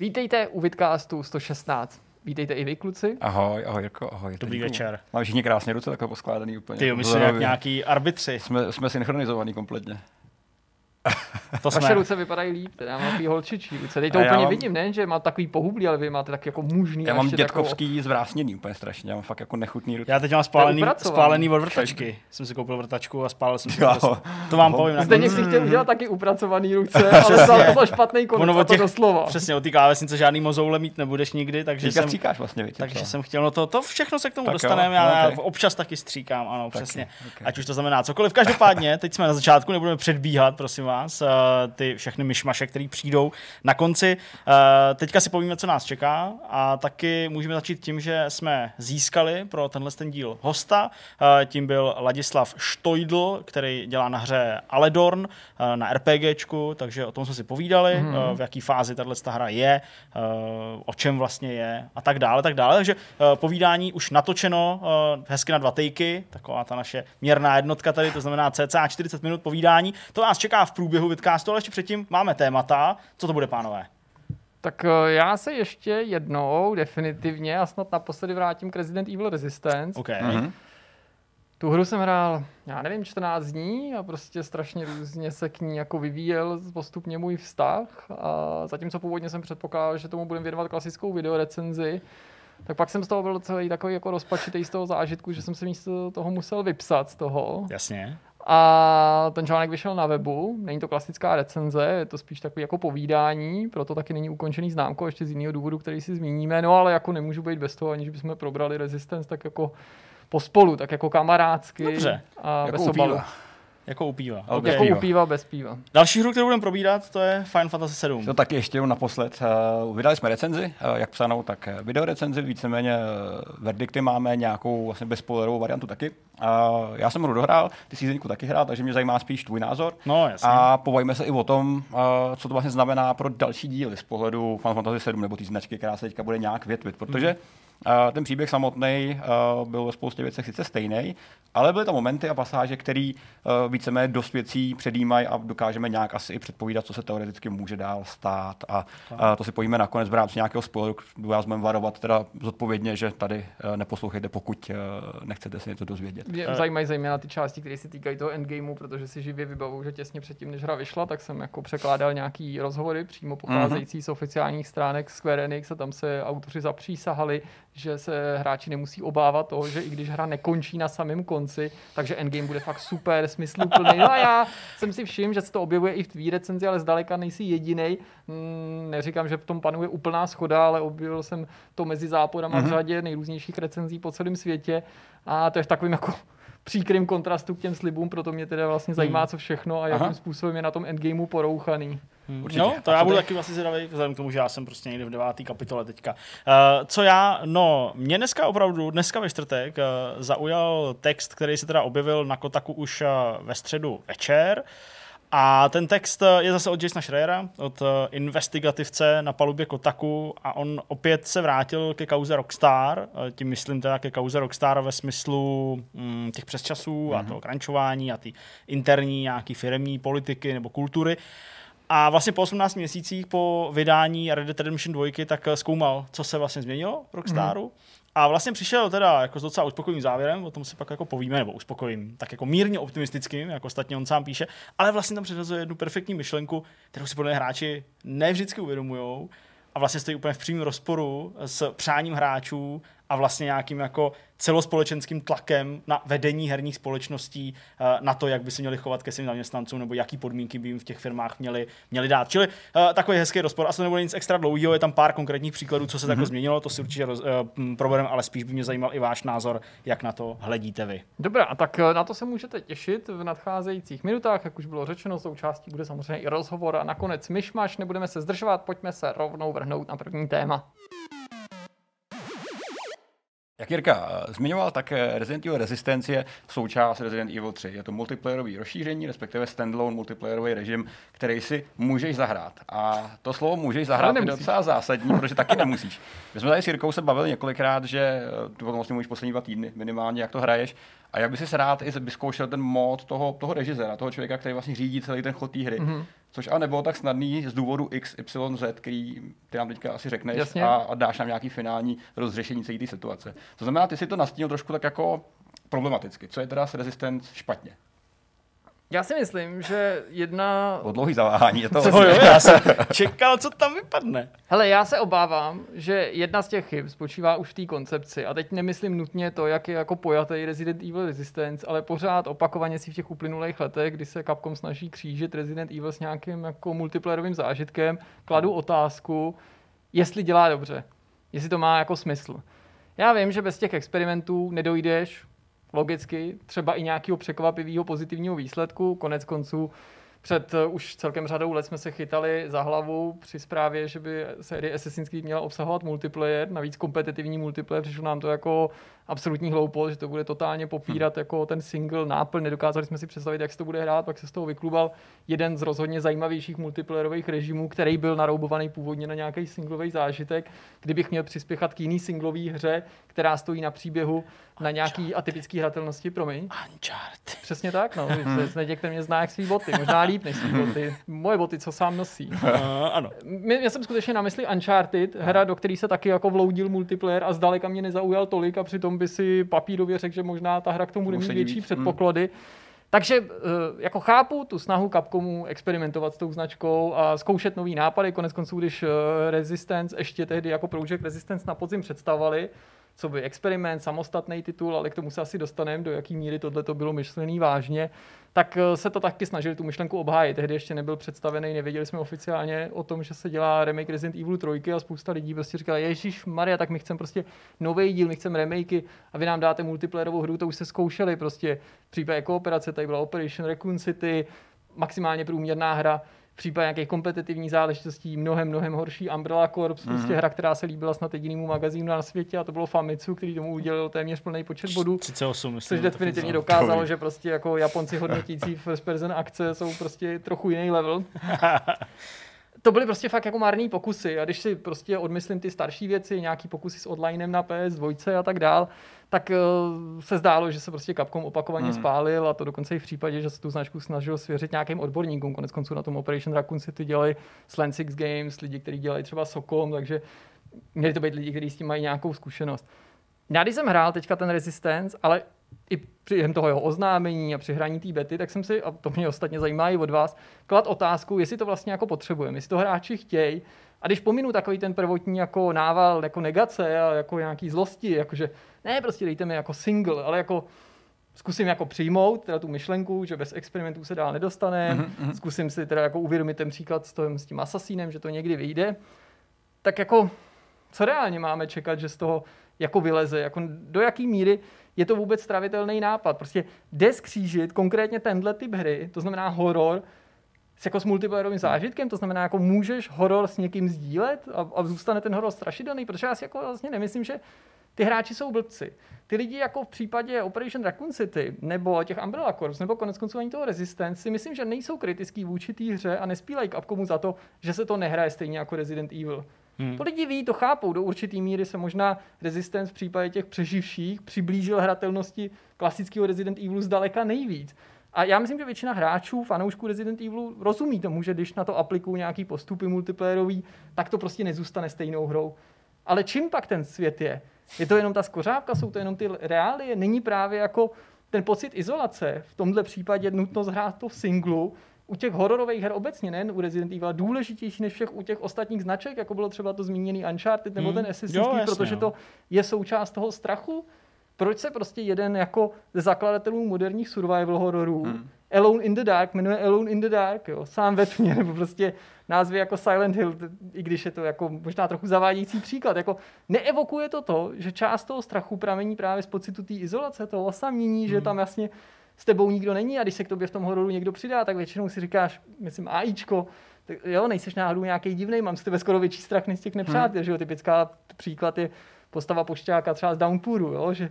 Vítejte u Vidcastu 116. Vítejte i vy, kluci. Ahoj, ahoj, Jirko, ahoj. Dobrý Děkuju. večer. Máme všichni krásně ruce takhle poskládaný úplně. Ty jo, my jsme jak nějaký arbitři. Jsme, jsme synchronizovaný kompletně. To Vaše ruce vypadají líp, já mám takový holčičí ruce. Teď to úplně mám- vidím, ne, že má takový pohublý, ale vy máte tak jako mužný. Já mám dětkovský zvrásněný úplně strašně, já mám fakt jako nechutný ruce. Já teď mám spálený, spálený od vrtačky. Jsem si koupil vrtačku a spálil jsem si Jo. to. To vám povím Takovou... Zdeněk nakonec. si chtěl udělat taky upracovaný ruce, ale to špatný konec, Ono od to těch- doslova. Přesně, od té klávesnice žádný mozoule mít nebudeš nikdy, takže jsem, vlastně, víc. takže jsem chtěl, no to, to všechno se k tomu dostaneme, no, já, občas taky stříkám, ano, přesně. Ať už to znamená cokoliv. Každopádně, teď jsme na začátku, nebudeme předbíhat, prosím vás, eh, ty všechny myšmaše, které přijdou na konci. Eh, Teďka si povíme, co nás čeká a taky můžeme začít tím, že jsme získali pro tenhle ten díl hosta. Eh, Tím byl Ladislav Štojdl, který dělá na hře Aledorn na RPGčku, takže o tom jsme si povídali, mm-hmm. v jaký fázi tahle hra je, o čem vlastně je a tak dále, tak dále. Takže povídání už natočeno hezky na dva tejky, taková ta naše měrná jednotka tady, to znamená cca 40 minut povídání. To vás čeká v průběhu vidcastu, ale ještě předtím máme témata. Co to bude, pánové? Tak eh, já se ještě jednou definitivně a snad naposledy vrátím k Resident Evil Resistance. OK. Mhm. Tu hru jsem hrál, já nevím, 14 dní a prostě strašně různě se k ní jako vyvíjel postupně můj vztah. A zatímco původně jsem předpokládal, že tomu budeme věnovat klasickou videorecenzi, tak pak jsem z toho byl celý takový jako rozpačitý z toho zážitku, že jsem se místo toho musel vypsat z toho. Jasně. A ten článek vyšel na webu, není to klasická recenze, je to spíš takový jako povídání, proto taky není ukončený známko, ještě z jiného důvodu, který si zmíníme, no ale jako nemůžu být bez toho, aniž bychom probrali Resistance, tak jako pospolu, tak jako kamarádsky Dobře. a Jako bez obalu. Jako u piva. Ale Okay. bez Jako piva. u piva bez piva. Další hru, kterou budeme probírat, to je Final Fantasy 7. To taky ještě jenom naposled. Uh, vydali jsme recenzi, uh, jak psanou, tak eh, videorecenzi, víceméně uh, verdikty máme nějakou vlastně bezspoilerovou variantu taky. Uh, já jsem hru dohrál, ty jsi taky hrál, takže mě zajímá spíš tvůj názor. No, jasně. A pobavíme se i o tom, uh, co to vlastně znamená pro další díly z pohledu Final Fantasy 7 nebo té značky, která se teďka bude nějak větvit, protože uh, ten příběh samotný uh, byl ve spoustě věcech sice stejný, ale byly tam momenty a pasáže, které uh, víceméně dost věcí předjímají a dokážeme nějak asi i předpovídat, co se teoreticky může dál stát. A to si pojíme nakonec v rámci nějakého spoileru, kdo vás budeme varovat teda zodpovědně, že tady uh, neposlouchejte, pokud nechcete se něco dozvědět. Mě Eh. zajímají zejména ty části, které se týkají toho endgameu, protože si živě vybavu, že těsně předtím, než hra vyšla, tak jsem jako překládal nějaký rozhovory přímo pocházející z oficiálních stránek Square Enix a tam se autoři zapřísahali, že se hráči nemusí obávat toho, že i když hra nekončí na samém konci, takže endgame bude fakt super, smysluplný. No a já jsem si všiml, že se to objevuje i v tvý recenzi, ale zdaleka nejsi jediný. Neříkám, že v tom panuje úplná schoda, ale objevil jsem to mezi záporama v řadě nejrůznějších recenzí po celém světě a to je v takovým jako příkrým kontrastu k těm slibům, proto mě teda vlastně zajímá, co všechno a jakým Aha. způsobem je na tom endgameu porouchaný. Určitě. No, to já budu taky asi zvědavý, vzhledem k tomu, že já jsem prostě někde v devátý kapitole teďka. Uh, co já, no, mě dneska opravdu, dneska ve čtvrtek, uh, zaujal text, který se teda objevil na Kotaku už uh, ve středu večer. A ten text je zase od Jasona Schreiera, od eh, investigativce na palubě Kotaku a on opět se vrátil ke kauze Rockstar, eh, tím myslím teda ke kauze Rockstar ve smyslu mm, těch přesčasů mm-hmm. a toho crunchování a ty interní nějaký firmní politiky nebo kultury. A vlastně po 18 měsících po vydání Red Dead Redemption 2 tak eh, zkoumal, co se vlastně změnilo v Rockstaru. Mm. A vlastně přišel teda jako s docela uspokojivým závěrem, o tom si pak jako povíme, nebo uspokojím, tak jako mírně optimistickým, jako ostatně on sám píše, ale vlastně tam předhazuje jednu perfektní myšlenku, kterou si podle hráči ne vždycky uvědomují a vlastně stojí úplně v přímém rozporu s přáním hráčů a vlastně nějakým jako celospolečenským tlakem na vedení herních společností, eh, na to, jak by se měli chovat ke svým zaměstnancům nebo jaký podmínky by jim v těch firmách měli, měli dát. Čili uh, takový hezký rozpor. Asi to nebude nic extra dlouhého, je tam pár konkrétních příkladů, co se mm-hmm. takhle změnilo, to si určitě roz, uh, probereme, ale spíš by mě zajímal i váš názor, jak na to hledíte vy. Dobrá, tak na to se můžete těšit v nadcházejících minutách, jak už bylo řečeno, součástí bude samozřejmě i rozhovor a nakonec myšmaš, nebudeme se zdržovat, pojďme se rovnou vrhnout na první téma. Jak Jirka eh, zmiňoval, tak eh, Resident Evil Resistance je součást Resident Evil 3. Je to multiplayerový rozšíření, respektive standalone multiplayerový režim, který si můžeš zahrát. A to slovo můžeš zahrát je docela zásadní, protože taky nemusíš. My jsme tady s Jirkou se bavili několikrát, že eh, tu vlastně mluvíš poslední dva týdny minimálně, jak to hraješ. A jak by si rád i vyzkoušel ten mod toho, toho režiséra, toho člověka, který vlastně řídí celý ten chod té hry. Mm-hmm. Což ale nebylo tak snadný z důvodu X, Y, Z, který ty nám teďka asi řekneš Jasně. a, a, dáš nám nějaký finální rozřešení celé té situace. To znamená, ty si to nastínil trošku tak jako problematicky. Co je teda s Resistance špatně? Já si myslím, že jedna... O dlouhý zaváhání je to. To jo, já jsem čekal, co tam vypadne. Hele, já se obávám, že jedna z těch chyb spočívá už v té koncepci. A teď nemyslím nutně to, jak je jako pojatý Resident Evil Resistance, ale pořád opakovaně si v těch uplynulých letech, kdy se Capcom snaží křížit Resident Evil s nějakým jako multiplayerovým zážitkem, kladu otázku, jestli dělá dobře. Jestli to má jako smysl. Já vím, že bez těch experimentů nedojdeš logicky třeba i nějakého překvapivého pozitivního výsledku. Konec konců před uh, už celkem řadou let jsme se chytali za hlavu při zprávě, že by série Assassin's Creed měla obsahovat multiplayer, navíc kompetitivní multiplayer, přišlo nám to jako absolutní hloupost, že to bude totálně popírat hmm. jako ten single náplň, nedokázali jsme si představit, jak se to bude hrát, pak se z toho vyklubal jeden z rozhodně zajímavějších multiplayerových režimů, který byl naroubovaný původně na nějaký singlový zážitek, kdybych měl přispěchat k jiný singlový hře, která stojí na příběhu na nějaký atypický hratelnosti, promiň. Uncharted. Přesně tak, no. Někdo mě zná jak svý boty, možná líp než svý boty. Moje boty, co sám nosí. Uh, ano. Mě, já jsem skutečně na mysli Uncharted, hra, do které se taky jako vloudil multiplayer a zdaleka mě nezaujal tolik a přitom by si papírově řekl, že možná ta hra k tomu bude mít Musí větší víc, předpoklady. Takže eh, jako chápu tu snahu Capcomu experimentovat s tou značkou a zkoušet nový nápady. Konec konců, když eh, Resistance ještě tehdy jako Project Resistance na podzim představovali, co by experiment, samostatný titul, ale k tomu se asi dostaneme, do jaký míry tohle to bylo myšlený vážně, tak eh, se to taky snažili tu myšlenku obhájit. Tehdy ještě nebyl představený, nevěděli jsme oficiálně o tom, že se dělá remake Resident Evil 3 a spousta lidí prostě říkala, Ježíš Maria, tak my chceme prostě nový díl, my chceme remakey a vy nám dáte multiplayerovou hru, to už se zkoušeli prostě. V případě kooperace tady byla Operation Raccoon City, maximálně průměrná hra, případě nějakých kompetitivních záležitostí mnohem, mnohem horší Umbrella Corps, mm-hmm. prostě hra, která se líbila snad jedinému magazínu na světě a to bylo Famitsu, který tomu udělal téměř plný počet bodů. 38, myslím. Což definitivně dokázalo, že prostě jako Japonci hodnotící first person akce jsou prostě trochu jiný level. to byly prostě fakt jako marný pokusy a když si prostě odmyslím ty starší věci, nějaký pokusy s onlinem na PS2 a tak dál, tak uh, se zdálo, že se prostě Capcom opakovaně hmm. spálil a to dokonce i v případě, že se tu značku snažil svěřit nějakým odborníkům. Konec konců na tom Operation Raccoon City dělají Slant Six Games, lidi, kteří dělají třeba Sokom, takže měli to být lidi, kteří s tím mají nějakou zkušenost. Já když jsem hrál teďka ten Resistance, ale i při toho jeho oznámení a při hraní té bety, tak jsem si, a to mě ostatně zajímá i od vás, klad otázku, jestli to vlastně jako potřebujeme, jestli to hráči chtějí. A když pominu takový ten prvotní jako nával, jako negace a jako nějaký zlosti, jakože ne, prostě dejte mi jako single, ale jako zkusím jako přijmout teda tu myšlenku, že bez experimentů se dál nedostane, mm-hmm. zkusím si teda jako uvědomit ten příklad s, tím, s tím asasínem, že to někdy vyjde, tak jako co reálně máme čekat, že z toho jako vyleze, jako do jaký míry je to vůbec stravitelný nápad. Prostě jde skřížit konkrétně tenhle typ hry, to znamená horor, s jako s multiplayerovým zážitkem, to znamená, jako můžeš horor s někým sdílet a, a zůstane ten horor strašidelný, protože já si jako vlastně nemyslím, že ty hráči jsou blbci. Ty lidi jako v případě Operation Raccoon City nebo těch Umbrella Corps nebo konec konců ani toho Resistance si myslím, že nejsou kritický vůči té hře a nespílají Capcomu za to, že se to nehraje stejně jako Resident Evil. Hmm. To lidi ví, to chápou, do určitý míry se možná Resistance v případě těch přeživších přiblížil hratelnosti klasického Resident Evilu zdaleka nejvíc. A já myslím, že většina hráčů, fanoušků Resident Evilu rozumí tomu, že když na to aplikují nějaký postupy multiplayerový, tak to prostě nezůstane stejnou hrou. Ale čím pak ten svět je? Je to jenom ta skořápka, jsou to jenom ty reálie? Není právě jako ten pocit izolace, v tomhle případě nutnost hrát to v singlu, u těch hororových her obecně, nejen u Resident Evil, důležitější než všech u těch ostatních značek, jako bylo třeba to zmíněný Uncharted nebo hmm. ten Assassin's Creed, protože jo. to je součást toho strachu. Proč se prostě jeden jako ze zakladatelů moderních survival hororů hmm. Alone in the Dark jmenuje Alone in the Dark, jo, sám ve tmě, nebo prostě názvy jako Silent Hill, i když je to jako možná trochu zavádějící příklad, jako neevokuje to to, že část toho strachu pramení právě z pocitu té izolace, toho osamění, hmm. že tam jasně s tebou nikdo není a když se k tobě v tom hororu někdo přidá, tak většinou si říkáš, myslím, AIčko, tak jo, nejseš náhodou nějaký divný, mám z tebe skoro větší strach než těch nepřátel, hmm. že jo, typická příklad je postava pošťáka třeba z Downpouru, jo, že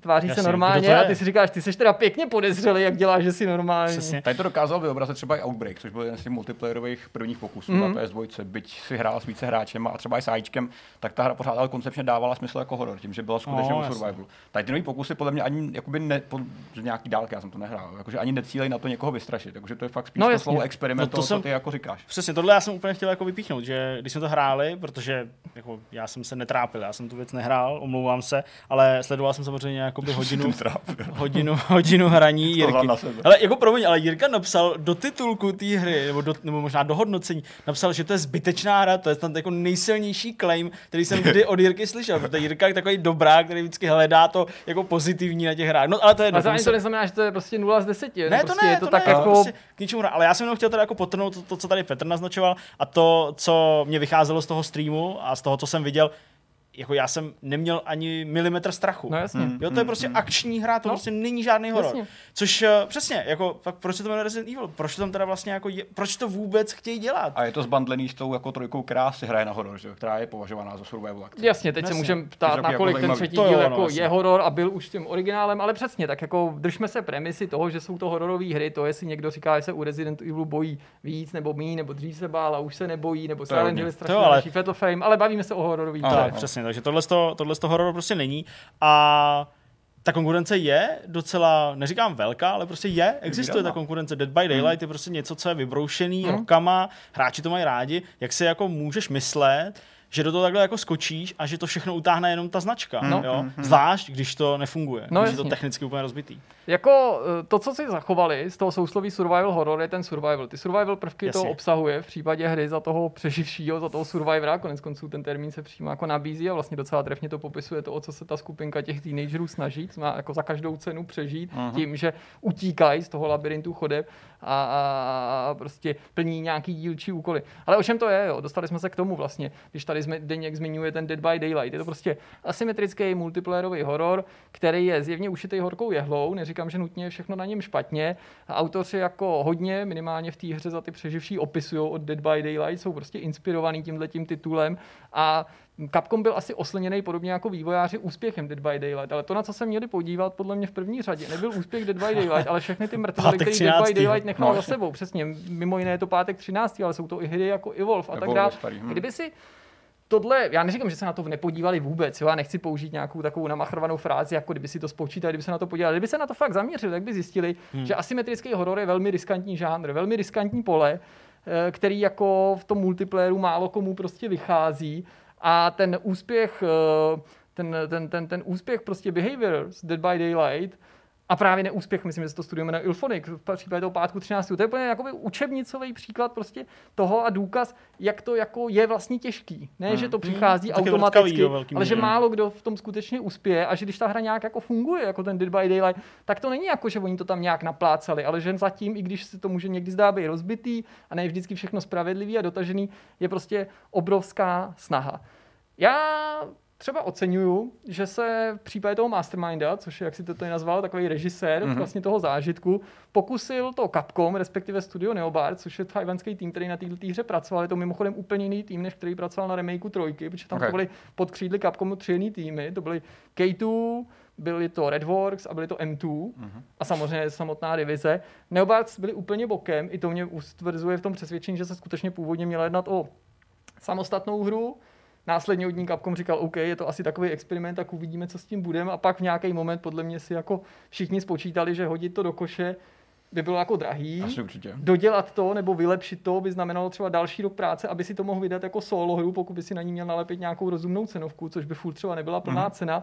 tváří Jasně, se normálně a ty si říkáš, ty jsi teda pěkně podezřelý, jak děláš, že jsi normální. Přesně. Tady to dokázal vyobrazit třeba i Outbreak, což byl jeden z těch multiplayerových prvních pokusů mm. na PS2, byť si hrál s více hráčem a třeba i s AIčkem, tak ta hra pořád ale koncepčně dávala smysl jako horor, tím, že byla skutečně No, o jasně. survivalu. Tady ty nový pokusy podle mě ani jakoby ne, po, z nějaký dálky, já jsem to nehrál, jakože ani necílej na to někoho vystrašit, takže to je fakt spíš No, no, to slovo experiment, No, to no, to, jsem- co ty jako říkáš. Přesně, tohle já jsem úplně chtěl jako vypíchnout, že když jsme to hráli, protože jako já jsem se netrápil, já jsem tu věc nehrál, omlouvám se, ale sledoval jsem samozřejmě jakoby hodinu, hodinu, hodinu hraní To Jirky. Ale jako promiň, ale Jirka napsal do titulku té hry, nebo, do, nebo možná do hodnocení, napsal, že to je zbytečná hra, to je tam jako nejsilnější claim, který jsem kdy od Jirky slyšel, protože Jirka je takový dobrák, který vždycky hledá to jako pozitivní na těch hrách. No ale to je A zároveň to neznamená, že to je prostě 0 z 10. ne, to prostě ne, je to, to tak ne, jako... prostě k ničemu hra. Ale já jsem jenom chtěl teda jako potrhnout to, to, co tady Petr naznačoval a to, co mě vycházelo z toho streamu a z toho, co jsem viděl, jako já jsem neměl ani milimetr strachu. No jasně. Jo, to je prostě akční hra, to No. prostě není žádný horor. Jasně. Což eh, přesně, jako, tak proč se to jmenuje Resident Evil? Proč to tam teda vlastně jako je, proč to vůbec chtějí dělat? A je to zbandlený s tou jako trojkou, která si hraje na horor, že? která je považovaná za survival akci. Jasně, teď se Jasně. můžeme To je ptát, takový nakolik jako ten třetí jo, díl no, jako jasně. je horor a byl už tím originálem, ale přesně, tak jako držme se premisy toho, že jsou to hororové hry, to jestli někdo říká, že se u Resident Evilu bojí víc nebo míň, nebo dřív se bál a už se nebojí, nebo Silent. Hill strašně ale- Frame, ale bavíme se o hororových hrách. Přesně, takže tohle tohle horor prostě není. A ta konkurence je docela, neříkám velká, ale prostě je, existuje ta konkurence. Dead by Daylight je prostě něco, co je vybroušený Hmm. rokama, hráči to mají rádi. Jak si jako můžeš myslet, že do toho takhle jako skočíš a že to všechno utáhne jenom ta značka. No. Jo? Zvlášť, když to nefunguje, No, když je to technicky úplně rozbitý. Jako eh, to, co si zachovali z toho sousloví survival horror, je ten survival. Ty survival prvky to Jasně. obsahuje v případě hry za toho přeživšího, za toho survivora. Konec konců ten termín se přímo jako nabízí a vlastně docela trefně to popisuje to, o co se ta skupinka těch teenagerů snaží, to má jako za každou cenu přežít Mhm. uh-huh. tím, že utíkají z toho labirintu chodeb a, a, a prostě plní nějaký dílčí úkoly. Ale o čem to je? Jo? Dostali jsme se k tomu vlastně, když tady jsme Deněk zmiňuje ten Dead by Daylight. Je to prostě asymetrický multiplayerový horor, který je zjevně ušitý horkou jehlou. Neříkám, že nutně je všechno na něm špatně. Autoři jako hodně, minimálně v té hře za ty přeživší opisují od Dead by Daylight, jsou prostě inspirovaný tímhle tím titulem a Capcom byl asi oslněný podobně jako vývojáři úspěchem Dead by Daylight, ale to, na co se měli podívat, podle mě v první řadě, nebyl úspěch Dead by Daylight, ale všechny ty mrtvoly, který Dead 13. by Daylight nechal No, za sebou. Přesně, mimo jiné je to pátek 13, ale jsou to i hry jako Evolve a tak dále. hm. Kdyby si tohle, já neříkám, že se na to nepodívali vůbec, jo, já nechci použít nějakou takovou namachrovanou frázi, jako kdyby si to spočítali, kdyby se na to podívali, kdyby se na to fakt zaměřili, tak by zjistili, hmm. že asymetrický horor je velmi riskantní žánr, velmi riskantní pole, eh, který jako v tom multiplayeru málo komu prostě vychází a ten úspěch, eh, ten, ten, ten, ten úspěch prostě Behavior z Dead by Daylight a právě neúspěch, myslím, že se to studujeme na Ilphonic, v případě toho pátku 13. To je úplně jakoby učebnicový příklad prostě toho a důkaz, jak to jako je vlastně těžký. Ne, hmm. že to přichází Taky automaticky, velký ale že málo kdo v tom skutečně uspěje a že když ta hra nějak jako funguje, jako ten Dead by Daylight, tak to není jako, že oni to tam nějak naplácali, ale že zatím, i když se to může někdy zdá být rozbitý a ne vždycky všechno spravedlivý a dotažený, je prostě obrovská snaha. Já třeba oceňuju, že se v případě toho Masterminda, což je, jak si to tady nazval, takový režisér mm-hmm. vlastně toho zážitku, pokusil to Capcom, respektive studio Neobar, což je tajvanský tým, který na této hře pracoval. Je to mimochodem úplně jiný tým, než který pracoval na remakeu trojky, protože tam Okay. to byly pod křídly Capcomu tři jiný týmy. To byly K2, byly to Redworks a byly to M2 mm-hmm. a samozřejmě samotná divize. Neobards byli úplně bokem, i to mě ustvrzuje v tom přesvědčení, že se skutečně původně měla jednat o samostatnou hru, Následně od ní Capcom říkal, OK, je to asi takový experiment, tak uvidíme, co s tím budeme. A pak v nějaký moment podle mě si jako všichni spočítali, že hodit to do koše by bylo jako drahý. Asi určitě. Dodělat to nebo vylepšit to by znamenalo třeba další rok práce, aby si to mohl vydat jako solo hru, pokud by si na ní měl nalepit nějakou rozumnou cenovku, což by furt třeba nebyla plná mm. cena.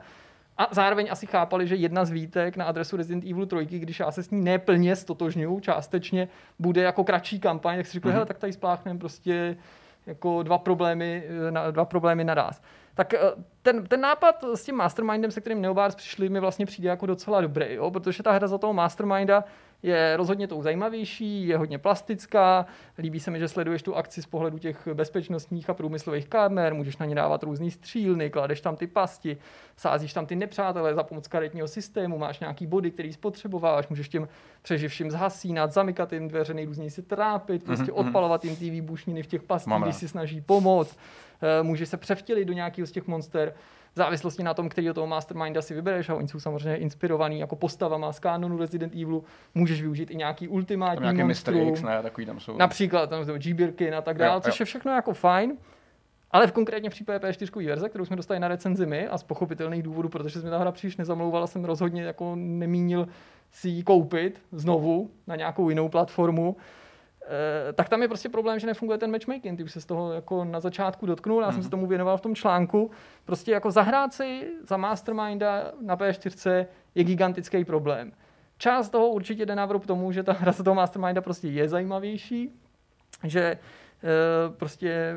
A zároveň asi chápali, že jedna z výtek na adresu Resident Evil 3, když já se s ní neplně stotožňuju, částečně bude jako kratší kampaň, tak si řekl, mm. tak tady spláchneme prostě jako dva problémy, eh, na, dva problémy naraz. Tak eh, ten, ten nápad s tím mastermindem, se kterým Neobars přišli, mi vlastně přijde jako docela dobrý, jo? protože ta hra za toho masterminda je rozhodně tou zajímavější, je hodně plastická, líbí se mi, že sleduješ tu akci z pohledu těch bezpečnostních a průmyslových kamer, můžeš na ně dávat různý střílny, kladeš tam ty pasti, sázíš tam ty nepřátelé za pomoc karetního systému, máš nějaký body, který spotřebováváš, můžeš těm přeživším zhasínat, zamykat jim dveře, nejrůzněji si trápit, prostě Mhm, mhm. odpalovat jim ty výbušniny v těch pastích, když si snaží pomoct, Eh, můžeš se převtělit do nějakého z těch monster, v závislosti na tom, který toho masterminda si vybereš, a oni jsou samozřejmě inspirovaný jako postavama z kanonu Resident Evilu, můžeš využít i nějaký ultimátní Tam Mr. monstrum, X, ne, takový tam jsou. například tam jsou G-Birkin a tak dále, což je všechno jako fajn. Ale v konkrétně v případě P4 verze, kterou jsme dostali na recenzi my a z pochopitelných důvodů, protože jsme ta hra příliš nezamlouvala, jsem rozhodně jako nemínil si ji koupit znovu na nějakou jinou platformu. Eh, tak tam je prostě problém, že nefunguje ten matchmaking. Ty už se z toho jako na začátku dotknul, já jsem se tomu věnoval v tom článku. Prostě jako zahrát si za Masterminda na P4 je gigantický problém. Část toho určitě jde na vrub tomu, že ta hra z toho Masterminda prostě je zajímavější, že eh, prostě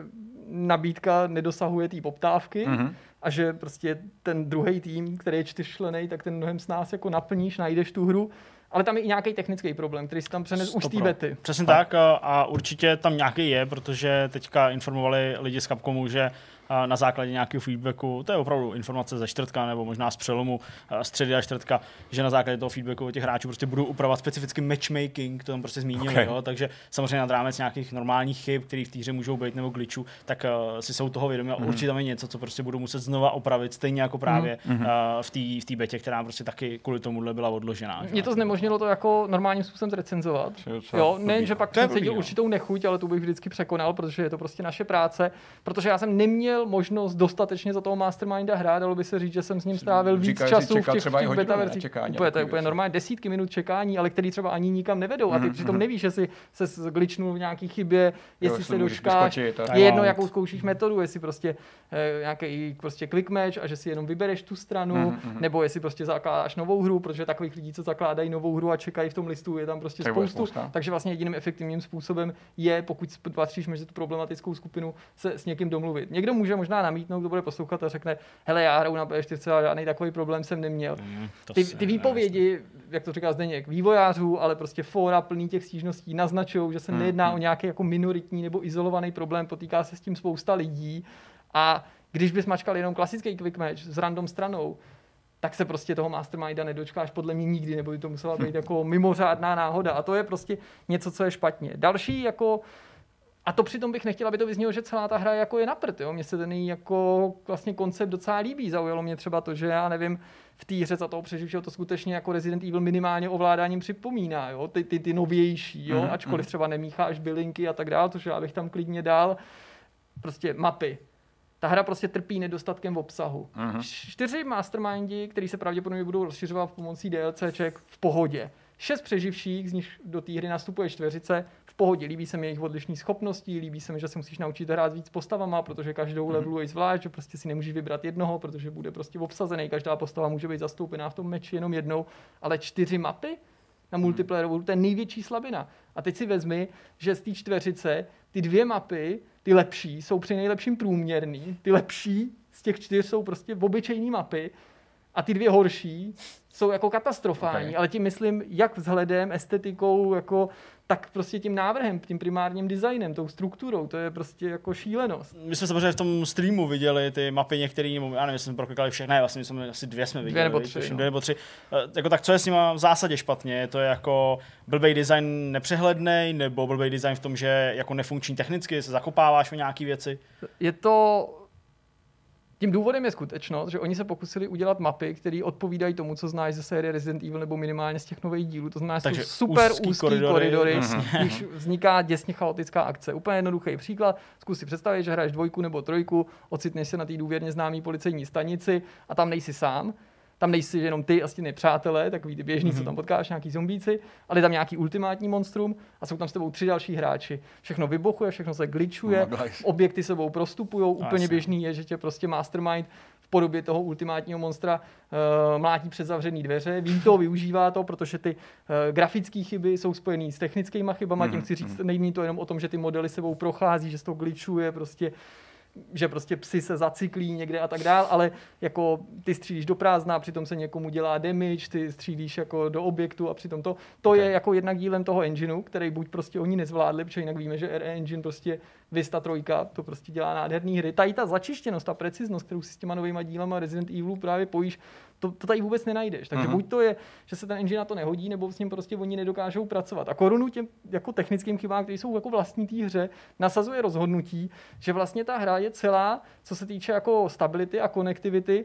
nabídka nedosahuje té poptávky Mhm. a že prostě ten druhý tým, který je čtyřčlený, tak ten mnohem s nás jako naplníš, najdeš tu hru, ale tam je i nějaký technický problém, který si tam přenes už z té bety. Přesně tak a, a určitě tam nějaký je, protože teďka informovali lidi z Capcomu, že na základě nějakého feedbacku, to je opravdu informace ze čtvrtka nebo možná z přelomu a, středy a čtvrtka, že na základě toho feedbacku od těch hráčů prostě budou upravovat specificky matchmaking, to tam prostě zmínili, Okay. jo, takže samozřejmě nad rámec nějakých normálních chyb, které v té hře můžou být nebo glitchů, tak uh, si jsou toho vědomi a Mhm. určitě tam je něco, co prostě budou muset znova opravit, stejně jako právě Mhm. uh, v té v té betě, která prostě taky kvůli tomuhle byla odložená. že? Mě to znemožnilo to jako normálním způsobem docela Jo, nejen, že pak jsem cítil no. určitou nechuť, ale tu bych vždycky překonal, protože je to prostě naše práce. Protože já jsem neměl možnost dostatečně za toho Masterminda hrát, dalo by se říct, že jsem s ním strávil víc Říkal, že času v těch, třeba těch beta verzích. čekání, Úplně, to je úplně normálně desítky minut čekání, ale který třeba ani nikam nevedou. A ty Mhm, přitom mhm. nevíš, jestli se zgličnul v nějaký chybě, jestli jestli se a- Je jedno, jakou zkoušíš metodu, jestli prostě eh, nějaký prostě click match a že si jenom vybereš tu stranu, Mhm, mhm. nebo jestli prostě zakládáš novou hru, protože takových lidí, co zakládají novou hru a čekají v tom listu, je tam prostě Tak spoustu. spousta. Takže vlastně jediným efektivním způsobem je, pokud patříš mezi tu problematickou skupinu, se s někým domluvit. Někdo může možná namítnout, kdo bude poslouchat a řekne, hele, já hraju na P4 a žádný takový problém jsem neměl. Mm, Ty, ty výpovědi, jak to říká Zdeněk, vývojářů, ale prostě fóra plný těch stížností naznačují, že se Hmm, nejedná hmm. o nějaký jako minoritní nebo izolovaný problém, potýká se s tím spousta lidí a když bys mačkal jenom klasický quick match s random stranou, tak se prostě toho masterminda nedočkáš podle mě nikdy, nebo by to musela být jako mimořádná náhoda. A to je prostě něco, co je špatně. Další jako a to přitom bych nechtěl, aby to vyznělo, že celá ta hra jako je na prd, jo. Mně se ten jako vlastně koncept docela líbí. Zaujalo mě třeba to, že já nevím, v té hře za toho přeživšího to skutečně jako Resident Evil minimálně ovládáním připomíná, jo. Ty, ty, ty novější, jo. Mhm, Ačkoliv mhm. třeba nemícháš bylinky a tak dále, což já bych tam klidně dal. Prostě mapy. Ta hra prostě trpí nedostatkem obsahu. Mhm. Čtyři mastermindi, který se pravděpodobně budou rozšiřovat pomocí DLCček v pohodě. Šest přeživších, z nich do té hry nastupuje čtveřice, v pohodě. Líbí se mi jejich odlišné schopnosti, líbí se mi, že se musíš naučit hrát víc postavama, protože každou leveluješ zvlášť, že prostě si nemůžeš vybrat jednoho, protože bude prostě obsazený, každá postava může být zastoupená v tom meči jenom jednou, ale čtyři mapy na multiplayerovou, to je největší slabina. A teď si vezmi, že z té čtveřice ty dvě mapy, ty lepší, jsou při nejlepším průměrný, ty lepší z těch čtyř jsou prostě obyčejné mapy a ty dvě horší jsou jako katastrofální, Okay. ale tím myslím jak vzhledem, estetikou, jako, tak prostě tím návrhem, tím primárním designem, tou strukturou, to je prostě jako šílenost. My jsme samozřejmě v tom streamu viděli ty mapy některý, nebo já nevím, jestli jsme proklikali všechny, ne, vlastně jsme asi dvě jsme viděli. nebo viď, tři, tuším, no. Dvě nebo tři. Eh, Jako tak co je s nima v zásadě špatně? Je to jako blbej design nepřehledný, nebo blbej design v tom, že jako nefunkční technicky, se zakopáváš o nějaký věci? Je to tím důvodem je skutečnost, že oni se pokusili udělat mapy, které odpovídají tomu, co znáš ze série Resident Evil nebo minimálně z těch nových dílů. To znamená, že Takže jsou super úzký úzký koridory. koridory, Mhm. koridory když vzniká děsně chaotická akce. Úplně jednoduchý příklad. Zkus si představit, že hraješ dvojku nebo trojku, ocitneš se na té důvěrně známé policejní stanici a tam nejsi sám. Tam nejsi jenom ty a stěny přátelé, takový ty běžný, Mhm. co tam potkáš, nějaký zombíci, ale je tam nějaký ultimátní monstrum a jsou tam s tebou tři další hráči. Všechno vybuchuje, všechno se glitchuje, No, objekty sebou prostupují. Úplně Jasně. běžný je, že tě prostě mastermind v podobě toho ultimátního monstra uh, mlátí před zavřený dveře. Ví to, využívá to, protože ty uh, grafické chyby jsou spojené s technickými chybama. Mhm, Tím chci říct, není to jenom o tom, že ty modely sebou prochází, že se to glitchuje, prostě že prostě psy se zacyklí někde a tak dál, ale jako ty střílíš do prázdna, přitom se někomu dělá damage, ty střílíš jako do objektu a přitom to, to Ok. je jako jednak dílem toho engineu, který buď prostě oni nezvládli, protože jinak víme, že RE Engine prostě Vista 3, to prostě dělá nádherný hry. Tady ta začištěnost, ta preciznost, kterou si s těma novýma dílama Resident Evilu právě pojíš, to, to tady vůbec nenajdeš. Takže Mhm. buď to je, že se ten engine na to nehodí, nebo s ním prostě oni nedokážou pracovat. A korunu těm jako technickým chybám, které jsou jako vlastní té hře, nasazuje rozhodnutí, že vlastně ta hra je celá, co se týče jako stability a konektivity,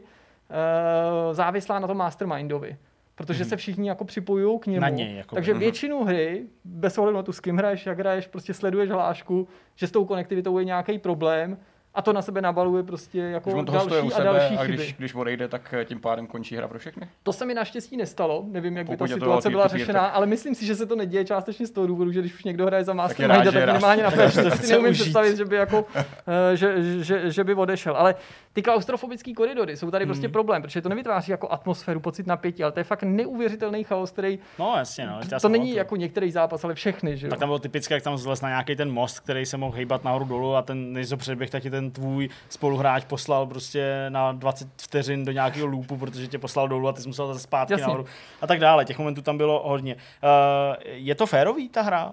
eh, závislá na tom mastermindovi. Protože se všichni jako připojují k němu. Na něj, jakoby. Takže Mhm. většinu hry, bez ohledu na tu, s kým hraješ, jak hraješ, prostě sleduješ hlášku, že s tou konektivitou je nějaký problém a to na sebe nabaluje prostě Když jako on toho stojí u další a sebe další a chyby. když, když odejde, tak eh, tím pádem končí hra pro všechny? To se mi naštěstí nestalo, nevím, jak by Pokud ta je to situace byla řešená, tak- ale myslím si, že se to neděje částečně z toho důvodu, že když už někdo hraje za Mastermind, tak že rád. minimálně na Tak to PS4 chce si neumím představit, že by, jako, eh, že, že, že, by odešel. Ale ty klaustrofobické koridory jsou tady prostě problém, protože to nevytváří jako atmosféru, pocit napětí, ale to je fakt neuvěřitelný chaos, který No jasně, no. to není pamatuju. jako některý zápas, ale všechny, že jo? Tak tam bylo typické, jak tam zles na nějaký ten most, který se mohl hejbat nahoru dolů a ten než to předběh, tak ti ten tvůj spoluhráč poslal prostě na 20 vteřin do nějakého loopu, protože tě poslal dolů a ty jsi musel zase zpátky Jasně. nahoru a tak dále. Těch momentů tam bylo hodně. Uh, je to férový ta hra? Uh,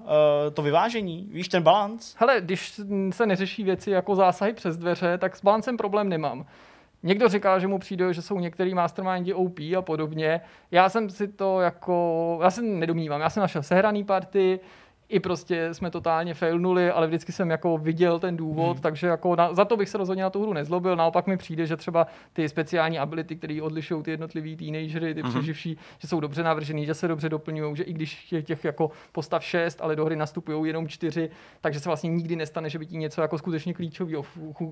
to vyvážení? Víš ten balans? Hele, když se neřeší věci jako zásahy přes dveře, tak s balancem problém nemám. Někdo říká, že mu přijde, že jsou některý mastermindy OP a podobně. Já jsem si to jako, já se nedomnívám, já jsem našel sehraný party, i prostě jsme totálně failnuli, ale vždycky jsem jako viděl ten důvod, hmm. takže jako na, za to bych se rozhodně na tu hru nezlobil. Naopak mi přijde, že třeba ty speciální ability, které odlišují ty jednotlivý teenagery, ty přeživší, že jsou dobře navržený, že se dobře doplňují, že i když je těch jako postav šest, ale do hry nastupují jenom čtyři, takže se vlastně nikdy nestane, že by ti něco jako skutečně klíčového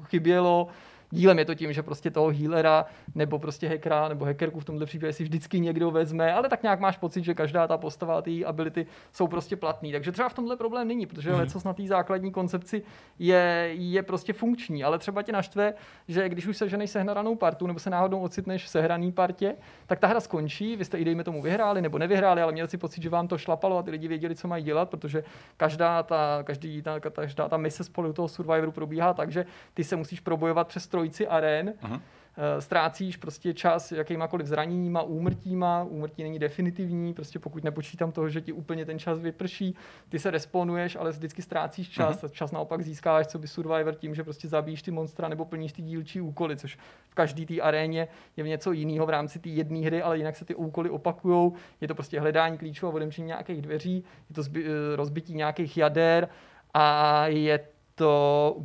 chybělo. Dílem je to tím, že prostě toho healera nebo prostě hackera nebo hackerku v tomhle případě si vždycky někdo vezme, ale tak nějak máš pocit, že každá ta postava a ty ability jsou prostě platný. Takže třeba v tomhle problém není, protože mm-hmm. lecos na té základní koncepci je, je prostě funkční, ale třeba tě naštve, že když už seženeš sehranou partu nebo se náhodou ocitneš v sehraný partě, tak ta hra skončí, vy jste i dejme tomu vyhráli nebo nevyhráli, ale měli si pocit, že vám to šlapalo a ty lidi věděli, co mají dělat, protože každá ta, každý, ta, každá ta mise spolu toho Survivoru probíhá tak, že ty se musíš probojovat přes trojici aren, Aha. Eh, ztrácíš prostě čas jakýmakoliv zraněníma, úmrtíma, úmrtí není definitivní, prostě pokud nepočítám toho, že ti úplně ten čas vyprší, ty se respawnuješ, ale vždycky ztrácíš čas, a čas naopak získáváš co by Survivor tím, že prostě zabíjíš ty monstra nebo plníš ty dílčí úkoly, což v každé té aréně je něco jiného v rámci té jedné hry, ale jinak se ty úkoly opakujou, je to prostě hledání klíčů a odemčení nějakých dveří, je to zby, eh, rozbití nějakých jader a je to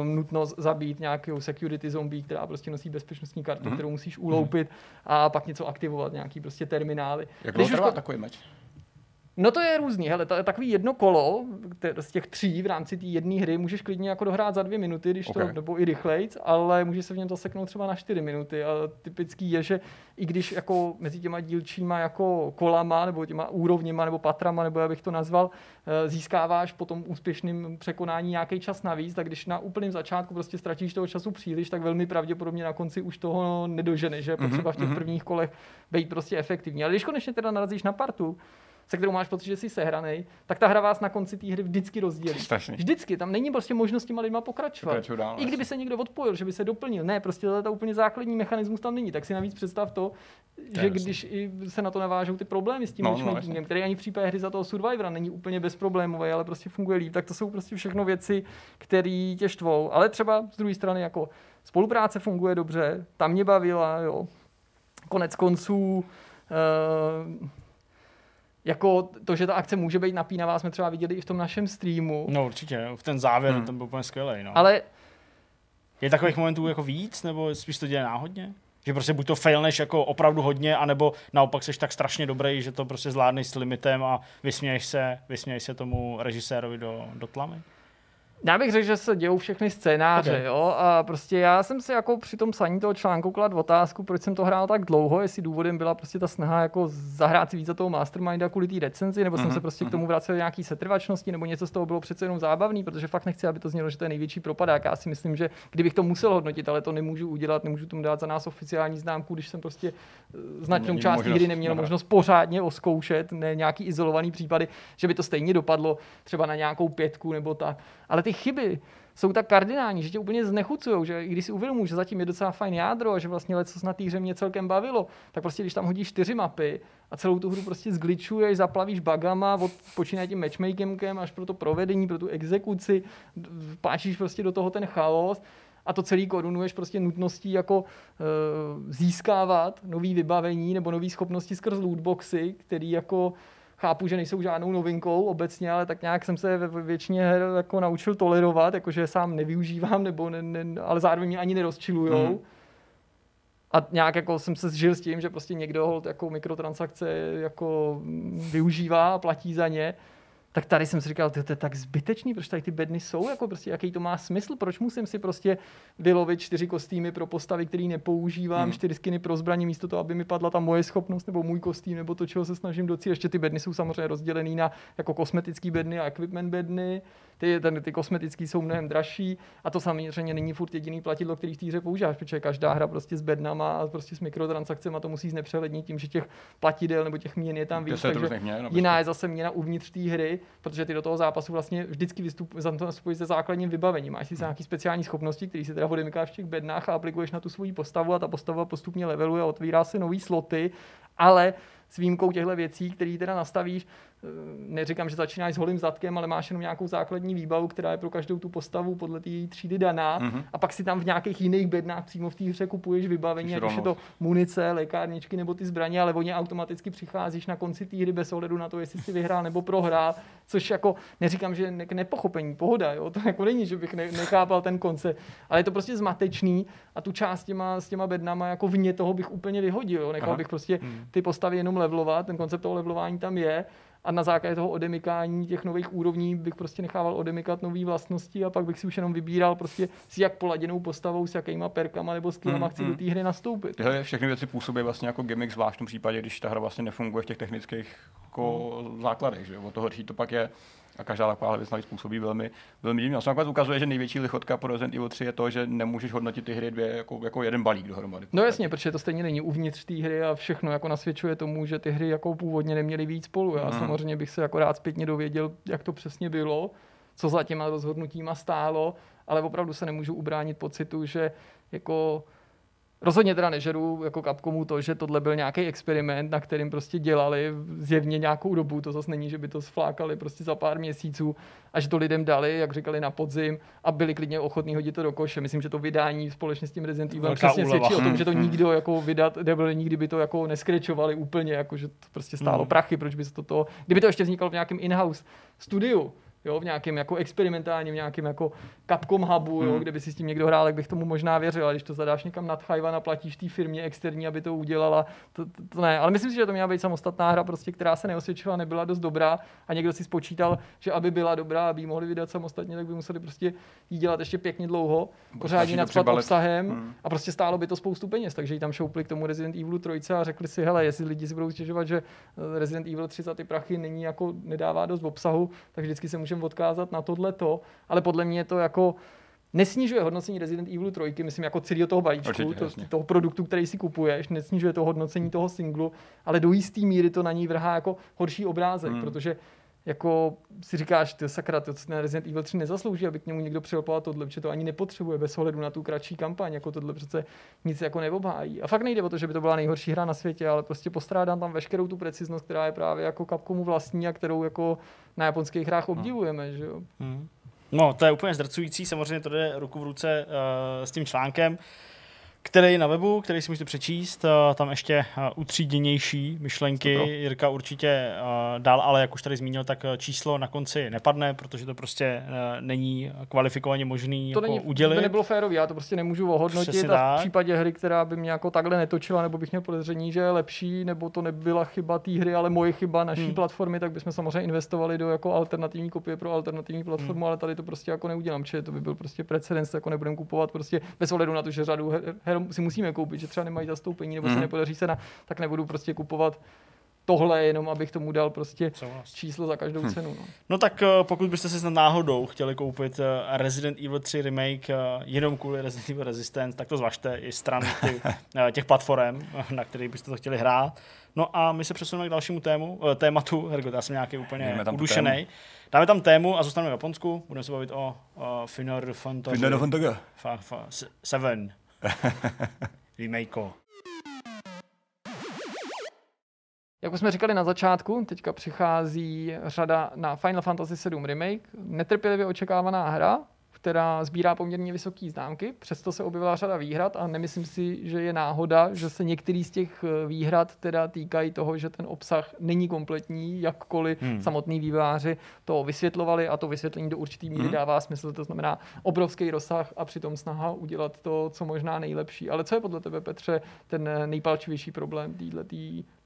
um, nutnost zabít nějakou security zombie, která prostě nosí bezpečnostní kartu, mm-hmm. kterou musíš uloupit a pak něco aktivovat, nějaký prostě terminály. Jak dlouho už trvá ko- takový meč? No to je různý, hele, to je takový jedno kolo z těch tří v rámci té jedné hry můžeš klidně jako dohrát za dvě minuty, když to, Ok. nebo i rychlejc, ale může se v něm zaseknout třeba na čtyři minuty a typický je, že i když jako mezi těma dílčíma jako kolama nebo těma úrovněma nebo patrama, nebo jak bych to nazval, eh, získáváš po tom úspěšném překonání nějaký čas navíc, tak když na úplném začátku prostě ztratíš toho času příliš, tak velmi pravděpodobně na konci už toho nedoženeš, že potřeba v těch mhm. prvních kolech být prostě efektivní. Ale když konečně teda narazíš na partu, se kterou máš pocit, že jsi sehranej, tak ta hra vás na konci té hry vždycky rozdělí. Strašný. Vždycky, tam není prostě možnost s těma lidma pokračovat. Pokračuju dál, I kdyby se někdo odpojil, že by se doplnil. Ne, prostě ta úplně základní mechanismus tam není. Tak si navíc představ to, že jasný. když i se na to navážou ty problémy s tím No, no, jasně. který ani v případě hry za toho Survivora není úplně bezproblémový, ale prostě funguje líp, tak to jsou prostě všechno věci, které tě štvou. Ale třeba z druhé strany jako spolupráce funguje dobře, tam mě bavila, jo. Konec konců, uh, jako to, že ta akce může být napínavá, jsme třeba viděli i v tom našem streamu. No určitě, v ten závěr, Hmm. ten byl úplně skvělý. No. Ale Je takových momentů jako víc, nebo spíš to děje náhodně? Že prostě buď to failneš jako opravdu hodně, anebo naopak jsi tak strašně dobrý, že to prostě zvládneš s limitem a vysměješ se, vysměješ se tomu režisérovi do, do tlamy? Já bych řekl, že se dějou všechny scénáře, Okay. jo, a prostě já jsem si jako při tom psaní toho článku klad otázku, proč jsem to hrál tak dlouho, jestli důvodem byla prostě ta snaha jako zahrát si víc za toho masterminda kvůli té recenzi, nebo mm-hmm. jsem Mhm, se prostě k tomu vracel nějaký setrvačnosti, nebo něco z toho bylo přece jenom zábavný, protože fakt nechci, aby to znělo, že to je největší propadák. Já si myslím, že kdybych to musel hodnotit, ale to nemůžu udělat, nemůžu tomu dát za nás oficiální známku, když jsem prostě eh, značnou Není část hry neměl nahrát. možnost pořádně oskoušet, ne nějaký izolovaný případy, že by to stejně dopadlo třeba na nějakou pětku nebo tak. Ale ty chyby jsou tak kardinální, že tě úplně znechucují, že i když si uvědomuji, že zatím je docela fajn jádro a že vlastně leco na té hře mě celkem bavilo, tak prostě když tam hodíš čtyři mapy a celou tu hru prostě zgličuješ, zaplavíš bugama, od počínaje tím matchmakingem až pro to provedení, pro tu exekuci, páčíš prostě do toho ten chaos a to celý korunuješ prostě nutností jako uh, získávat nový vybavení nebo nové schopnosti skrz lootboxy, který jako chápu, že nejsou žádnou novinkou obecně, ale tak nějak jsem se ve většině her jako naučil tolerovat, jakože sám nevyužívám, nebo ne, ne, ale zároveň mě ani nerozčilujou. Mm. A nějak jako jsem se zžil s tím, že prostě někdo jako mikrotransakce jako využívá a platí za ně tak tady jsem si říkal, to, to je tak zbytečný, proč tady ty bedny jsou, jako prostě, jaký to má smysl, proč musím si prostě vylovit čtyři kostýmy pro postavy, který nepoužívám, hmm. čtyři skiny pro zbraně, místo toho, aby mi padla ta moje schopnost nebo můj kostým, nebo to, čeho se snažím docílit. Ještě ty bedny jsou samozřejmě rozdělený na jako kosmetické bedny a equipment bedny ty, ten, ty kosmetické jsou mnohem dražší a to samozřejmě není furt jediný platidlo, který v té hře používáš, protože každá hra prostě s bednama a prostě s mikrotransakcemi to musí znepřehlednit tím, že těch platidel nebo těch měn je tam víc. Takže měn, jiná je zase měna uvnitř té hry, protože ty do toho zápasu vlastně vždycky vystupují se základním vybavením. Máš si hmm. nějaké speciální schopnosti, které si teda odemykáš v těch bednách a aplikuješ na tu svoji postavu a ta postava postupně leveluje a otvírá se nový sloty, ale s výjimkou těchto věcí, které teda nastavíš, neříkám, že začínáš s holým zadkem, ale máš jenom nějakou základní výbavu, která je pro každou tu postavu podle té třídy daná. Mm-hmm. A pak si tam v nějakých jiných bednách přímo v té hře kupuješ vybavení, ať už je to munice, lékárničky nebo ty zbraně, ale oni automaticky přicházíš na konci té hry bez ohledu na to, jestli si vyhrál nebo prohrál, což jako neříkám, že ne- nepochopení, pohoda, jo? to jako není, že bych ne- nechápal ten koncept, ale je to prostě zmatečný a tu část těma, s těma bednama jako vně toho bych úplně vyhodil, jo? nechal Aha. bych prostě mhm. ty postavy jenom levelovat, ten koncept toho levelování tam je a na základě toho odemykání těch nových úrovní bych prostě nechával odemykat nové vlastnosti a pak bych si už jenom vybíral prostě s jak poladěnou postavou, s jakýma perkama nebo skillama mm, chci mm. do té hry nastoupit. Tyhle všechny věci působí vlastně jako gimmick, zvlášť v tom případě, když ta hra vlastně nefunguje v těch technických jako mm. základech, že o to horší to pak je a každá taková věc navíc působí velmi, velmi divně. A ukazuje, že největší lichotka pro Resident Evil 3 je to, že nemůžeš hodnotit ty hry dvě jako, jako jeden balík dohromady. No jasně, protože to stejně není uvnitř té hry a všechno jako nasvědčuje tomu, že ty hry jako původně neměly víc spolu. Já mm. samozřejmě bych se jako rád zpětně dověděl, jak to přesně bylo, co za těma rozhodnutíma stálo, ale opravdu se nemůžu ubránit pocitu, že jako Rozhodně teda nežeru jako Capcomu to, že tohle byl nějaký experiment, na kterým prostě dělali zjevně nějakou dobu, to zase není, že by to sflákali prostě za pár měsíců a že to lidem dali, jak říkali na podzim a byli klidně ochotní hodit to do koše. Myslím, že to vydání společně s tím Resident Evil přesně úleva. svědčí o tom, že to hmm, hmm. nikdo jako vydat nebyl, nikdy by to jako neskrečovali úplně, jako že to prostě stálo hmm. prachy, proč by se to, to kdyby to ještě vzniklo v nějakém in-house studiu, jo, v nějakém jako experimentálním, nějakém jako Capcom hubu, jo, hmm. kde by si s tím někdo hrál, tak bych tomu možná věřil, ale když to zadáš někam nad Chajvan a platíš té firmě externí, aby to udělala, to, to, to, ne. Ale myslím si, že to měla být samostatná hra, prostě, která se neosvědčila, nebyla dost dobrá a někdo si spočítal, že aby byla dobrá, aby ji mohli vydat samostatně, tak by museli prostě jí dělat ještě pěkně dlouho, pořádně nadspad obsahem hmm. a prostě stálo by to spoustu peněz, takže ji tam šoupli k tomu Resident Evil 3 a řekli si, hele, jestli lidi si budou stěžovat, že eh, Resident Evil 3 za ty prachy není jako nedává dost obsahu, tak vždycky se můžeme odkázat na tohle to, ale podle mě to jako nesnižuje hodnocení Resident Evil 3, myslím jako celého toho balíčku, Určitě, to, toho produktu, který si kupuješ, nesnižuje to hodnocení toho singlu, ale do jisté míry to na ní vrhá jako horší obrázek, hmm. protože jako si říkáš, ty sakra, to na Resident Evil 3 nezaslouží, aby k němu někdo přilepoval tohle, protože to ani nepotřebuje bez ohledu na tu kratší kampaň, jako tohle přece nic jako neobhájí. A fakt nejde o to, že by to byla nejhorší hra na světě, ale prostě postrádám tam veškerou tu preciznost, která je právě jako Capcomu vlastní a kterou jako na japonských hrách hmm. obdivujeme, že jo. Hmm. No, to je úplně zdrcující, samozřejmě to jde ruku v ruce uh, s tím článkem který je na webu, který si můžete přečíst. Eh, tam ještě eh, utříděnější myšlenky. Super. Jirka určitě eh, dál, ale jak už tady zmínil, tak číslo na konci nepadne, protože to prostě není kvalifikovaně možný to jako není, udělit. To nebylo férový, já to prostě nemůžu ohodnotit a v případě hry, která by mě jako takhle netočila, nebo bych měl podezření, že je lepší, nebo to nebyla chyba té hry, ale moje chyba naší hmm. platformy, tak bychom samozřejmě investovali do jako alternativní kopie pro alternativní platformu, hmm. ale tady to prostě jako neudělám, protože to by byl prostě precedens, jako nebudeme kupovat prostě bez ohledu na to, že řadu her, her si musíme koupit, že třeba nemají zastoupení nebo mm. se mhm. nepodaří se na, tak nebudu prostě kupovat tohle, jenom abych tomu dal prostě číslo za každou hm. cenu. No. no tak eh, pokud byste si snad náhodou chtěli koupit eh, Resident Evil 3 remake eh, jenom kvůli Resident Evil Resistance, tak to zvažte i stran těch, těch platform, na kterých byste to chtěli hrát. No a my se přesuneme k dalšímu tému, tématu, Hergot, já jsem nějaký úplně udušený. Dáme tam tému a zůstaneme v Japonsku, budeme se bavit o, o Final Fantasy. Final Fantasy. Fa, fa, seven. Remake. Jak už jsme říkali na začátku, teďka přichází řada na Final Fantasy VII Remake. Netrpělivě očekávaná hra, která sbírá poměrně vysoké známky, přesto se objevila řada výhrad a nemyslím si, že je náhoda, že se některý z těch eh, výhrad teda týkají toho, že ten obsah není kompletní, jakkoliv hmm. samotný výváři to vysvětlovali a to vysvětlení do určitý míry hmm. dává smysl, to znamená obrovský rozsah a přitom snaha udělat to, co možná nejlepší. Ale co je podle tebe, Petře, ten nejpalčivější problém této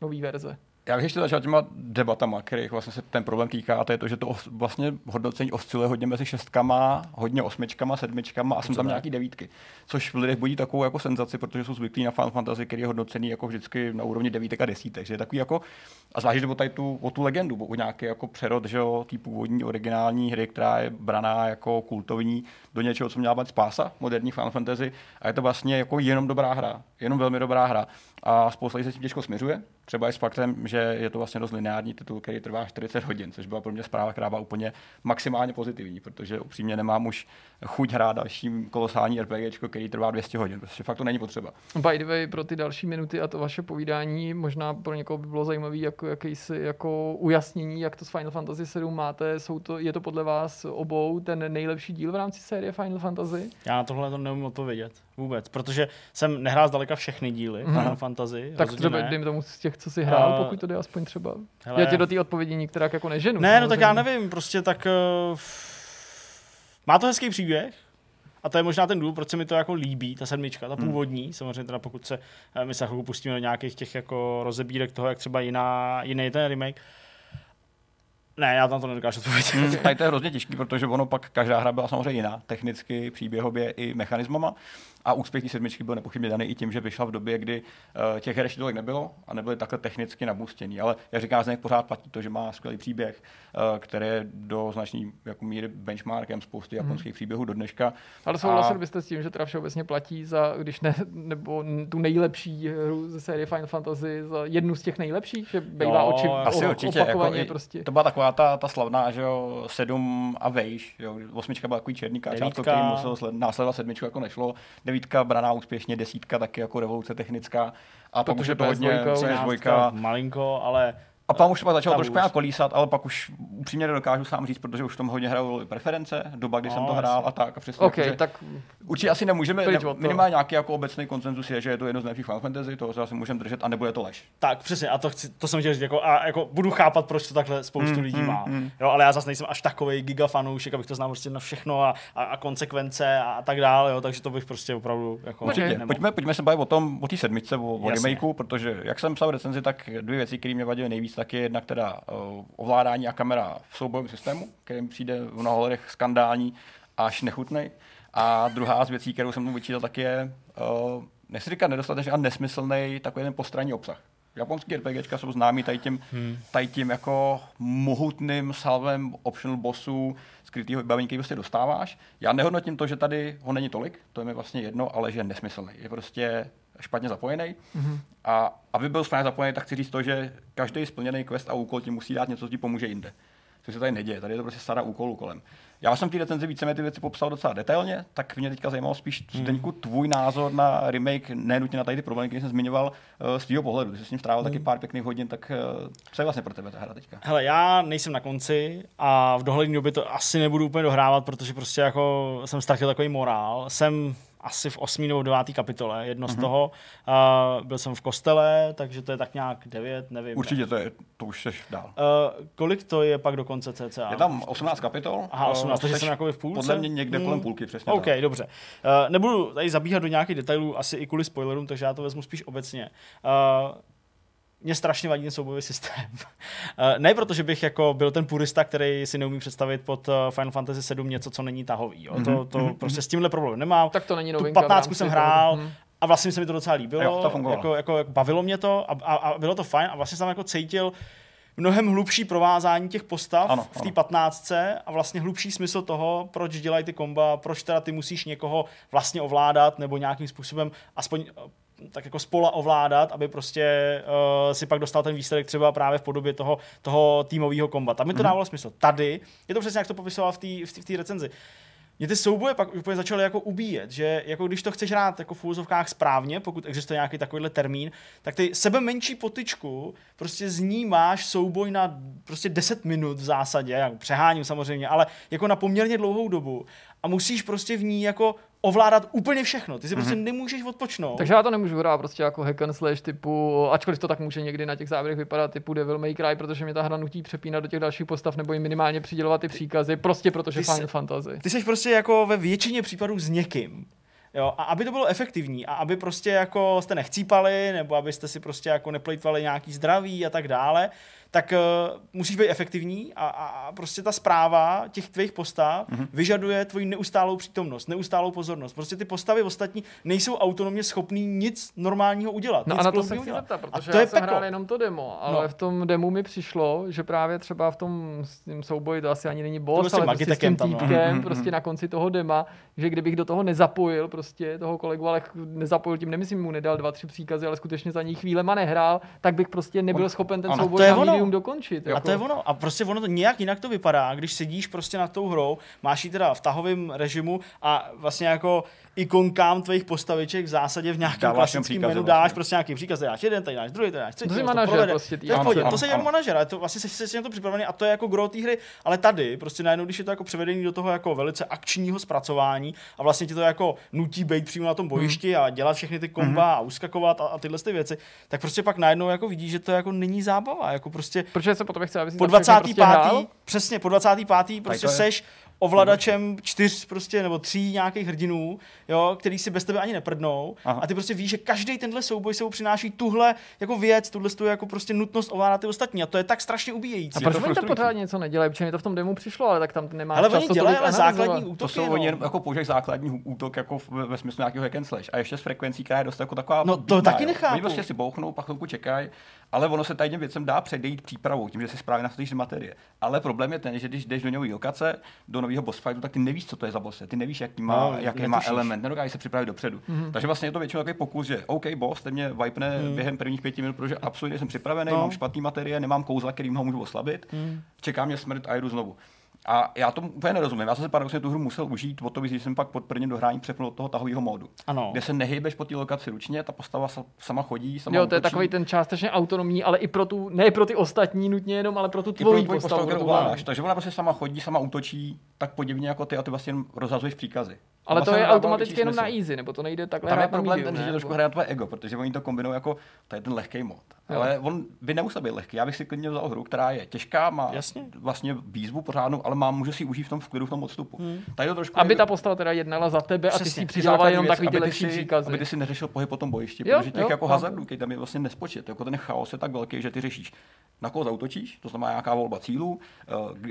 nové verze? Já bych ještě začal těma debatama, kterých vlastně se ten problém týká, a to je to, že to os, vlastně hodnocení osciluje hodně mezi šestkama, hodně osmičkama, sedmičkama a jsou tam nějaký devítky. Což v lidech budí takovou jako senzaci, protože jsou zvyklí na Final Fantasy, který je hodnocený jako vždycky na úrovni devítek a desítek. Že je takový jako, a zvlášť jde o, tady tu, o tu legendu, o nějaký jako přerod, že jo, té původní originální hry, která je braná jako kultovní do něčeho, co měla být spása moderní Final Fantasy. A je to vlastně jako jenom dobrá hra, jenom velmi dobrá hra. A spousta lidí se tím těžko směřuje, třeba i s faktem, že je to vlastně dost lineární titul, který trvá 40 hodin, což byla pro mě zpráva, která byla úplně maximálně pozitivní, protože upřímně nemám už chuť hrát dalším kolosální RPG, který trvá 200 hodin, protože fakt to není potřeba. By the way, pro ty další minuty a to vaše povídání, možná pro někoho by bylo zajímavé jako jakýsi jako ujasnění, jak to s Final Fantasy 7 máte. Jsou to, je to podle vás obou ten nejlepší díl v rámci série Final Fantasy? Já na tohle to neumím odpovědět vůbec, protože jsem nehrál zdaleka všechny díly mm-hmm. Final Fantasy. Tak třeba dejme tomu z těch, co si hrál, uh, pokud to jde aspoň třeba. Hele, Já tě do té odpovědi některá jako neženu. Ne, samozřejmě. no tak já nevím, prostě tak... Uh, má to hezký příběh, a to je možná ten důvod, proč se mi to jako líbí, ta sedmička, ta hmm. původní. Hmm. Samozřejmě teda pokud se, eh, my se chvilku pustíme do nějakých těch jako rozebírek toho, jak třeba jiná, jiný ten remake, ne, já tam to nedokážu odpovědět. Hmm, tady to je hrozně těžký, protože ono pak každá hra byla samozřejmě jiná, technicky, příběhově i mechanismama. A úspěch té sedmičky byl nepochybně daný i tím, že vyšla v době, kdy uh, těch her ještě tolik nebylo a nebyly takhle technicky nabustěný. Ale jak říká, z nich pořád platí to, že má skvělý příběh, uh, který je do značné jako míry benchmarkem spousty mm. japonských příběhů do dneška. Ale souhlasil a... byste s tím, že teda všeobecně platí za, když ne, nebo tu nejlepší hru ze série Final Fantasy, za jednu z těch nejlepších, že bývá no, oči asi určitě, jako prostě. To byla taková ta, ta slavná, že jo, sedm a vejš, jo, osmička byla takový černý káčátko, který musel následovat sedmičku, jako nešlo. Devítka braná úspěšně, desítka taky jako revoluce technická. A je to hodně ps Malinko, ale a pak už to začalo trošku nějak kolísat, ale pak už upřímně dokážu sám říct, protože už v tom hodně hraju preference, doba, kdy no, jsem to hrál a tak. A přesně, okay, jako, tak určitě asi nemůžeme, ne, minimálně nějaký jako obecný koncenzus je, že je to jedno z nejlepších Final Fantasy, to se asi můžeme držet a nebude to lež. Tak přesně, a to, chci, to jsem chtěl říct, jako, a jako budu chápat, proč to takhle spoustu mm, lidí mm, má. Mm. Jo, ale já zase nejsem až takový gigafanoušek, abych to znal prostě na všechno a, a, a konsekvence a, a tak dále, jo, takže to bych prostě opravdu jako Určitě. Pojďme, pojďme se bavit o tom, o té sedmičce, o, o remakeu, protože jak jsem psal recenzi, tak dvě věci, které mě vadily nejvíc, tak je jednak teda uh, ovládání a kamera v soubojovém systému, který přijde v mnoha hledech skandální až nechutný. A druhá z věcí, kterou jsem mu vyčítal, tak je, uh, nechci říkat nedostatečný a nesmyslný takový ten postranní obsah. Japonský RPGčka jsou známí tady tím, hmm. tady tím jako mohutným salvem optional bossů, skrytého vybavení, který prostě dostáváš. Já nehodnotím to, že tady ho není tolik, to je mi vlastně jedno, ale že je nesmyslný. Je prostě špatně zapojený. Mm-hmm. A aby byl správně zapojený, tak chci říct to, že každý splněný quest a úkol ti musí dát něco, co ti pomůže jinde. Což se tady neděje. Tady je to prostě stará úkol úkolem. Já jsem v té recenzi víceméně ty věci popsal docela detailně, tak mě teďka zajímalo spíš hmm. Zdeňku, tvůj názor na remake, nenutně na tady ty problémy, které jsem zmiňoval uh, z tvého pohledu. Ty jsi s ním strávil hmm. taky pár pěkných hodin, tak uh, co je vlastně pro tebe ta hra teďka? Hele, já nejsem na konci a v dohledné době to asi nebudu úplně dohrávat, protože prostě jako jsem ztratil takový morál. Jsem asi v 8. nebo 9. kapitole, jedno mm-hmm. z mhm. toho. Uh, byl jsem v kostele, takže to je tak nějak 9, nevím. Určitě to je, to už seš dál. Uh, kolik to je pak do konce CCA? Je tam 18 kapitol. Aha, 18, uh, takže jsem jako v půlce? Podle mě někde hmm. kolem půlky, přesně OK, tak. dobře. Uh, nebudu tady zabíhat do nějakých detailů, asi i kvůli spoilerům, takže já to vezmu spíš obecně. Uh, mě strašně vadí ten soubojový systém. Eh, ne proto, že bych jako byl ten purista, který si neumí představit pod eh, Final Fantasy 7 něco, co není tahový. Jo. To, to mm-hmm. prostě s tímhle problém nemám. Tak to není novinka. Tu 15 jsem hrál mm-hmm. a vlastně se mi to docela líbilo. Jo, to jako, jako, jako, bavilo mě to a, a, a, bylo to fajn a vlastně jsem jako cítil mnohem hlubší provázání těch postav ano, v té 15 a vlastně hlubší smysl toho, proč dělají ty komba, proč teda ty musíš někoho vlastně ovládat nebo nějakým způsobem aspoň tak jako spola ovládat, aby prostě uh, si pak dostal ten výsledek třeba právě v podobě toho, toho týmového kombata. mi to mm. dávalo smysl. Tady je to přesně, jak to popisoval v té v v recenzi. mě ty souboje pak úplně začaly jako ubíjet, že jako když to chceš hrát jako v úzovkách správně, pokud existuje nějaký takovýhle termín, tak ty sebe menší potyčku prostě z ní máš souboj na prostě 10 minut v zásadě, jak přeháním samozřejmě, ale jako na poměrně dlouhou dobu a musíš prostě v ní jako ovládat úplně všechno. Ty si mm-hmm. prostě nemůžeš odpočnout. Takže já to nemůžu hrát prostě jako hack and slash typu, ačkoliv to tak může někdy na těch záběrech vypadat typu Devil May Cry, protože mě ta hra nutí přepínat do těch dalších postav nebo jim minimálně přidělovat ty příkazy, prostě protože ty Final Fantasy. Ty jsi prostě jako ve většině případů s někým. Jo, a aby to bylo efektivní a aby prostě jako jste nechcípali, nebo abyste si prostě jako neplejtvali nějaký zdraví a tak dále, tak uh, musíš být efektivní a, a prostě ta zpráva těch tvých postav mm-hmm. vyžaduje tvoji neustálou přítomnost, neustálou pozornost. Prostě ty postavy ostatní nejsou autonomně schopný nic normálního udělat. No a na to se chci zeptat, protože a to já je jsem hrál jenom to demo, ale no. v tom demo mi přišlo, že právě třeba v tom s tím souboji, to asi ani není boss, to ale prostě s tím no. týpkem, no. prostě na konci toho dema, že kdybych do toho nezapojil prostě toho kolegu, ale zapojil tím, nemyslím mu nedal dva, tři příkazy, ale skutečně za ní chvílema nehrál, tak bych prostě nebyl schopen ten souboj dokončit. Jako. A to je ono. A prostě ono to nějak jinak to vypadá, když sedíš prostě nad tou hrou, máš ji teda v tahovém režimu a vlastně jako ikonkám tvých postaviček v zásadě v nějakém klasickém menu dáš vlastně. prostě nějaký příkaz, dáš jeden, tady dáš druhý, tady dáš třetí. To je manažer prostě. To, je ano, ano, to se jako manažer, ale to vlastně jsi, jsi na to připravený a to je jako gro té hry, ale tady prostě najednou, když je to jako převedení do toho jako velice akčního zpracování a vlastně ti to jako nutí být přímo na tom bojišti hmm. a dělat všechny ty komba hmm. a uskakovat a, a tyhle ty věci, tak prostě pak najednou jako vidíš, že to jako není zábava, jako prostě. Protože se potom chce, aby si po 25. Prostě přesně, po 25. prostě seš ovladačem čtyř prostě, nebo tří nějakých hrdinů, jo, který si bez tebe ani neprdnou. Aha. A ty prostě víš, že každý tenhle souboj sebou přináší tuhle jako věc, tuhle tu jako prostě nutnost ovládat ty ostatní. A to je tak strašně ubíjející. A proč oni to pořád něco nedělají? Protože mi to v tom demo přišlo, ale tak tam nemá Ale oni dělají ale základní útoky. To jsou oni jako používají základní útok jako ve, ve smyslu nějakého hack and slash. A ještě s frekvencí, která je dost jako taková. No to taky nechápu. Oni prostě si bouchnou, pak chvilku čekají, ale ono se tady těm věcem dá předejít přípravou, tím, že si správně nastavíš materie. Ale problém je ten, že když jdeš do něj lokace, do nového boss fightu, tak ty nevíš, co to je za boss. Ty nevíš, jaký má, no, jaký má element, nedokážeš se připravit dopředu. Mm-hmm. Takže vlastně je to většinou takový pokus, že OK, boss, ten mě vipne mm. během prvních pěti minut, protože absolutně jsem připravený, no. mám špatný materie, nemám kouzla, kterým ho můžu oslabit, mm. čeká mě smrt a jdu znovu. A já to úplně nerozumím. Já jsem si paradoxně tu hru musel užít o to, když jsem pak pod prvním dohrání přepnul do toho tahového módu. Ano. Kde se nehybeš po té lokaci ručně, ta postava sama chodí, sama Jo, to útočí. je takový ten částečně autonomní, ale i pro tu, ne pro ty ostatní nutně jenom, ale pro tu tvoji postavu. postavu kterou ovládáš. Takže ona prostě sama chodí, sama útočí, tak podivně jako ty a ty vlastně rozhazuješ příkazy. Ale to je automaticky jenom na easy, nebo to nejde takhle Tam je problém ten, že trošku hraje na tvoje ego, protože oni to kombinují jako, to je ten lehký mod. Jo. Ale on by nemusel být lehký. Já bych si klidně vzal hru, která je těžká, má Jasně. vlastně výzvu pořádnou, ale má, může si užít v tom v klidu, v tom odstupu. Hmm. Tady to trošku aby ta postava teda jednala za tebe Přesně. a ty si přidával jenom takový ty lepší příkazy. Aby ty si neřešil pohyb po tom bojišti, jo, protože těch jo, jako hazardů, tam je vlastně nespočet. Jako ten chaos je tak velký, že ty řešíš na koho zautočíš, to znamená nějaká volba cílů,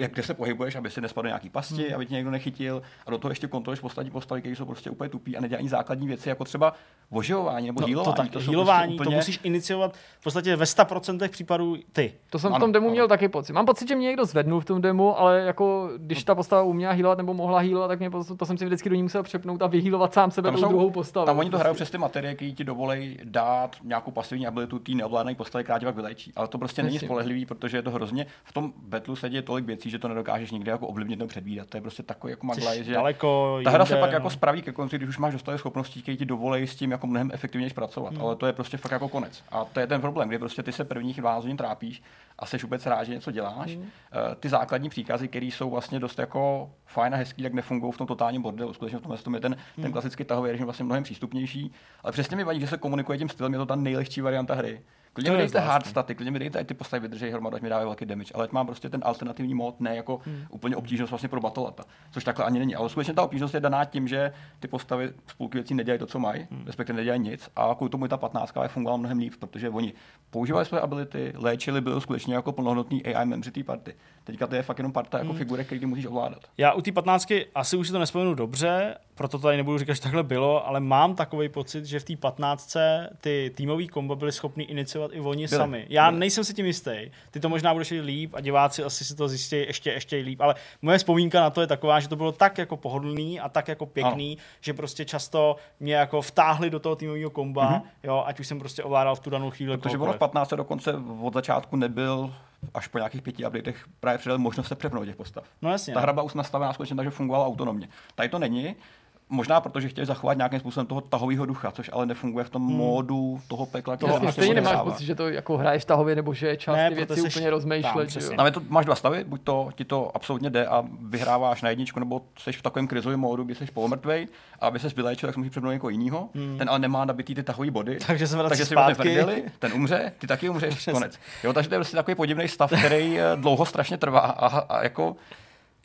eh, kde se pohybuješ, aby si nespadl nějaký pasti, hmm. aby tě někdo nechytil, a do toho ještě kontroluješ poslední postavy, které jsou prostě úplně tupí a nedělají základní věci, jako třeba oživování nebo no, healování. To, tak, to, healování, prostě úplně... to musíš iniciovat v podstatě ve 100% případů ty. To jsem ano, v tom demu ano. měl taky pocit. Mám pocit, že mě někdo zvednul v tom demu, ale jako když no. ta postava uměla healovat nebo mohla healovat, tak mě to, to jsem si vždycky do ní musel přepnout a vyhýlovat sám sebe tam tou druhou postavu. Tam oni to hrajou přes ty materie, které ti dovolí dát nějakou pasivní abilitu té neovládané postavy, která tě pak vylečí. Ale to prostě není spolehlivý, protože je to hrozně. V tom betlu se děje tolik věcí, že to nedokážeš nikdy jako ovlivnit nebo předvídat. To je prostě takový jako magla, že daleko ta hra se pak jako spraví ke konci, když už máš dostatek schopností, které ti dovolí s tím jako mnohem efektivněji pracovat. Hmm. Ale to je prostě fakt jako konec. A to je ten problém, kdy prostě ty se prvních 12 hodin trápíš a jsi vůbec rád, že něco děláš. Hmm. Uh, ty základní příkazy, které jsou vlastně dost jako fajn a hezký, tak nefungují v tom totálním bordelu. Skutečně v tomhle tom je ten, hmm. ten klasický tahový režim vlastně mnohem přístupnější. Ale přesně mi vadí, že se komunikuje tím stylem, je to ta nejlehčí varianta hry. Klidně mi dejte hard staty, klidně mi dejte, ať ty postavy vydrží hromadu, ať mi dávají velký damage, ale ať mám prostě ten alternativní mod, ne jako hmm. úplně obtížnost vlastně pro batolata, což takhle ani není. Ale skutečně ta obtížnost je daná tím, že ty postavy spolky věcí nedělají to, co mají, hmm. respektive nedělají nic a kvůli tomu ta 15 fungovala mnohem líp, protože oni používali své ability, léčili, byli skutečně jako plnohodnotný AI membři té party. Teďka to je fakt jenom parta jako hmm. figurek, který musíš ovládat. Já u té 15 asi už si to nespomenu dobře, proto tady nebudu říkat, že takhle bylo, ale mám takový pocit, že v té 15 ty týmový kombo byly schopni iniciovat i oni byli, sami. Já byli. nejsem si tím jistý. Ty to možná budeš líp a diváci asi si to zjistí ještě, ještě líp, ale moje vzpomínka na to je taková, že to bylo tak jako pohodlný a tak jako pěkný, ano. že prostě často mě jako vtáhli do toho týmového komba, mm-hmm. jo, ať už jsem prostě ovládal v tu danou chvíli. Protože ono v 15 dokonce od začátku nebyl až po nějakých pěti updatech právě přidali možnost se přepnout těch postav. No jasně. Ta hra byla už nastavená skutečně tak, že fungovala autonomně. Tady to není. Možná protože chtěli zachovat nějakým způsobem toho tahového ducha, což ale nefunguje v tom hmm. módu toho pekla. který Jasně, se stejně nemáš pocit, že to jako hraješ tahově, nebo že je čas Ne, ty věci jsi úplně tam, rozmýšlet. jo. Tam je to, máš dva stavy, buď to ti to absolutně jde a vyhráváš na jedničku, nebo jsi v takovém krizovém módu, kdy jsi polomrtvej a aby se vyléčil, tak musíš přepnout někoho jiného. Hmm. Ten ale nemá nabitý ty tahový body. Takže se takže si ten umře, ty taky umřeš, konec. Jo, takže to je prostě takový podivný stav, který eh, dlouho strašně trvá a, a jako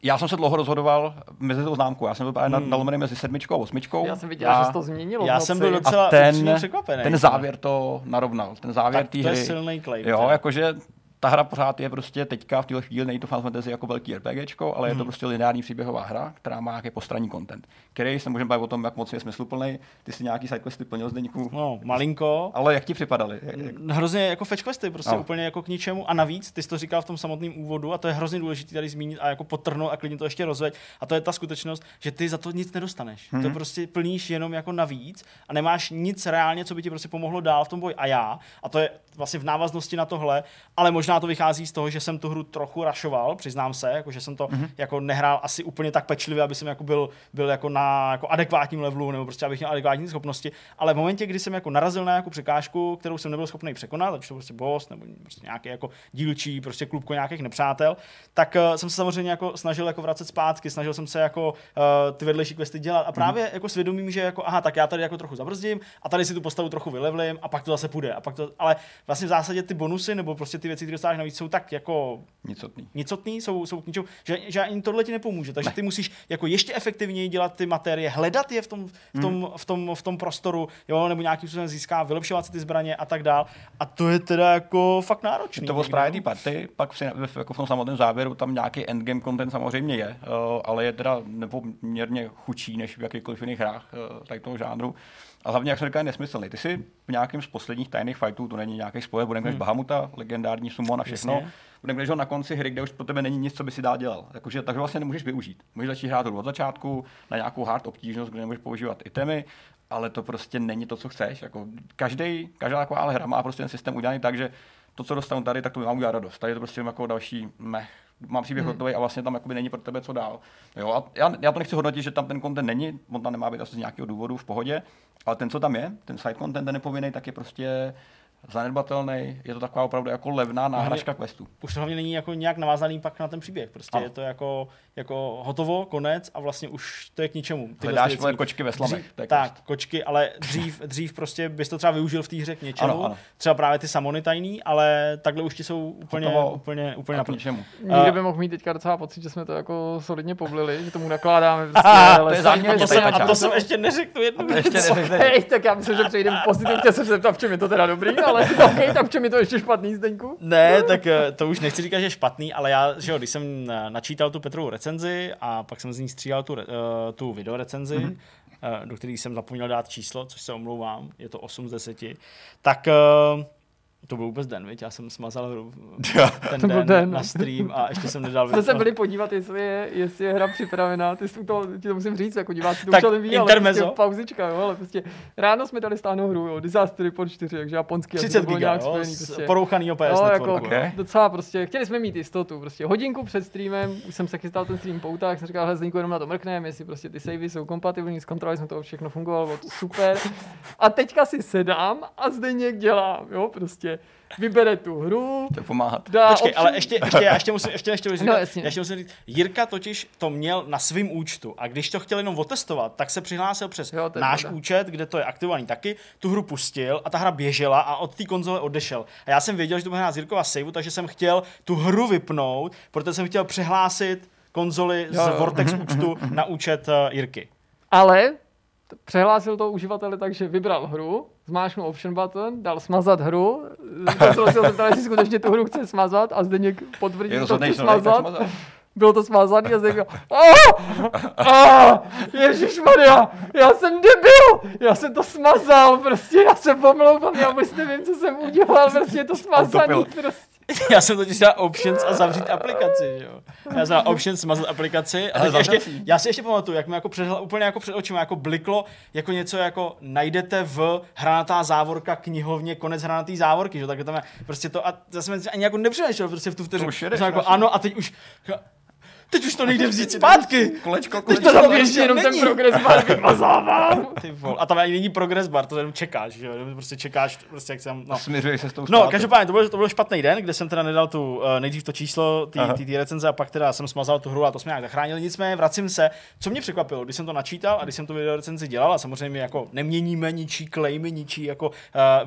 já jsem se dlouho rozhodoval mezi tou známkou. Já jsem byl právě hmm. nalomený mezi sedmičkou a osmičkou. Já jsem viděl, a, že se to změnilo. Já jsem byl docela a ten, překvapený. ten závěr to narovnal. Ten závěr Tak té to je hry. silný claim, Jo, jakože ta hra pořád je prostě teďka v téhle chvíli, není to Final Fantasy jako velký RPGčko, ale je Hmm. to prostě lineární příběhová hra, která má nějaký postranní content, který se můžeme bavit o tom, jak moc je smysluplný. Ty si nějaký sidequesty plnil zdeníku, No, malinko. ale jak ti připadaly? Jak- jak- Hrozně jako fetch questy, prostě No. úplně jako k ničemu. A navíc, ty jsi to říkal v tom samotném úvodu, a to je hrozně důležité tady zmínit a jako potrhnout a klidně to ještě rozveď. A to je ta skutečnost, že ty za to nic nedostaneš. Mm-hmm. To prostě plníš jenom jako navíc a nemáš nic reálně, co by ti prostě pomohlo dál v tom boji. A já, a to je vlastně v návaznosti na tohle, ale možná to vychází z toho, že jsem tu hru trochu rašoval, přiznám se, jako že jsem to mm-hmm. jako nehrál asi úplně tak pečlivě, aby jsem jako byl, byl jako na jako adekvátním levelu, nebo prostě abych měl adekvátní schopnosti. Ale v momentě, kdy jsem jako narazil na nějakou překážku, kterou jsem nebyl schopný překonat, ať to prostě boss nebo prostě nějaký jako dílčí prostě klubko nějakých nepřátel, tak uh, jsem se samozřejmě jako snažil jako vracet zpátky, snažil jsem se jako uh, ty vedlejší questy dělat a právě mm-hmm. jako svědomím, že jako aha, tak já tady jako trochu zabrzdím a tady si tu postavu trochu vylevlím a pak to zase půjde. A pak to, ale vlastně v zásadě ty bonusy nebo prostě ty věci, které dostáváš navíc, jsou tak jako Nicotný. nicotný, jsou, jsou k ničemu, že, že ani tohle ti nepomůže. Takže ty musíš jako ještě efektivněji dělat ty materie, hledat je v tom, v tom, v tom, v tom prostoru, jo, nebo nějakým způsobem získá, vylepšovat si ty zbraně a tak dál. A to je teda jako fakt náročný. To bylo právě no. té party, pak v, v, jako v tom samotném závěru tam nějaký endgame content samozřejmě je, uh, ale je teda nepoměrně chudší než v jakýchkoliv jiných hrách uh, tady toho žánru. A hlavně, jak jsem říkal, je nesmyslný. Ty si v nějakém z posledních tajných fightů, to není nějaký spoiler, bude hmm. Bahamuta, legendární summon a všechno, Jasně. bude ho na konci hry, kde už pro tebe není nic, co by si dál dělal. Jakože, takže vlastně nemůžeš využít. Můžeš začít hrát od začátku na nějakou hard obtížnost, kde nemůžeš používat itemy, ale to prostě není to, co chceš. Jako každý, každá taková hra má prostě ten systém udělaný tak, že to, co dostanu tady, tak to mi mám udělat radost. Tady je to prostě jako další meh. Mám příběh hmm. hotový a vlastně tam jakoby není pro tebe co dál. Jo, a já, já, to nechci hodnotit, že tam ten content není, on tam nemá být asi z nějakého důvodu v pohodě, ale ten, co tam je, ten side content, ten nepovinný, tak je prostě zanedbatelný. Je to taková opravdu jako levná náhražka questu. Už to hlavně není jako nějak navázaný pak na ten příběh. Prostě Ano. je to jako, jako hotovo, konec a vlastně už to je k ničemu. Tyhle Hledáš věci. vole kočky ve slamech. Dřív, tak, quest. kočky, ale dřív, dřív prostě bys to třeba využil v té hře k něčemu. Ano, ano. Třeba právě ty samony tajný, ale takhle už ti jsou úplně, Hotovo. úplně, úplně na k ničemu. Někdo A- by mohl mít teďka docela pocit, že jsme to jako solidně poblili, že tomu nakládáme prostě to je to se- je A to jsem ještě neřekl tu jednu Ještě věc. Hej, tak já myslím, že přejdeme pozitivně, jsem se zeptat, v čem je to teda dobrý, ale OK, tak v čem je to ještě špatný, Zdeňku? Ne, tak eh, to už nechci říkat, že je špatný, ale já, že jo, když jsem eh, načítal tu Petrovou recenzi a pak jsem z ní stříhal tu, eh, tu video recenzi, Mhm. mm-hmm. do které jsem zapomněl dát číslo, což se omlouvám, je to 8 z 10, tak eh, to byl vůbec den, viď? Já jsem smazal hru ten To byl den, den. na stream a ještě jsem nedal Jsme se byli podívat, jestli je, jestli je hra připravená. Ty jsi toho, ti to musím říct, jako diváci to Tak už ale ví, ale intermezzo. prostě pauzička, jo, ale prostě ráno jsme dali stáhnout hru, jo, Disaster Report 4, takže japonský, asi 30 to bylo giga, nějak jo, spojený, prostě. porouchaný OPS No, networku. jako Ok. jo. docela prostě, chtěli jsme mít jistotu, prostě hodinku před streamem, už jsem se chystal ten stream poutat, tak jsem říkal, hele, Zdeňku, jenom na to mrkneme, jestli prostě ty savey jsou kompatibilní, zkontrolovali jsme to, všechno fungovalo, bylo to super. A teďka si sedám a Zdeněk dělá, jo, prostě vybere tu hru, To je pomáhat. dá Počkej, option- ale ještě, ještě, já ještě musím, ještě, ještě, ještě, No, říct, jasně. ještě musím říct, Jirka totiž to měl na svém účtu a když to chtěl jenom otestovat, tak se přihlásil přes Jo, náš pravda. účet, kde to je aktivovaný taky, tu hru pustil a ta hra běžela a od té konzole odešel. A já jsem věděl, že to bude hrát z Jirkova saveu, takže jsem chtěl tu hru vypnout, protože jsem chtěl přihlásit konzoli Jo, z jo. Vortex účtu na účet eh, Jirky. Ale přehlásil to uživateli tak, že vybral hru, zmáčknul option button, dal smazat hru, kontrol se zeptal, jestli skutečně tu hru chce smazat a Zdeněk potvrdil, že to chce že smazat. smazat. Bylo to smazaný a Zdeněk říkal, "Ah! Ah! Ježišmarja, já jsem debil, já jsem to smazal, prostě já se pomlouvám, já vůbec nevím, co jsem udělal, prostě je to smazaný, prostě. Já jsem totiž dal options a zavřít aplikaci, že jo. Já jsem dal options, smazat aplikaci a Ale teď ještě, já si ještě pamatuju, jak mi jako před, úplně jako před očima jako bliklo jako něco jako najdete v hranatá závorka knihovně, konec hranatý závorky, že jo, tak tam je prostě to a já jsem ani jako nepřemýšlel prostě v tu vteřinu. už jedeš Jsem jako, vlastně. ano a teď už, teď už to nejde vzít zpátky. Kolečko, Teď kolečko. to tam Ještě jenom ten není. progres bar vymazávám. Ty vol. A tam ani není progress bar, to jenom čekáš, že jo, prostě čekáš, prostě jak jsem, no. Směřuješ se s tou No, každopádně to byl, to byl špatný den, kde jsem teda nedal tu, uh, nejdřív to číslo tý recenze a pak teda jsem smazal tu hru a to jsme nějak zachránili. Nicméně vracím se, co mě překvapilo, když jsem to načítal a když jsem tu video recenzi dělal a samozřejmě jako neměníme ničí klejmy, ničí jako uh,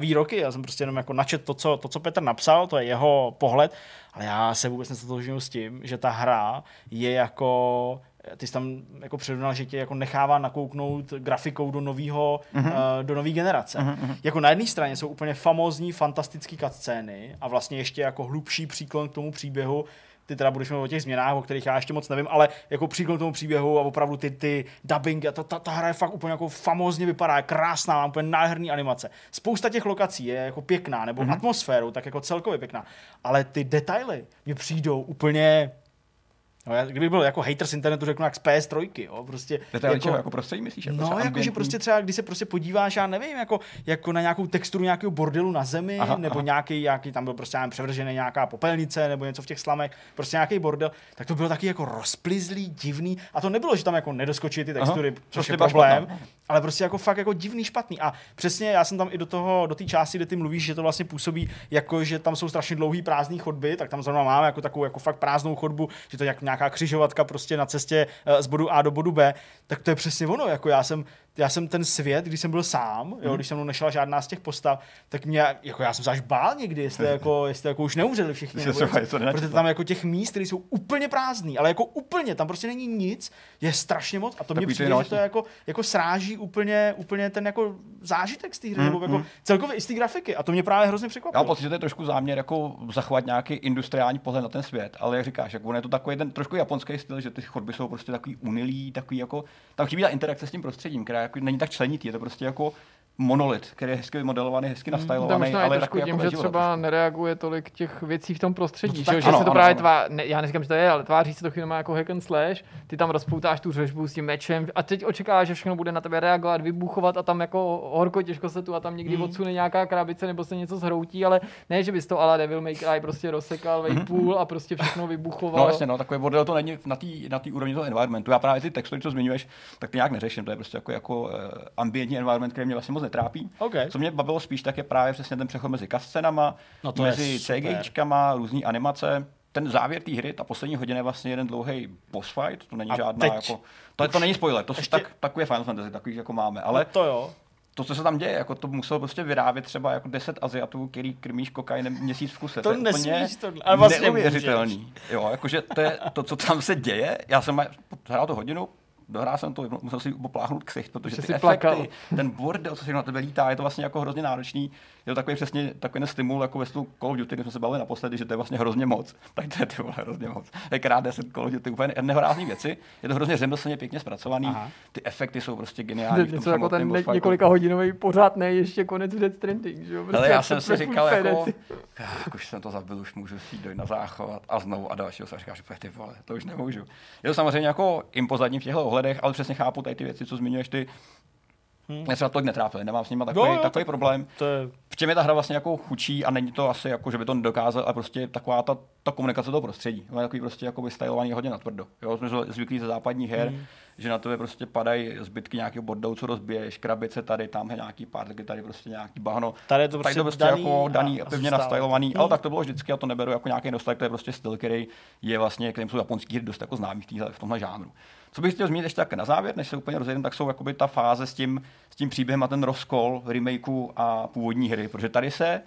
výroky, já jsem prostě jenom jako načet to co, to, co Petr napsal, to je jeho pohled, ale já se vůbec nestotožňuji s tím, že ta hra je jako ty jsi tam jako předunal, že tě jako nechává nakouknout grafikou do nového, Mhm. uh, do nové generace. Jako na jedné straně jsou úplně famózní, fantastické cutscény a vlastně ještě jako hlubší příklon k tomu příběhu, ty teda budeš mluvit o těch změnách, o kterých já ještě moc nevím, ale jako příklon k tomu příběhu a opravdu ty, ty dubbing, a ta, ta, ta hra je fakt úplně jako famózně vypadá, je krásná, má úplně nádherný animace. Spousta těch lokací je jako pěkná, nebo mm-hmm. atmosférou, tak jako celkově pěkná, ale ty detaily mě přijdou úplně No, já, kdyby byl jako hater z internetu, řeknu jak z PS3, jo, prostě. Detaily čeho, jako prostředí myslíš? Jako No, jakože ambientní? prostě třeba, když se prostě podíváš, já nevím, jako, jako na nějakou texturu nějakého bordelu na zemi, Aha, nebo aha. nějaký, nějaký, tam byl prostě nevím, převržený nějaká popelnice, nebo něco v těch slamech, prostě nějaký bordel, tak to bylo taky jako rozplizlý, divný. A to nebylo, že tam jako nedoskočí ty textury, Aha, což prostě je problém, špatná. Ale prostě jako fakt jako divný, špatný. A přesně já jsem tam i do toho, do té části, kde ty mluvíš, že to vlastně působí jako, že tam jsou strašně dlouhý prázdné chodby, tak tam zrovna máme jako takovou jako fakt prázdnou chodbu, že to je jak nějaká křižovatka prostě na cestě eh, z bodu A do bodu B, tak to je přesně ono. Jako já jsem, já jsem ten svět, když jsem byl sám, Mhm. jo, když jsem mnou nešla žádná z těch postav, tak mě, jako já jsem se až bál někdy, jestli jako, jestli jako už neumřeli všichni. Nebo se něco. protože tam jako těch míst, které jsou úplně prázdný, ale jako úplně, tam prostě není nic, je strašně moc a to ty přijde, že to jako, jako sráží úplně, úplně ten jako zážitek z té hry, Mm, nebo jako celkově i z té grafiky a to mě právě hrozně Já překvapilo. mám pocit, že to je trošku záměr jako zachovat nějaký industriální pohled na ten svět, ale jak říkáš, jako on je to takový ten trošku japonský styl, že ty chodby jsou prostě takový unilý, takový jako, tam chybí ta interakce s tím prostředím, která jako není tak členitý, je to prostě jako monolit, který je hezky vymodelovaný, hezky To nastylovaný, ale je trošku takový tím, jako že třeba nereaguje tolik těch věcí v tom prostředí, No to že, tak že ano, se to ano, právě ano. tvá, ne, já neříkám, že to je, ale tváří se to chvíli jako hack and slash, ty tam rozpoutáš tu řežbu s tím mečem a teď očekáváš, že všechno bude na tebe reagovat, vybuchovat a tam jako horko těžko se tu a tam někdy Hmm. odsune nějaká krabice nebo se něco zhroutí, ale ne, že bys to ala Devil May Cry prostě rozsekal vejpůl a prostě všechno vybuchoval. No jasně, no, takový bordel to není na té na tý úrovni toho environmentu. Já právě ty textury, co zmiňuješ, tak ty nějak neřeším. To je prostě jako, jako uh, ambientní environment, který mě vlastně moc netrápí. OK. Co mě bavilo spíš, tak je právě přesně ten přechod mezi cutscenama, No to mezi super. CGIčkama, různý animace. Ten závěr té hry, ta poslední hodina je vlastně jeden dlouhý boss fight, to není A žádná teď jako... To, to není spoiler, to ještě- tak, takový Final Fantasy, takový jako máme, ale Ale to jo. to, co se tam děje, jako to muselo prostě vyrábět třeba jako 10 Aziatů, který krmíš kokainem měsíc v kuse. To je úplně nesmíš tohle, ale vlastně neuvěřitelný. Jo, jakože to, je, to, co tam se děje, já jsem hrál to hodinu, dohrál jsem to, musel si popláhnout ksicht, protože Že ty efekty, plakal. ten bordel, co si na tebe lítá, je to vlastně jako hrozně náročný. Je to takový přesně takový ten stimul, jako ve stylu Call of Duty, když jsme se bavili naposledy, že to je vlastně hrozně moc. Tak to je ty vole, hrozně moc. Je krát 10 Call of Duty, úplně nehorázný věci. Je to hrozně řemeslně pěkně zpracovaný. Aha. Ty efekty jsou prostě geniální. něco jako ten ne- několika hodinový pořád ne, ještě konec Dead Stranding, že jo? Prostě Ale já jsem si říkal, jako, jak už jsem to zabil, už můžu si dojít na záchod a znovu a dalšího jsem říkal, že ty vole, to už nemůžu. Je to samozřejmě jako impozantní v těchto ohledech, ale přesně chápu tady ty věci, co zmiňuješ ty. Hmm. Mě třeba tolik netrápily, nemám s nimi takový, Jo, jo, takový tak- problém. To je, V čem je ta hra vlastně jako chučí a není to asi jako, že by to nedokázal, a prostě taková ta, ta komunikace toho prostředí. Je takový prostě jako vystylovaný hodně natvrdo. Jo, jsme zvyklí- ze západních her, hmm. že na tebe prostě padají zbytky nějakého bordelu, co rozbiješ, krabice tady, tamhle nějaký párky, tady prostě nějaký bahno. Tady je to tady prostě to prostě daný jako a- daný a pevně nastylovaný, Hmm. ale tak to bylo vždycky a to neberu jako nějaký nostalg, to je prostě styl, který je vlastně, kterým jsou japonský hry dost jako známý v, týhle, v tomhle žánru. Co bych chtěl zmínit ještě tak na závěr, než se úplně rozjedem, tak jsou jakoby ta fáze s tím, s tím příběhem a ten rozkol remakeu a původní hry, protože tady se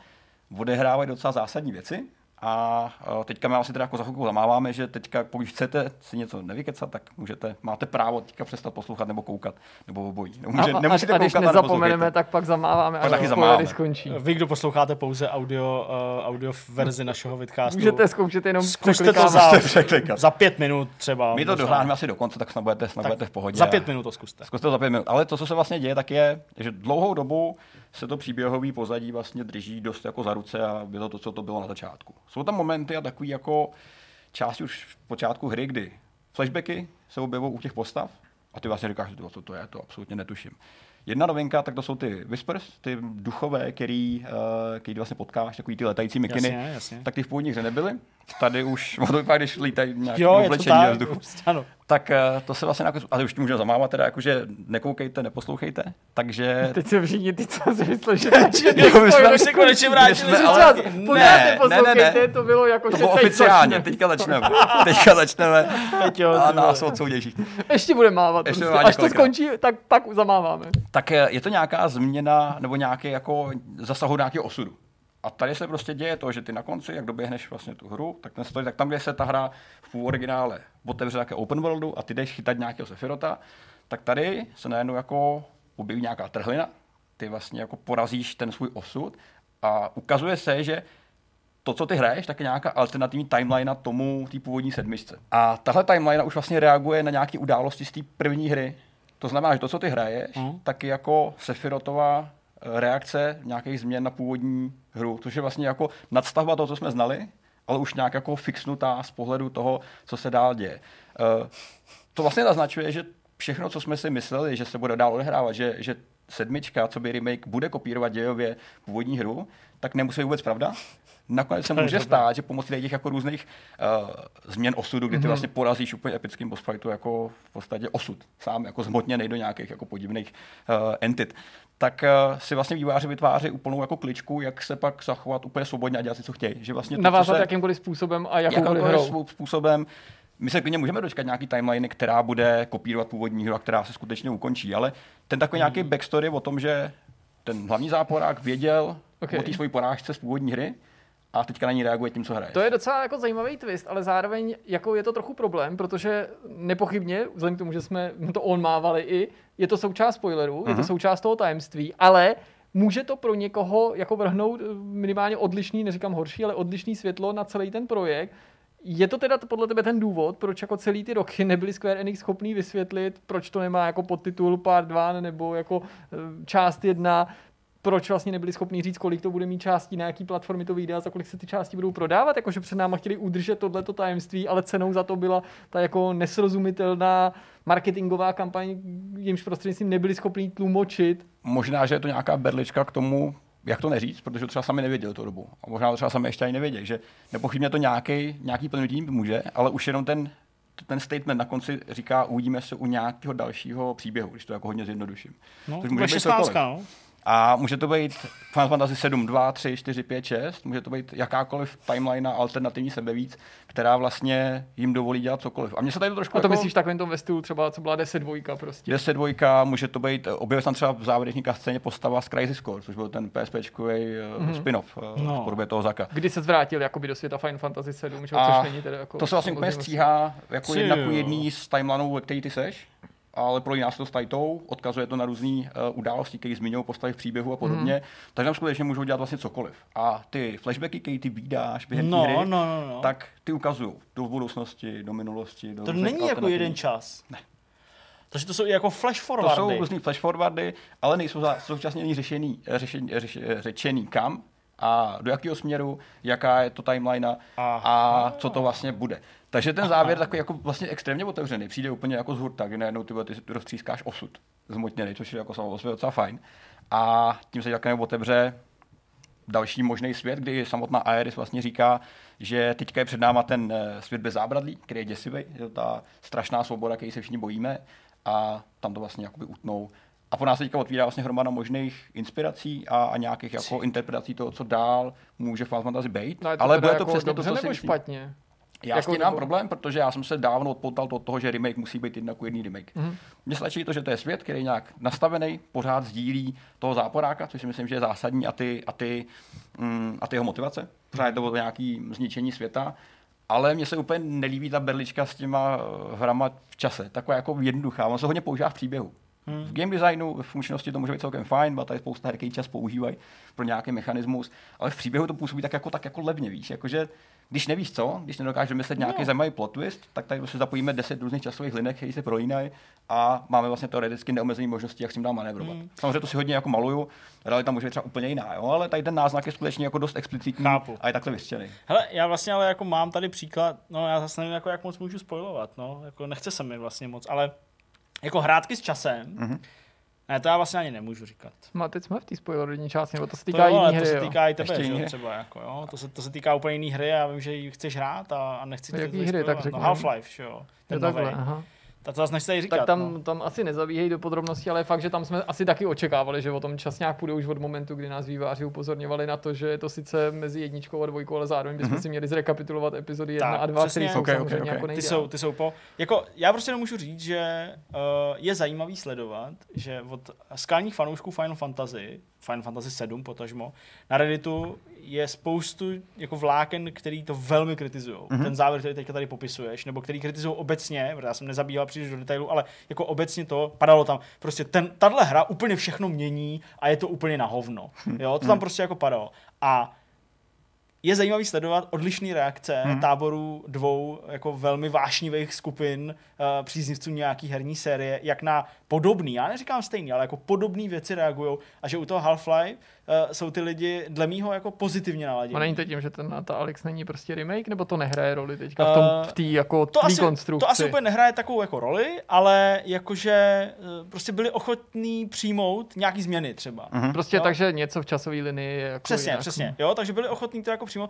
odehrávají docela zásadní věci. A eh, teďka my asi teda jako za chvilku zamáváme, že teďka, pokud chcete si něco nevykecat, tak můžete, máte právo teďka přestat poslouchat nebo koukat, nebo obojí. Nemůže, a, a, nemusíte a, když koukat nezapomeneme, tak pak zamáváme Pak a taky zamáváme. skončí. vy, kdo posloucháte pouze audio, uh, audio verzi našeho vidcastu, Můžete zkoušet jenom Zkuste to za, překlikat. za pět minut třeba. My to dohráme asi do konce, tak snad budete, snad budete v pohodě. Za pět minut to zkuste. Zkuste to za pět minut. Ale to, co se vlastně děje, tak je, že dlouhou dobu se to příběhový pozadí vlastně drží dost jako za ruce a bylo to, co to bylo na začátku. Jsou tam momenty a takový jako části už v počátku hry, kdy flashbacky se objevují u těch postav a ty vlastně říkáš, co to je, to absolutně netuším. Jedna novinka, tak to jsou ty Whispers, ty duchové, který, uh, který vlastně potkáš, takový ty letající mikiny. Jasně, jasně. Tak ty v původní hře nebyly. Tady už, to vypadá, když lítají nějaké je oblečení tak, vzduchu. prostě ano. Tak uh, to se vlastně, jako, ale už tím můžeme zamávat teda, jakože nekoukejte, neposlouchejte. Takže Teď se všichni ty, co si mysleli, že Jo, my jsme- Už se konečně vrátili. jsme- ale- Ne, ne, ne, ne. to bylo jako, to bylo teď oficiálně, začne. teďka začneme. Teďka začneme Peťo, a ty nás odsoudí všichni. Ještě bude mávat. Ještě prostě. Až to skončí, tak pak zamáváme. Tak eh, je to nějaká změna nebo nějaký jako zasahu nějakého osudu. A tady se prostě děje to, že ty na konci, jak doběhneš vlastně tu hru, tak ten story, tak tam, kde se ta hra v půl originále otevře také open worldu a ty jdeš chytat nějakého Sefirota, tak tady se najednou jako objeví nějaká trhlina, ty vlastně jako porazíš ten svůj osud a ukazuje se, že to, co ty hraješ, tak je nějaká alternativní timeline na tomu, té původní sedmičce. A tahle timeline už vlastně reaguje na nějaké události z té první hry. To znamená, že to, co ty hraješ, Mhm. tak je jako Sephirotová eh, reakce nějakých změn na původní hru, což je vlastně jako nadstavba toho, co jsme znali, ale už nějak jako fixnutá z pohledu toho, co se dál děje. Eh, To vlastně naznačuje, že všechno, co jsme si mysleli, že se bude dál odehrávat, že, že sedmička, co by remake, bude kopírovat dějově původní hru, tak nemusí vůbec pravda. Nakonec se může stát, že pomocí těch jako různých uh, změn osudu, kdy ty vlastně porazíš úplně epickým boss fightu jako v podstatě osud, sám jako zhmotněný do nějakých jako podivných uh, entit, tak uh, si vlastně výváři vytváří úplnou jako kličku, jak se pak zachovat úplně svobodně a dělat si, co chtějí. Že vlastně to, co Navázat se, jakýmkoliv způsobem a jakoukoliv jakýmkoliv hrou. způsobem. My se klidně můžeme dočkat nějaký timeline, která bude kopírovat původní hru a která se skutečně ukončí, ale ten takový nějaký Hmm. backstory o tom, že ten hlavní záporák věděl Okay. o té své porážce z původní hry a teďka na ní reaguje tím, co hraje. To je docela jako zajímavý twist, ale zároveň jako je to trochu problém, protože nepochybně, vzhledem k tomu, že jsme to on mávali i, je to součást spoilerů, mm-hmm. je to Mhm. součást toho tajemství, ale může to pro někoho jako vrhnout eh, minimálně odlišný, neříkám horší, ale odlišný světlo na celý ten projekt. Je to teda podle tebe ten důvod, proč jako celý ty roky nebyli Square Enix schopný vysvětlit, proč to nemá jako podtitul Part 2 nebo jako eh, část 1, proč vlastně nebyli schopni říct, kolik to bude mít částí, na jaký platformy to vyjde a za kolik se ty části budou prodávat, jakože před náma chtěli udržet tohleto tajemství, ale cenou za to byla ta jako nesrozumitelná marketingová kampaň, jimž prostřednictvím nebyli schopni tlumočit. Možná, že je to nějaká berlička k tomu, jak to neříct, protože to třeba sami nevěděli tu dobu. A možná to třeba sami ještě ani nevěděli, že nepochybně to nějaký, nějaký plnutí může, ale už jenom ten, ten statement na konci říká, uvidíme se u nějakého dalšího příběhu, když to jako hodně zjednoduším. No, Což to může je být 16, cokoliv. no. A může to být Final Fantasy 7, 2, 3, 4, 5, 6, může to být jakákoliv timeline a alternativní sebevíc, která vlastně jim dovolí dělat cokoliv. A mně se tady to trošku A to jako... myslíš v takovém tom ve stylu třeba, co byla 10 prostě. 10 dvojka, může to být, objevil se tam třeba v závěrečné scéně postava z Crisis Core, což byl ten PSPčkový mm-hmm. spin-off uh, No. v podobě toho Zaka. Kdy se zvrátil jakoby do světa Final Fantasy 7, že? A což není teda jako to se vlastně úplně stříhá jako jedna ku jedný z timelineů, ve který ty seš, ale pro nás to s tajtou, odkazuje to na různé uh, události, které zmiňují postavy v příběhu a podobně, Mhm. mm. takže tam skutečně můžou dělat vlastně cokoliv. A ty flashbacky, které ty vídáš během No, hry, no, no, no. tak ty ukazují do budoucnosti, do minulosti. Do To není jako jeden čas. Ne. Takže to jsou jako flash To forwardy. jsou různý flash forwardy, ale nejsou za- současně ani řešený, řešený, řeš, řečený kam a do jakého směru, jaká je to timeline a co to vlastně bude. Takže ten závěr takový jako vlastně extrémně otevřený. Přijde úplně jako z hurta, kdy najednou ty, ty roztřískáš osud zmotněný, což je jako samo o sobě docela fajn. A tím se také otevře další možný svět, kdy samotná Aeris vlastně říká, že teďka je před náma ten eh, svět bez zábradlí, který je děsivý, je to ta strašná svoboda, který se všichni bojíme a tam to vlastně jakoby utnou. A po nás teďka otvírá vlastně hromada možných inspirací a, a nějakých jako interpretací toho, co dál může Final Fantasy být. No, ale bude to jako přesně to, co si špatně? Já Jako s tím nemám problém, protože já jsem se dávno odpoutal od toho, že remake musí být jedna ku jedný remake. Mhm. Mm-hmm. Mně stačí to, že to je svět, který je nějak nastavený, pořád sdílí toho záporáka, což si myslím, že je zásadní, a ty, a ty, mm, a ty jeho motivace. Pořád je to o nějaký zničení světa. Ale mně se úplně nelíbí ta berlička s těma eh, hrama v čase. Taková jako jednoduchá. On se hodně používá v příběhu. V game designu, v funkčnosti to může být celkem fajn, byla tady spousta her, čas používají pro nějaký mechanismus, ale v příběhu to působí tak jako, tak jako levně, víš, jakože když nevíš co, když nedokážeš vymyslet nějaký No. zajímavý plot twist, tak tady prostě zapojíme 10 různých časových linek, které se prolínají a máme vlastně teoreticky neomezené možnosti, jak s tím dál manévrovat. Hmm. Samozřejmě to si hodně jako maluju, realita může být třeba úplně jiná, jo? ale tady ten náznak je skutečně jako dost explicitní Chápu. a je takhle vyřčený. Hele, já vlastně ale jako mám tady příklad, no já zase nevím, jako, jak moc můžu spojovat, no, jako nechce se mi vlastně moc, ale jako hrátky s časem, Mhm. Ne, to já vlastně ani nemůžu říkat. No a teď jsme v té spoilerovní části, nebo to se To, týká jo, ale jiný to hry, se jo. týká i tebe, že jo, třeba, jako, jo? To, se, to se týká úplně jiný hry, já vím, že ji chceš hrát a, a nechci No, ti jaký hry, tak řekni. No, Half-Life, že jo, Jo, ten takhle, novej. aha. Tak to zase nechci tady říkat, Tak tam, no. tam asi nezabíhej do podrobností, ale fakt, že tam jsme asi taky očekávali, že o tom čas nějak půjde už od momentu, kdy nás výváři upozorňovali na to, že je to sice mezi jedničkou a dvojkou, ale zároveň bychom si měli zrekapitulovat epizody 1 Tak, a 2, přesně. které jsou Ok, ok, samozřejmě ok. jako Ty nejdál. jsou, ty jsou po... Jako, já prostě nemůžu říct, že uh, je zajímavý sledovat, že od skalních fanoušků Final Fantasy, Final Fantasy 7 potažmo, na Redditu je spoustu jako vláken, který to velmi kritizují. Mhm. Mm-hmm. Ten závěr, který teďka tady popisuješ, nebo který kritizují obecně, protože já jsem nezabýval příliš do detailu, ale jako obecně to padalo tam. Prostě ten, tahle hra úplně všechno mění a je to úplně na hovno. Jo, to tam prostě jako padalo. A je zajímavý sledovat odlišné reakce hmm. táborů dvou jako velmi vášnivých skupin uh, příznivců nějaký herní série, jak na podobný, já neříkám stejný, ale jako podobné věci reagují a že u toho Half-Life uh, jsou ty lidi dle mýho jako pozitivně naladění. A není to tím, že ten ta Alex není prostě remake, nebo to nehraje roli teďka v tom, Eh, v té jako to asi, konstrukci? to asi úplně nehraje takovou jako roli, ale jakože eh, prostě byli ochotní přijmout nějaký změny třeba. Mhm. Prostě Jo. takže něco v časové linii je jako Přesně, jinak. přesně. Jo, takže byli ochotní to jako přímo,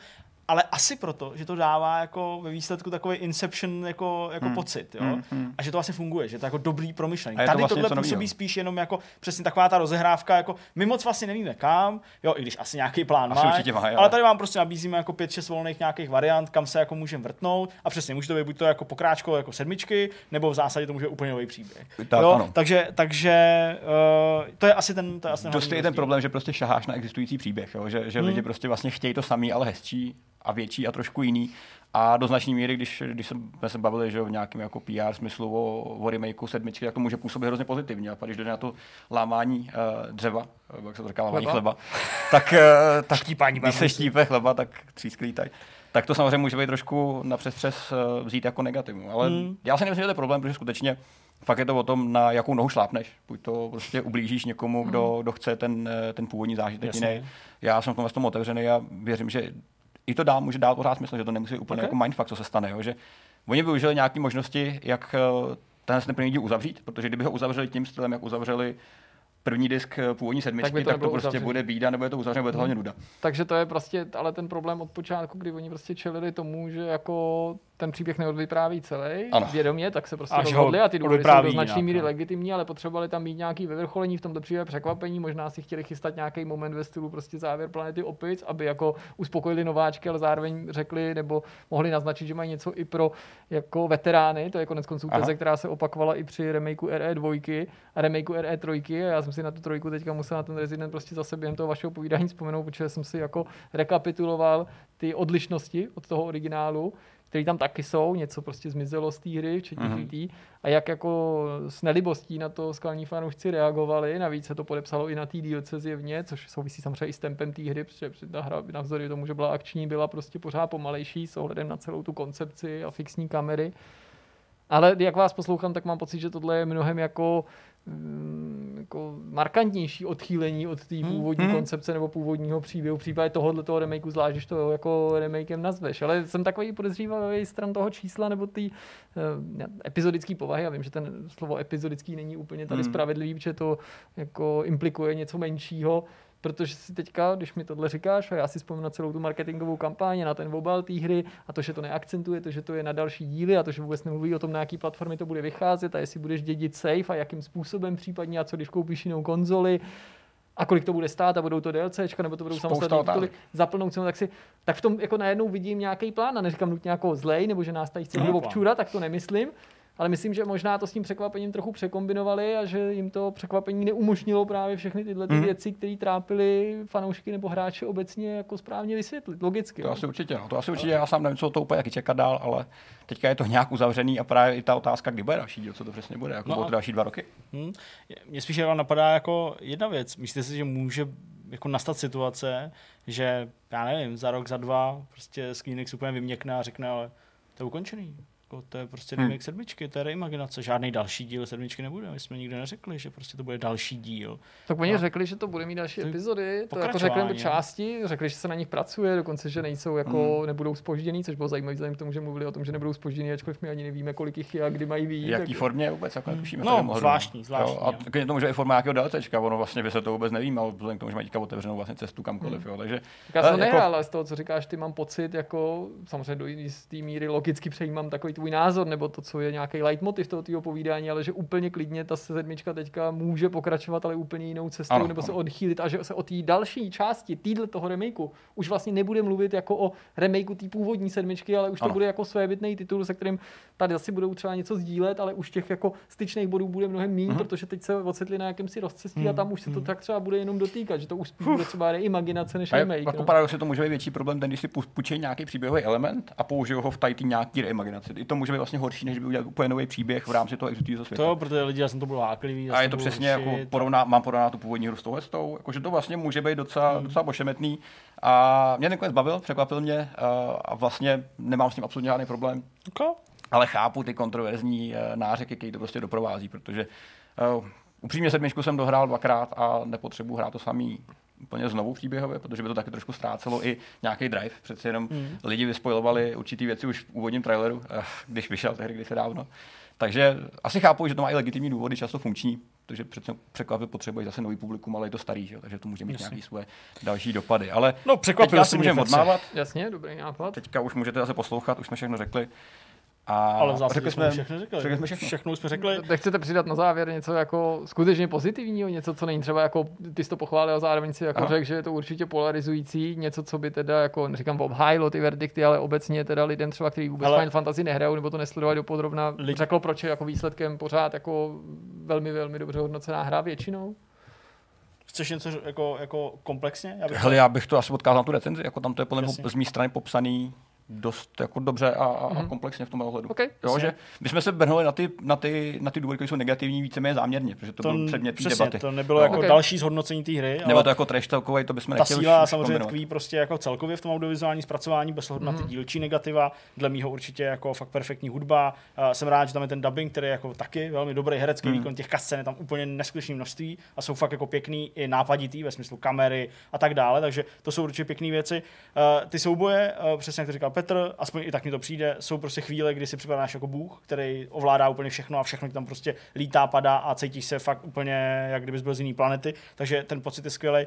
ale asi proto, že to dává jako ve výsledku takový Inception jako, jako Hmm. pocit, jo. Hmm, hmm. A že to vlastně funguje, že to je jako dobrý promyšlení. Je to Tady vlastně tohle novýho. působí spíš jenom jako přesně taková ta rozehrávka, jako my moc vlastně nevíme kam, jo, i když asi nějaký plán Asi má, určitě má, ale- ale tady vám prostě nabízíme jako pět, šest volných nějakých variant, kam se jako můžeme vrtnout a přesně může to být buď to jako pokráčko jako sedmičky, nebo v zásadě to může být úplně nový příběh. Tak, jo, ano. takže, takže uh, to je asi ten, to je asi ten ten problém, že prostě šaháš na existující příběh, jo? že, že Hmm. lidi prostě vlastně chtějí to samý, ale hezčí a větší a trošku jiný. A do značné míry, když, když jsme se bavili že v nějakém jako PR smyslu o, o remakeu sedmičky, tak to může působit hrozně pozitivně. A pak když jde na to lámání uh, dřeva, nebo jak se to říká, lámání Chleba. chleba, tak, uh, tak Štípání když se štípe chleba, tak třísklý tak. Tak to samozřejmě může být trošku napřes přes uh, vzít jako negativum. Ale Hmm. hmm. já si nemyslím, že to je problém, protože skutečně fakt je to o tom, na jakou nohu šlápneš. Buď to prostě ublížíš někomu, kdo, kdo chce ten, eh, ten původní zážitek jiný. Já jsem v tom, v tom otevřený a věřím, že i to dá, může dát pořád smysl, že to nemusí úplně Ok. okay. jako mindfuck, co se stane. Jo? Že oni využili nějaké možnosti, jak eh, ten, ten první díl uzavřít, protože kdyby ho uzavřeli tím stylem, jak uzavřeli první disk eh, původní sedmičky, by tak, to tak to prostě uzavřený. bude bída, nebo je to uzavřené, bude to hlavně nuda. Takže to je prostě, ale ten problém od počátku, kdy oni prostě čelili tomu, že jako ten příběh neodvypráví celý, Ano. vědomě, tak se prostě Až ho rozhodli a ty důvody jsou do značné míry no. legitimní, ale potřebovali tam mít nějaký vyvrcholení v tomto případě překvapení, možná si chtěli chystat nějaký moment ve stylu prostě závěr planety opic, aby jako uspokojili nováčky, ale zároveň řekli nebo mohli naznačit, že mají něco i pro jako veterány, to je konec konců teze, která se opakovala i při remakeu RE2 a remakeu RE3 a já jsem si na tu trojku teďka musel na ten Resident prostě zase během toho vašeho povídání vzpomenout, protože jsem si jako rekapituloval ty odlišnosti od toho originálu, které tam taky jsou, něco prostě zmizelo z té hry, včetně Mhm. mm-hmm. a jak jako s nelibostí na to skalní fanoušci reagovali, navíc se to podepsalo i na té dílce zjevně, což souvisí samozřejmě i s tempem té hry, protože ta hra navzdory tomu, že byla akční, byla prostě pořád pomalejší s ohledem na celou tu koncepci a fixní kamery. Ale jak vás poslouchám, tak mám pocit, že tohle je mnohem jako, mm, jako markantnější odchýlení od té Hmm. původní Hmm. koncepce nebo původního příběhu. Případě tohohle toho remakeu, zvlášť, když to jako remakem nazveš. Ale jsem takový podezřívavý stran toho čísla nebo té uh, epizodické povahy. Já vím, že ten slovo epizodický není úplně tady Hmm. spravedlivý, protože to jako implikuje něco menšího. Protože si teďka, když mi tohle říkáš, a já si vzpomínám na celou tu marketingovou kampaň, na ten mobile té hry, a to, že to neakcentuje, to, že to je na další díly, a to, že vůbec nemluví o tom, na jaký platformy to bude vycházet, a jestli budeš dědit safe a jakým způsobem případně, a co když koupíš jinou konzoli, a kolik to bude stát a budou to DLCčka, nebo to budou samostatné tituly za plnou cenu, tak si tak v tom jako najednou vidím nějaký plán a neříkám nutně jako zlej, nebo že nás tady chce někdo občůrat, tak to nemyslím, ale myslím, že možná to s tím překvapením trochu překombinovali a že jim to překvapení neumožnilo právě všechny tyhle ty Mhm. věci, které trápily fanoušky nebo hráče obecně jako správně vysvětlit, logicky. To jo. asi určitě, no. To asi určitě, já sám nevím, co to úplně jaký čekat dál, ale teďka je to nějak uzavřený a právě i ta otázka, kdy bude další díl, co to přesně bude, jako No to další dva roky. Hm? Mně spíš napadá jako jedna věc. Myslíte si, že může jako nastat situace, že já nevím, za rok, za dva prostě Skreenix úplně vyměkne a řekne, ale to je ukončený. Jako, to je prostě Hmm. remake sedmičky, to je reimaginace. Žádný další díl sedmičky nebude. My jsme nikdy neřekli, že prostě to bude další díl. Tak oni No. řekli, že to bude mít další To je epizody, to jako řekli do jo. části, řekli, že se na nich pracuje, dokonce, že nejsou jako, Hmm. nebudou spožděný, což bylo zajímavé vzhledem k tomu, že mluvili o tom, že nebudou spožděný, ačkoliv my ani nevíme, kolik jich je a kdy mají výjít. Jaký tak- formě vůbec, jako netušíme. No, je zvláštní, zvláštní, Jo, a jo. klidně to může i forma nějakého DLCčka, ono vlastně by se to vůbec nevím, ale vzhledem k tomu, že mají teďka otevřenou vlastně cestu kamkoliv, jo, takže Tak já jsem to Ale jako- nehrál, ale z toho, co říkáš, ty mám pocit, jako samozřejmě do jisté míry logicky přejímám takový tvůj názor, nebo to, co je nějaký leitmotiv toho tvýho povídání, ale že úplně klidně ta sedmička teďka může pokračovat, ale úplně jinou cestou, Ano, nebo se ano. odchýlit a že se o té další části týdle toho remakeu už vlastně nebude mluvit jako o remakeu té původní sedmičky, ale už to Ano. bude jako svébytný titul, se kterým tady asi budou třeba něco sdílet, ale už těch jako styčných bodů bude mnohem méně, Mhm. protože teď se ocitli na jakémsi rozcestí a Mhm, tam už se to mhm. tak třeba bude jenom dotýkat, že to už spíš bude třeba reimaginace než je, remake. jako no. paradoxně to může být větší problém, ten, když si půjčí nějaký příběhový element a použijou ho v tady nějaký reimaginaci. I to může být vlastně horší, než by udělal úplně nový příběh v rámci toho existujícího světa. To, protože lidi, já jsem to byl háklivý. a je to přesně jako porovná, mám porovnat tu původní hru s touhle, s tou, jakože to vlastně může být docela, Hmm. docela bošemetný. A mě nakonec bavil, překvapil mě a, a vlastně nemám s tím absolutně žádný problém. Okay. Ale chápu ty kontroverzní eh, nářeky, které to prostě doprovází, protože uh, upřímně sedmičku jsem dohrál dvakrát a nepotřebuji hrát to samý úplně znovu příběhově, protože by to taky trošku ztrácelo i nějaký drive. Přece jenom Mm. lidi vyspojovali určitý věci už v úvodním traileru, eh, když vyšel tehdy kdysi dávno. Takže asi chápu, že to má i legitimní důvody, často funkční, protože přece překvapit potřebuje zase nový publikum, ale je to starý, že? jo, takže to může mít Jasně. nějaké svoje další dopady. Ale No, překvapil teďka si můžeme odmávat, Jasně, dobrý nápad. teďka už můžete zase poslouchat, už jsme všechno řekli. A Ale v zásadě řekli jsme všechno řekli. řekli jsme všechno. všechno jsme řekli. Nechcete přidat na závěr něco jako skutečně pozitivního, něco, co není třeba jako, ty jsi to pochválil a zároveň si jako řekl, že je to určitě polarizující, něco, co by teda jako, neříkám obhájilo ty verdikty, ale obecně teda lidem třeba, kteří vůbec Hele. Final Fantasy nehrajou nebo to nesledovali dopodrobna, Lidi- řeklo, proč je jako výsledkem pořád jako velmi, velmi dobře hodnocená hra většinou. Chceš něco jako, jako komplexně? Já bych Hele, já bych to asi odkázal na tu recenzi, jako tam to je podle mě z mé strany popsaný dost jako dobře a, a, Mhm. komplexně v tom ohledu. OK. Jo, Jasně. že my jsme se brhnuli na ty, na ty, na ty důvody, které jsou negativní, víceméně záměrně, protože to, to byl předmět té přesně, debaty. to nebylo No. jako Ok. další zhodnocení té hry, Nebo ale to jako trash talkový, to bychom ta nechtěli síla už, už samozřejmě tkví prostě jako celkově v tom audiovizuálním zpracování, bez ohledu na ty Mhm. dílčí negativa. Dle mýho určitě jako fakt perfektní hudba. Uh, jsem rád, že tam je ten dubbing, který je jako taky velmi dobrý herecký Mhm. výkon. Těch kascén je tam úplně neskutečné množství a jsou fakt jako pěkný i nápaditý ve smyslu kamery a tak dále, takže to jsou určitě pěkné věci. Uh, ty souboje, uh, přesně jak to říkal Petr, aspoň i tak mi to přijde, jsou prostě chvíle, kdy si připadáš jako bůh, který ovládá úplně všechno a všechno ti tam prostě lítá, padá a cítíš se fakt úplně, jak kdybys byl z jiné planety, takže ten pocit je skvělý.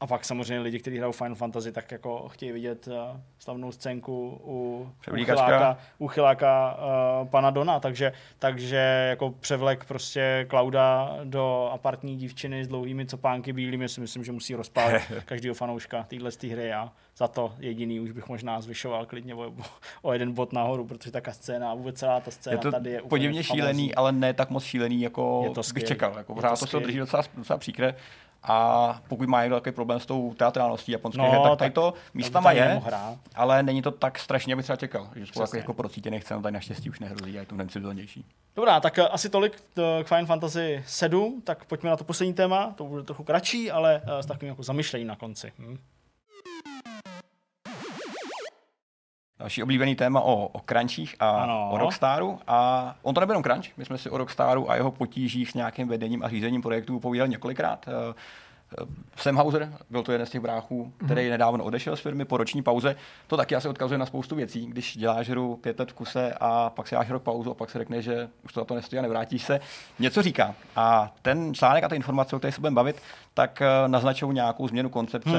A pak samozřejmě lidi, kteří hrajou Final Fantasy, tak jako chtějí vidět uh, slavnou scénku u uchyláka, uchyláka uh, pana Dona, takže, takže jako převlek prostě Klauda do apartní dívčiny s dlouhými copánky bílými si myslím, že musí rozpálit každého fanouška téhle hry a za to jediný už bych možná zvyšoval klidně o, o jeden bod nahoru, protože ta scéna a vůbec celá ta scéna Je to tady je úplně podivně famózní. šílený, ale ne tak moc šílený, jako Je to bych skvělý. čekal. Jako Je pořád to to, se drží docela, docela příkre. A pokud má někdo takový problém s tou teatrálností japonské, No, her, tak tady to místama je, hrát. ale není to tak strašně, aby třeba čekal. Že jsou jako, jako procítěných scén, tady naštěstí už nehrozí a je to mnohem civilnější. Dobrá, tak eh, asi tolik eh, k Final Fantasy 7, tak pojďme na to poslední téma, to bude trochu kratší, ale eh, s takovým jako zamyšlením na konci. Hm? Další oblíbený téma o, o crunchích a Ano. o Rockstaru. A on to nebyl jenom crunch, my jsme si o Rockstaru a jeho potížích s nějakým vedením a řízením projektů povídali několikrát. Sam Hauser, byl to jeden z těch bráchů, který nedávno odešel z firmy po roční pauze. To taky asi odkazuje na spoustu věcí, když děláš hru pět let v kuse a pak si dáš rok pauzu a pak se řekne, že už to na to nestojí a nevrátíš se. Něco říká. A ten článek a ty informace, o kterých se budeme bavit, tak eh, naznačují nějakou změnu koncepce Hmm.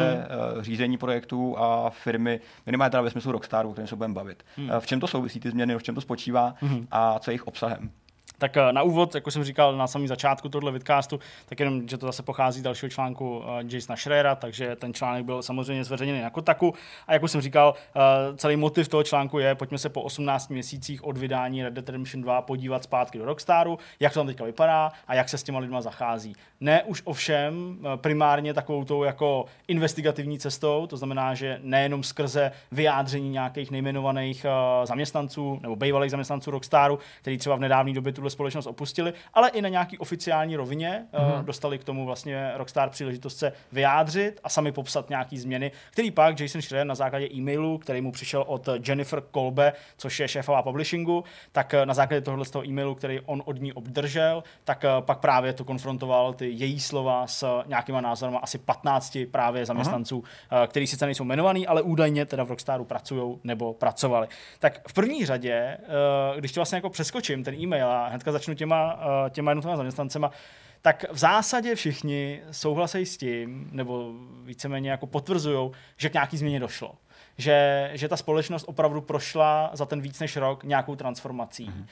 eh, řízení projektů a firmy, minimálně teda ve smyslu Rockstaru, o kterém se budeme bavit. Hmm. Eh, V čem to souvisí ty změny, v čem to spočívá Mhm. a co je jejich obsahem. Tak eh, na úvod, jako jsem říkal na samém začátku tohle vidcastu, tak jenom, že to zase pochází z dalšího článku uh, Jasona Schreera, takže ten článek byl samozřejmě zveřejněný na Kotaku. A jako jsem říkal, uh, celý motiv toho článku je, pojďme se po 18 měsících od vydání Red Dead Redemption 2 podívat zpátky do Rockstaru, jak to tam teďka vypadá a jak se s těma lidma zachází. Ne už ovšem primárně takovou tou jako investigativní cestou, to znamená, že nejenom skrze vyjádření nějakých nejmenovaných zaměstnanců nebo bývalých zaměstnanců Rockstaru, který třeba v nedávné době tuhle společnost opustili, ale i na nějaký oficiální rovině mm-hmm. dostali k tomu vlastně Rockstar příležitost se vyjádřit a sami popsat nějaký změny, který pak Jason Schreier na základě e-mailu, který mu přišel od Jennifer Kolbe, což je šéfová publishingu, tak uh, na základě tohohle toho e-mailu, který on od ní obdržel, tak uh, pak právě to konfrontoval ty její slova s nějakýma názorama asi 15 právě zaměstnanců, uh-huh. který sice nejsou jmenovaný, ale údajně teda v Rockstaru pracují nebo pracovali. Tak v první řadě, když to vlastně jako přeskočím ten e-mail a hnedka začnu těma, eh, těma jednotlivými zaměstnancema, tak v zásadě všichni souhlasí s tím, nebo víceméně jako potvrzují, že k nějaký změně došlo. Že, že ta společnost opravdu prošla za ten víc než rok nějakou transformací. Mm-hmm.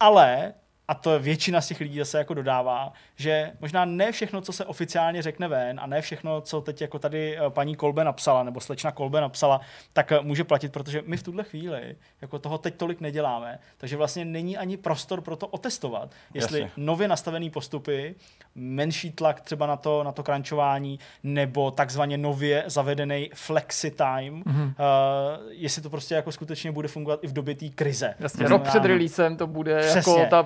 Ale a to většina z těch lidí zase jako dodává, že možná ne všechno, co se oficiálně řekne ven a ne všechno, co teď jako tady eh, paní Kolbe napsala, nebo slečna Kolbe napsala, tak eh, může platit, protože my v tuhle chvíli jako toho teď tolik neděláme, takže vlastně není ani prostor pro to otestovat, jestli Jasně. nově nastavené postupy, menší tlak třeba na to, na to krančování, nebo takzvaně nově zavedený flexi time, mm-hmm. uh, jestli to prostě jako skutečně bude fungovat i v době té krize. Jasně, rok před releasem to bude jako Přesně. jako ta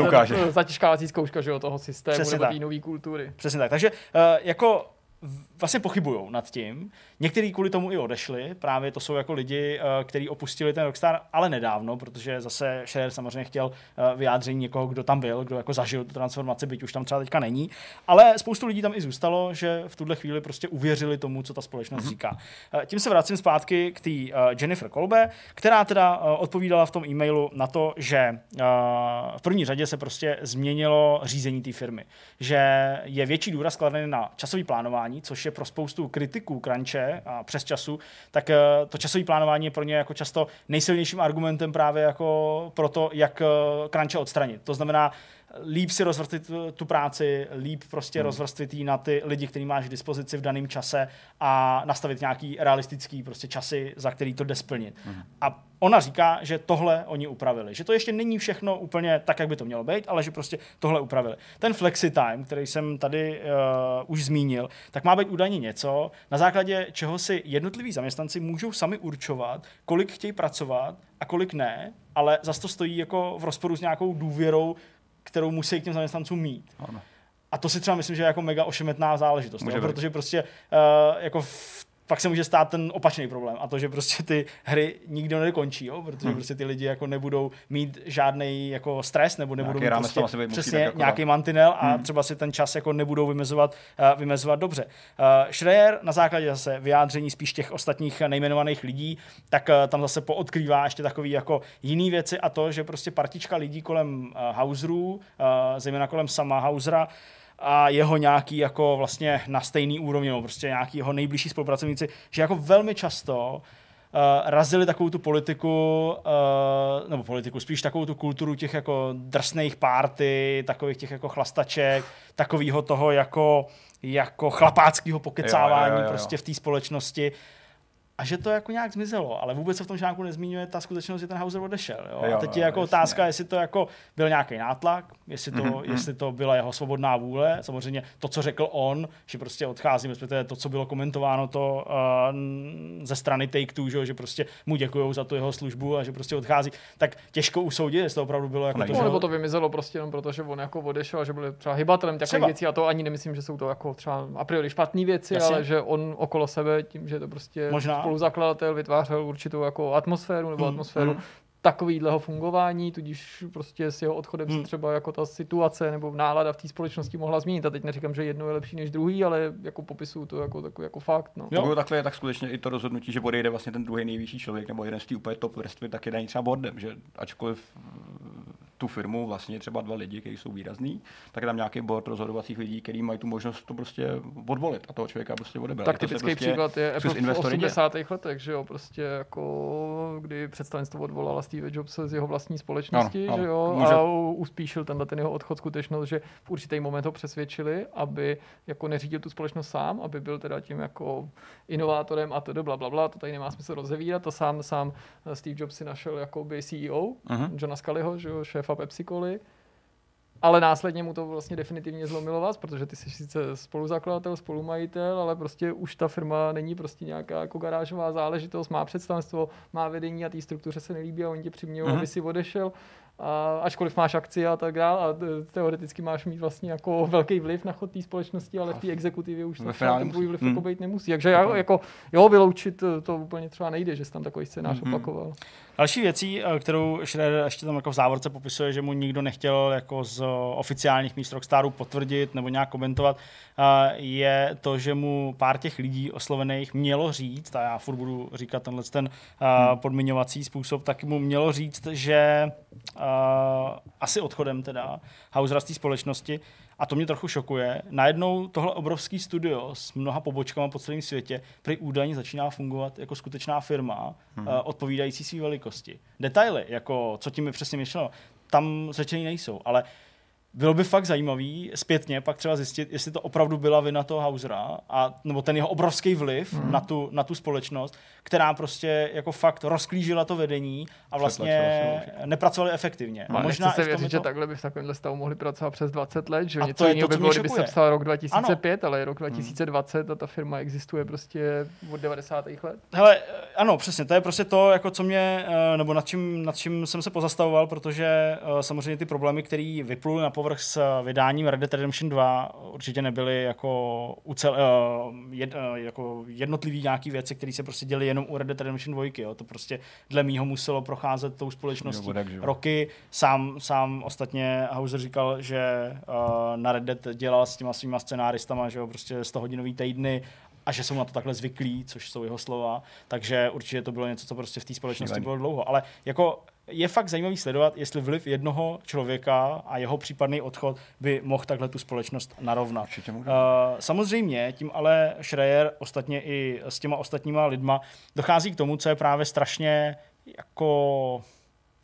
ukáže. zatěžkávací zkouška že, toho systému Přesně nebo té nové kultury. Přesně tak. Takže uh, jako vlastně pochybují nad tím. Někteří kvůli tomu i odešli, právě to jsou jako lidi, eh, kteří opustili ten Rockstar, ale nedávno, protože zase Scherer samozřejmě chtěl eh, vyjádření někoho, kdo tam byl, kdo jako zažil tu transformaci, byť už tam třeba teďka není. Ale spoustu lidí tam i zůstalo, že v tuhle chvíli prostě uvěřili tomu, co ta společnost mm-hmm. říká. Eh, tím se vracím zpátky k té Jennifer Kolbe, která teda odpovídala v tom e-mailu na to, že v první řadě se prostě změnilo řízení té firmy. Že je větší důraz kladený na časový plánování, což je pro spoustu kritiků crunche a přes času, tak to časové plánování je pro ně jako často nejsilnějším argumentem právě jako pro to, jak crunche odstranit. To znamená, líp si rozvrstvit tu práci, líp prostě hmm. rozvrstvit ji na ty lidi, který máš k dispozici v daném čase a nastavit nějaký realistický prostě časy, za který to jde splnit. Hmm. A ona říká, že tohle oni upravili. Že to ještě není všechno úplně tak, jak by to mělo být, ale že prostě tohle upravili. Ten flexi time, který jsem tady uh, už zmínil, tak má být údajně něco, na základě čeho si jednotliví zaměstnanci můžou sami určovat, kolik chtějí pracovat a kolik ne, ale zase to stojí jako v rozporu s nějakou důvěrou, kterou musí k těm zaměstnancům mít. Ano. A to si třeba myslím, že je jako mega ošemetná záležitost, jo? protože prostě uh, jako v pak se může stát ten opačný problém a to, že prostě ty hry nikdo nekončí, jo? protože hmm. prostě ty lidi jako nebudou mít žádný jako stres nebo nebudou nějaký mít prostě přesně jako nějaký mantinel a hmm. třeba si ten čas jako nebudou vymezovat, uh, vymezovat dobře. Uh, Schreier na základě zase vyjádření spíš těch ostatních nejmenovaných lidí, tak uh, tam zase poodkrývá ještě takové jako jiné věci a to, že prostě partička lidí kolem uh, Hauserů, uh, zejména kolem sama Hausera, a jeho nějaký jako vlastně na stejný úrovni, no prostě nějaký jeho nejbližší spolupracovníci, že jako velmi často uh, razili takovou tu politiku, uh, nebo politiku, spíš takovou tu kulturu těch jako drsných párty, takových těch jako chlastaček, takového toho jako, jako chlapáckého pokecávání jo, jo, jo, jo. prostě v té společnosti a že to jako nějak zmizelo, ale vůbec se v tom článku nezmiňuje ta skutečnost, že ten Hauser odešel. Jo? Jo, a teď je jako jasně. otázka, jestli to jako byl nějaký nátlak, jestli to, mm-hmm. jestli to byla jeho svobodná vůle. Samozřejmě to, co řekl on, že prostě odchází, respektive to, co bylo komentováno to uh, ze strany Take Two, že, že prostě mu děkují za tu jeho službu a že prostě odchází, tak těžko usoudit, jestli to opravdu bylo jako to, že... Nebo to vymizelo prostě jenom proto, že on jako odešel, že byl třeba hybatelem takových věcí a to ani nemyslím, že jsou to jako třeba a priori špatné věci, Jasně. ale že on okolo sebe tím, že to prostě Možná spoluzakladatel vytvářel určitou jako atmosféru nebo mm, atmosféru mm. takovýhleho fungování, tudíž prostě s jeho odchodem mm. se třeba jako ta situace nebo nálada v té společnosti mohla změnit. A teď neříkám, že jedno je lepší než druhý, ale jako popisuju to jako, takový jako fakt. No. Jo. takhle je tak skutečně i to rozhodnutí, že odejde vlastně ten druhý nejvyšší člověk nebo jeden z té úplně top vrstvy, tak je daný třeba bordem, že ačkoliv tu firmu vlastně třeba dva lidi, kteří jsou výrazní, tak je tam nějaký board rozhodovacích lidí, kteří mají tu možnost to prostě odvolit a toho člověka prostě odebrat. Tak typický prostě příklad je Apple v 80. letech, že jo, prostě jako kdy představenstvo odvolala Steve Jobs z jeho vlastní společnosti, ano, že jo, může... a uspíšil tenhle ten jeho odchod skutečnost, že v určitý moment ho přesvědčili, aby jako neřídil tu společnost sám, aby byl teda tím jako inovátorem a to bla, bla, bla, to tady nemá smysl rozevírat, to sám, sám Steve Jobs si našel jako by CEO, uh-huh. Johna Scullyho, že jo, šéfa Pepsi Coly, ale následně mu to vlastně definitivně zlomilo vás, protože ty jsi sice spoluzakladatel, spolumajitel, ale prostě už ta firma není prostě nějaká jako garážová záležitost, má představenstvo, má vedení a té struktuře se nelíbí a oni tě přimějí, mm-hmm. aby si odešel. A ačkoliv máš akci a tak dále, a teoreticky máš mít vlastně jako velký vliv na chod té společnosti, ale v té exekutivě už ten tvůj vliv hmm. jako být nemusí. Takže já, jako, jo, vyloučit to úplně třeba nejde, že se tam takový scénář hmm. opakoval. Další věcí, eh, kterou Schroeder ještě tam jako v závorce popisuje, že mu nikdo nechtěl jako z oficiálních míst Rockstaru potvrdit nebo nějak komentovat, je to, že mu pár těch lidí oslovených mělo říct, a já furt budu říkat tenhle ten hmm. podmiňovací způsob, tak mu mělo říct, že asi odchodem teda Hausera z té společnosti a to mě trochu šokuje. Najednou tohle obrovský studio s mnoha pobočkami po celém světě prý údajně začíná fungovat jako skutečná firma, hmm. uh, odpovídající své velikosti. Detaily, jako co tím je přesně myšleno, tam řečený nejsou, ale bylo by fakt zajímavý zpětně pak třeba zjistit, jestli to opravdu byla vina toho Hausera, a, nebo ten jeho obrovský vliv mm. na, tu, na tu společnost, která prostě jako fakt rozklížila to vedení a vlastně nepracovali efektivně. A možná se věřit, to... že takhle by v takovémhle stavu mohli pracovat přes 20 let, že a něco jiného by bylo, kdyby se psal rok 2005, ano. ale je rok 2020 hmm. a ta firma existuje prostě od 90. let. Hele, ano, přesně, to je prostě to, jako co mě, eh, nebo nad čím, nad čím jsem se pozastavoval, protože eh, samozřejmě ty problémy, které vypluly na povrch s vydáním Red Dead Redemption 2 určitě nebyly jako, ucel, uh, jed, uh, jako jednotlivý nějaký věci, které se prostě děly jenom u Red Dead Redemption 2. Jo. To prostě dle mýho muselo procházet tou společností jo, roky. Sám, sám ostatně Hauser říkal, že uh, na Red Dead dělal s těma svýma scenáristama, že jo, prostě 100 hodinový týdny a že jsou na to takhle zvyklí, což jsou jeho slova, takže určitě to bylo něco, co prostě v té společnosti bylo dlouho. Ale jako je fakt zajímavý sledovat, jestli vliv jednoho člověka a jeho případný odchod by mohl takhle tu společnost narovnat. Uh, samozřejmě, tím ale Schreier, ostatně i s těma ostatníma lidma, dochází k tomu, co je právě strašně jako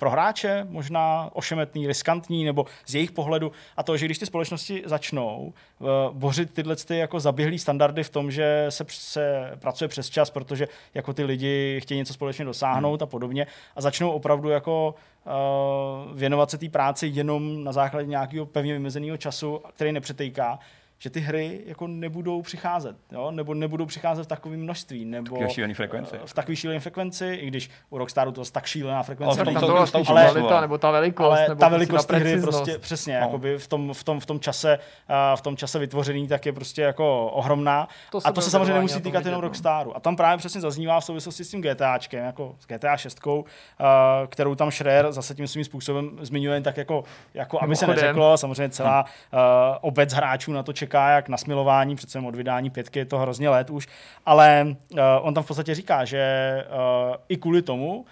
pro hráče možná ošemetný, riskantní, nebo z jejich pohledu. A to, že když ty společnosti začnou uh, bořit tyhle ty jako zaběhlý standardy v tom, že se, se pracuje přes čas, protože jako ty lidi chtějí něco společně dosáhnout hmm. a podobně, a začnou opravdu jako uh, věnovat se té práci jenom na základě nějakého pevně vymezeného času, který nepřetejká, že ty hry jako nebudou přicházet, jo? nebo nebudou přicházet v takovém množství, nebo frekvenci. v takové šílené frekvenci, i když u Rockstaru to tak šílená frekvence. Ale, byla spíš ale, kvalita, nebo ta velikost, ale nebo ta velikost té hry prostě přesně, no. jakoby v tom, v, tom, v, tom čase, v tom čase vytvořený, tak je prostě jako ohromná. To a to se samozřejmě nemusí týkat jenom no. Rockstaru. A tam právě přesně zaznívá v souvislosti s tím GTAčkem, jako s GTA 6, kterou tam Schreier zase tím svým způsobem zmiňuje tak jako, jako aby se neřeklo, samozřejmě celá obec hráčů na to čeká jak na smilování, přece od vydání pětky je to hrozně let už, ale uh, on tam v podstatě říká, že uh, i kvůli tomu uh,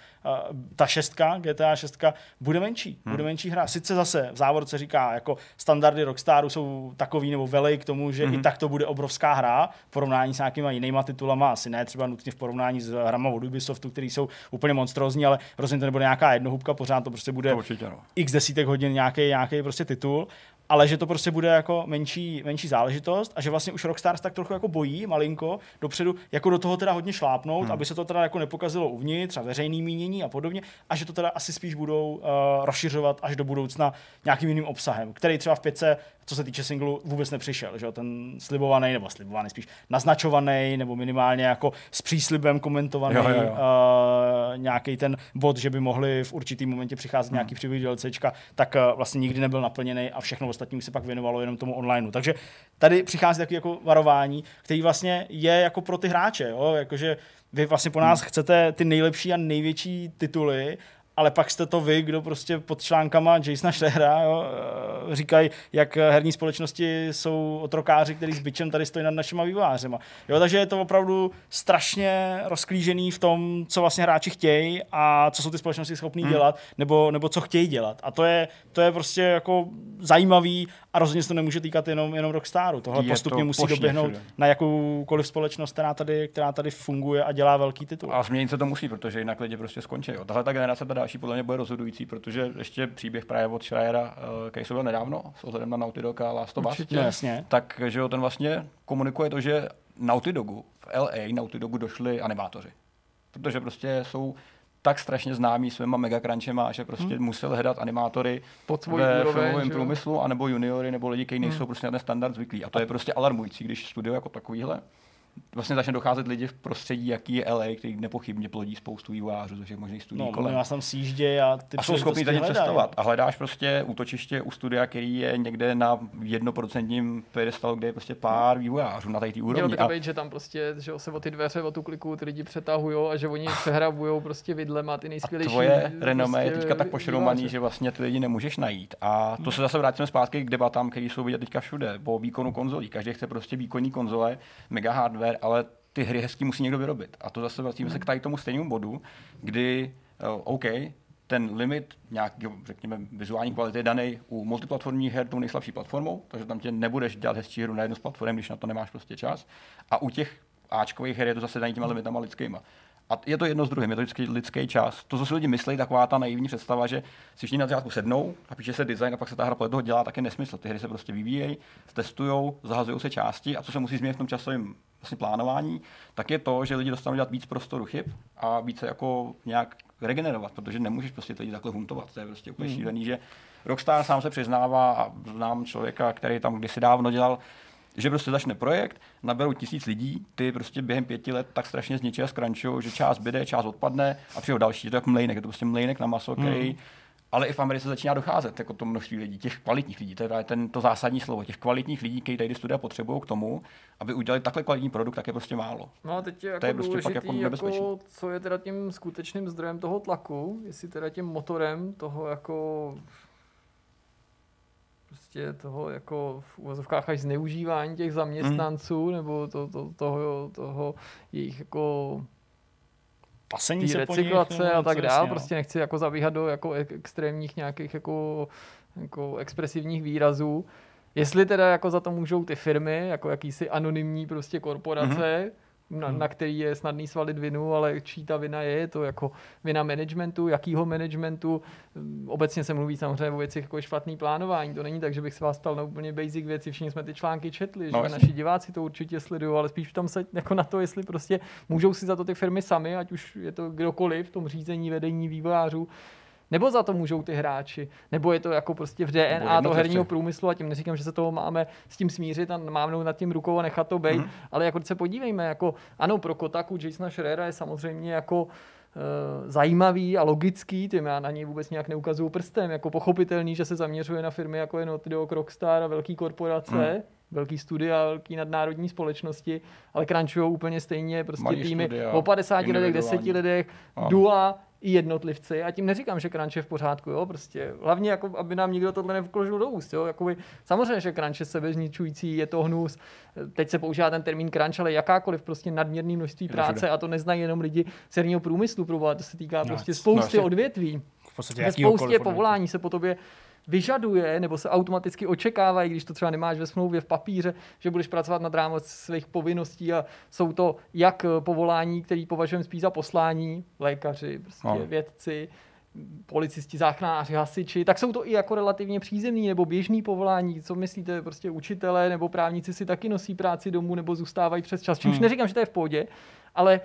ta šestka, GTA 6, bude menší, hmm. bude menší hra. Sice zase v závorce říká, jako standardy Rockstaru jsou takový nebo velej k tomu, že hmm. i tak to bude obrovská hra v porovnání s nějakýma jinýma titulama, asi ne třeba nutně v porovnání s hrama od Ubisoftu, který jsou úplně monstrózní, ale rozhodně to nebude nějaká jednohubka, pořád to prostě bude to určitě, no. x desítek hodin nějaký, nějaký prostě titul ale že to prostě bude jako menší, menší záležitost a že vlastně už Rockstar tak trochu jako bojí malinko dopředu, jako do toho teda hodně šlápnout, hmm. aby se to teda jako nepokazilo uvnitř a veřejný mínění a podobně a že to teda asi spíš budou uh, rozšiřovat až do budoucna nějakým jiným obsahem, který třeba v pětce co se týče singlu, vůbec nepřišel. Že? Ten slibovaný, nebo slibovaný spíš naznačovaný, nebo minimálně jako s příslibem komentovaný jo, jo, jo. Uh, nějaký ten bod, že by mohli v určitý momentě přicházet hmm. nějaký příběh DLCčka, tak uh, vlastně nikdy nebyl naplněný a všechno ostatní se pak věnovalo jenom tomu onlineu. Takže tady přichází takový jako varování, který vlastně je jako pro ty hráče, jo? Jakože vy vlastně po nás hmm. chcete ty nejlepší a největší tituly ale pak jste to vy, kdo prostě pod článkama Jasona Schreera jo, eh, říkají, jak herní společnosti jsou otrokáři, který s bičem tady stojí nad našima vývojářema. Jo, takže je to opravdu strašně rozklížený v tom, co vlastně hráči chtějí a co jsou ty společnosti schopné hmm. dělat, nebo, nebo co chtějí dělat. A to je, to je prostě jako zajímavý a rozhodně se to nemůže týkat jenom, jenom Rockstaru. Tohle je postupně to musí doběhnout všude. na jakoukoliv společnost, která tady, která tady funguje a dělá velký titul. A změnit se to musí, protože jinak lidi prostě skončí. Jo. Tahle ta generace ta další podle mě bude rozhodující, protože ještě příběh právě od Schreiera, uh, který byl nedávno, s ohledem na Naughty Dog a Last of Us, jasně. tak že jo, ten vlastně komunikuje to, že Naughty Dogu, v LA Naughty Dogu došli animátoři. Protože prostě jsou tak strašně známí svýma megacrunchema, že prostě hmm. musel hledat animátory Pod ve filmovém průmyslu, anebo juniory, nebo lidi, kteří nejsou hmm. prostě na ten standard zvyklí. A to je prostě alarmující, když studio jako takovýhle vlastně začne docházet lidi v prostředí, jaký je LA, který nepochybně plodí spoustu vývojářů ze všech možných studií no, kolem. Já tam sjíždě a ty a jsou schopni za ním cestovat. A hledáš prostě útočiště u studia, který je někde na jednoprocentním pedestalu, kde je prostě pár vývojářů na té úrovni. Mělo by to být, že tam prostě že se o ty dveře, o tu kliku ty lidi přetahují a že oni přehrabují prostě vidlema ty nejskvělejší. A tvoje renomé prostě je teďka tak pošromaný, že vlastně ty lidi nemůžeš najít. A to se zase vrátíme zpátky k debatám, které jsou vidět teďka všude, po výkonu konzolí. Každý chce prostě výkonní konzole, mega hardware, ale ty hry hezky musí někdo vyrobit. A to zase vracíme se k tady tomu stejnému bodu, kdy uh, OK, ten limit nějaký, řekněme, vizuální kvality je daný u multiplatformních her tou nejslabší platformou, takže tam tě nebudeš dělat hezčí hru na jednu z platform, když na to nemáš prostě čas. A u těch Ačkových her je to zase daný těma limitama lidskýma. A je to jedno s druhým, je to vždycky lidský čas. To, co si lidi myslí, taková ta naivní představa, že si všichni na začátku sednou a píše se design a pak se ta hra podle toho dělá, tak je nesmysl. Ty hry se prostě vyvíjejí, testují, zahazují se části a co se musí změnit v tom časovém vlastně plánování, tak je to, že lidi dostanou dělat víc prostoru chyb a více jako nějak regenerovat, protože nemůžeš prostě lidi takhle huntovat. To je prostě úplně mm. šílený, že Rockstar sám se přiznává a znám člověka, který tam kdysi dávno dělal že prostě začne projekt, naberou tisíc lidí, ty prostě během pěti let tak strašně zničí a skrančují, že část byde, část odpadne a přijde další. Je to jako mlejnek, je to prostě mlejnek na maso, který hmm. Ale i v Americe začíná docházet jako to množství lidí, těch kvalitních lidí, to je ten, to zásadní slovo, těch kvalitních lidí, kteří tady studia potřebují k tomu, aby udělali takhle kvalitní produkt, tak je prostě málo. No a teď je jako to je prostě pak jako, jako co je teda tím skutečným zdrojem toho tlaku, jestli teda tím motorem toho jako prostě toho jako v uvozovkách až zneužívání těch zaměstnanců, hmm. nebo to, to, toho, toho jejich jako pasení se recyklace po nich, a tak dále. Prostě nechci jako zabíhat do jako extrémních nějakých jako, jako expresivních výrazů. Jestli teda jako za to můžou ty firmy, jako jakýsi anonymní prostě korporace, hmm na, hmm. na který je snadný svalit vinu, ale čí ta vina je, je to jako vina managementu, jakýho managementu. Obecně se mluví samozřejmě o věcech jako špatný plánování. To není tak, že bych se vás ptal na úplně basic věci, všichni jsme ty články četli, no, že jasný. naši diváci to určitě sledují, ale spíš tam se jako na to, jestli prostě můžou si za to ty firmy sami, ať už je to kdokoliv v tom řízení, vedení vývojářů, nebo za to můžou ty hráči? Nebo je to jako prostě v DNA toho herního průmyslu a tím neříkám, že se toho máme s tím smířit a mávnout nad tím rukou a nechat to být, mm. ale jako se podívejme, jako ano, pro Kotaku Jasona Schreera je samozřejmě jako eh, zajímavý a logický, tím já na něj vůbec nějak neukazuju prstem, jako pochopitelný, že se zaměřuje na firmy jako je Naughty Dog, Rockstar a velký korporace, hmm. Velký studia, velký nadnárodní společnosti, ale crunchují úplně stejně prostě Malý týmy studia, o 50 lidech, 10 lidech, Dua, i jednotlivci. A tím neříkám, že crunch je v pořádku, jo, prostě. Hlavně, jako, aby nám nikdo tohle nevkložil do úst, jo. Jakoby, samozřejmě, že crunch je sebezničující, je to hnus. Teď se používá ten termín crunch, ale jakákoliv prostě nadměrné množství práce a to neznají jenom lidi z průmyslu, to se týká no, prostě spousty no, odvětví. V podstatě spoustě povolání se po tobě vyžaduje nebo se automaticky očekávají, když to třeba nemáš ve smlouvě v papíře, že budeš pracovat nad rámec svých povinností a jsou to jak povolání, které považujeme spíš za poslání, lékaři, prostě no. vědci, policisti, záchranáři, hasiči, tak jsou to i jako relativně přízemní nebo běžný povolání. Co myslíte, prostě učitelé nebo právníci si taky nosí práci domů nebo zůstávají přes čas. Čímž hmm. neříkám, že to je v pohodě, ale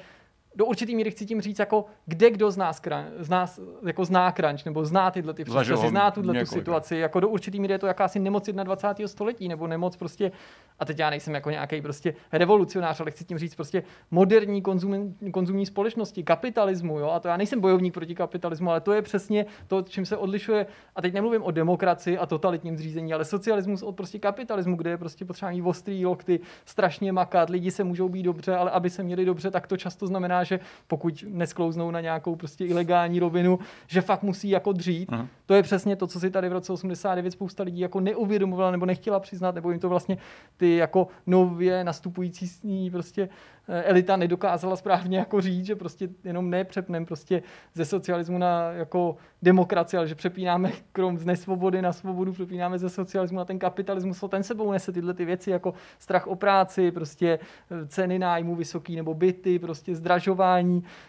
do určitý míry chci tím říct, jako kde kdo z nás, z nás jako zná crunch, nebo zná tyhle ty přesčasy, zná tuhle tu situaci. Jako do určitý míry je to jakási nemoc 21. století, nebo nemoc prostě, a teď já nejsem jako nějaký prostě revolucionář, ale chci tím říct prostě moderní konzum, konzumní společnosti, kapitalismu, jo, a to já nejsem bojovník proti kapitalismu, ale to je přesně to, čím se odlišuje, a teď nemluvím o demokracii a totalitním zřízení, ale socialismus od prostě kapitalismu, kde je prostě potřeba mít ostrý lokty, strašně makat, lidi se můžou být dobře, ale aby se měli dobře, tak to často znamená, že pokud nesklouznou na nějakou prostě ilegální rovinu, že fakt musí jako dřít. Uh-huh. To je přesně to, co si tady v roce 89 spousta lidí jako neuvědomovala nebo nechtěla přiznat, nebo jim to vlastně ty jako nově nastupující prostě Eh, elita nedokázala správně jako říct, že prostě jenom nepřepneme prostě ze socialismu na jako demokracii, ale že přepínáme krom z nesvobody na svobodu, přepínáme ze socialismu na ten kapitalismus, ten sebou nese tyhle ty věci jako strach o práci, prostě eh, ceny nájmu vysoký nebo byty, prostě zdražování,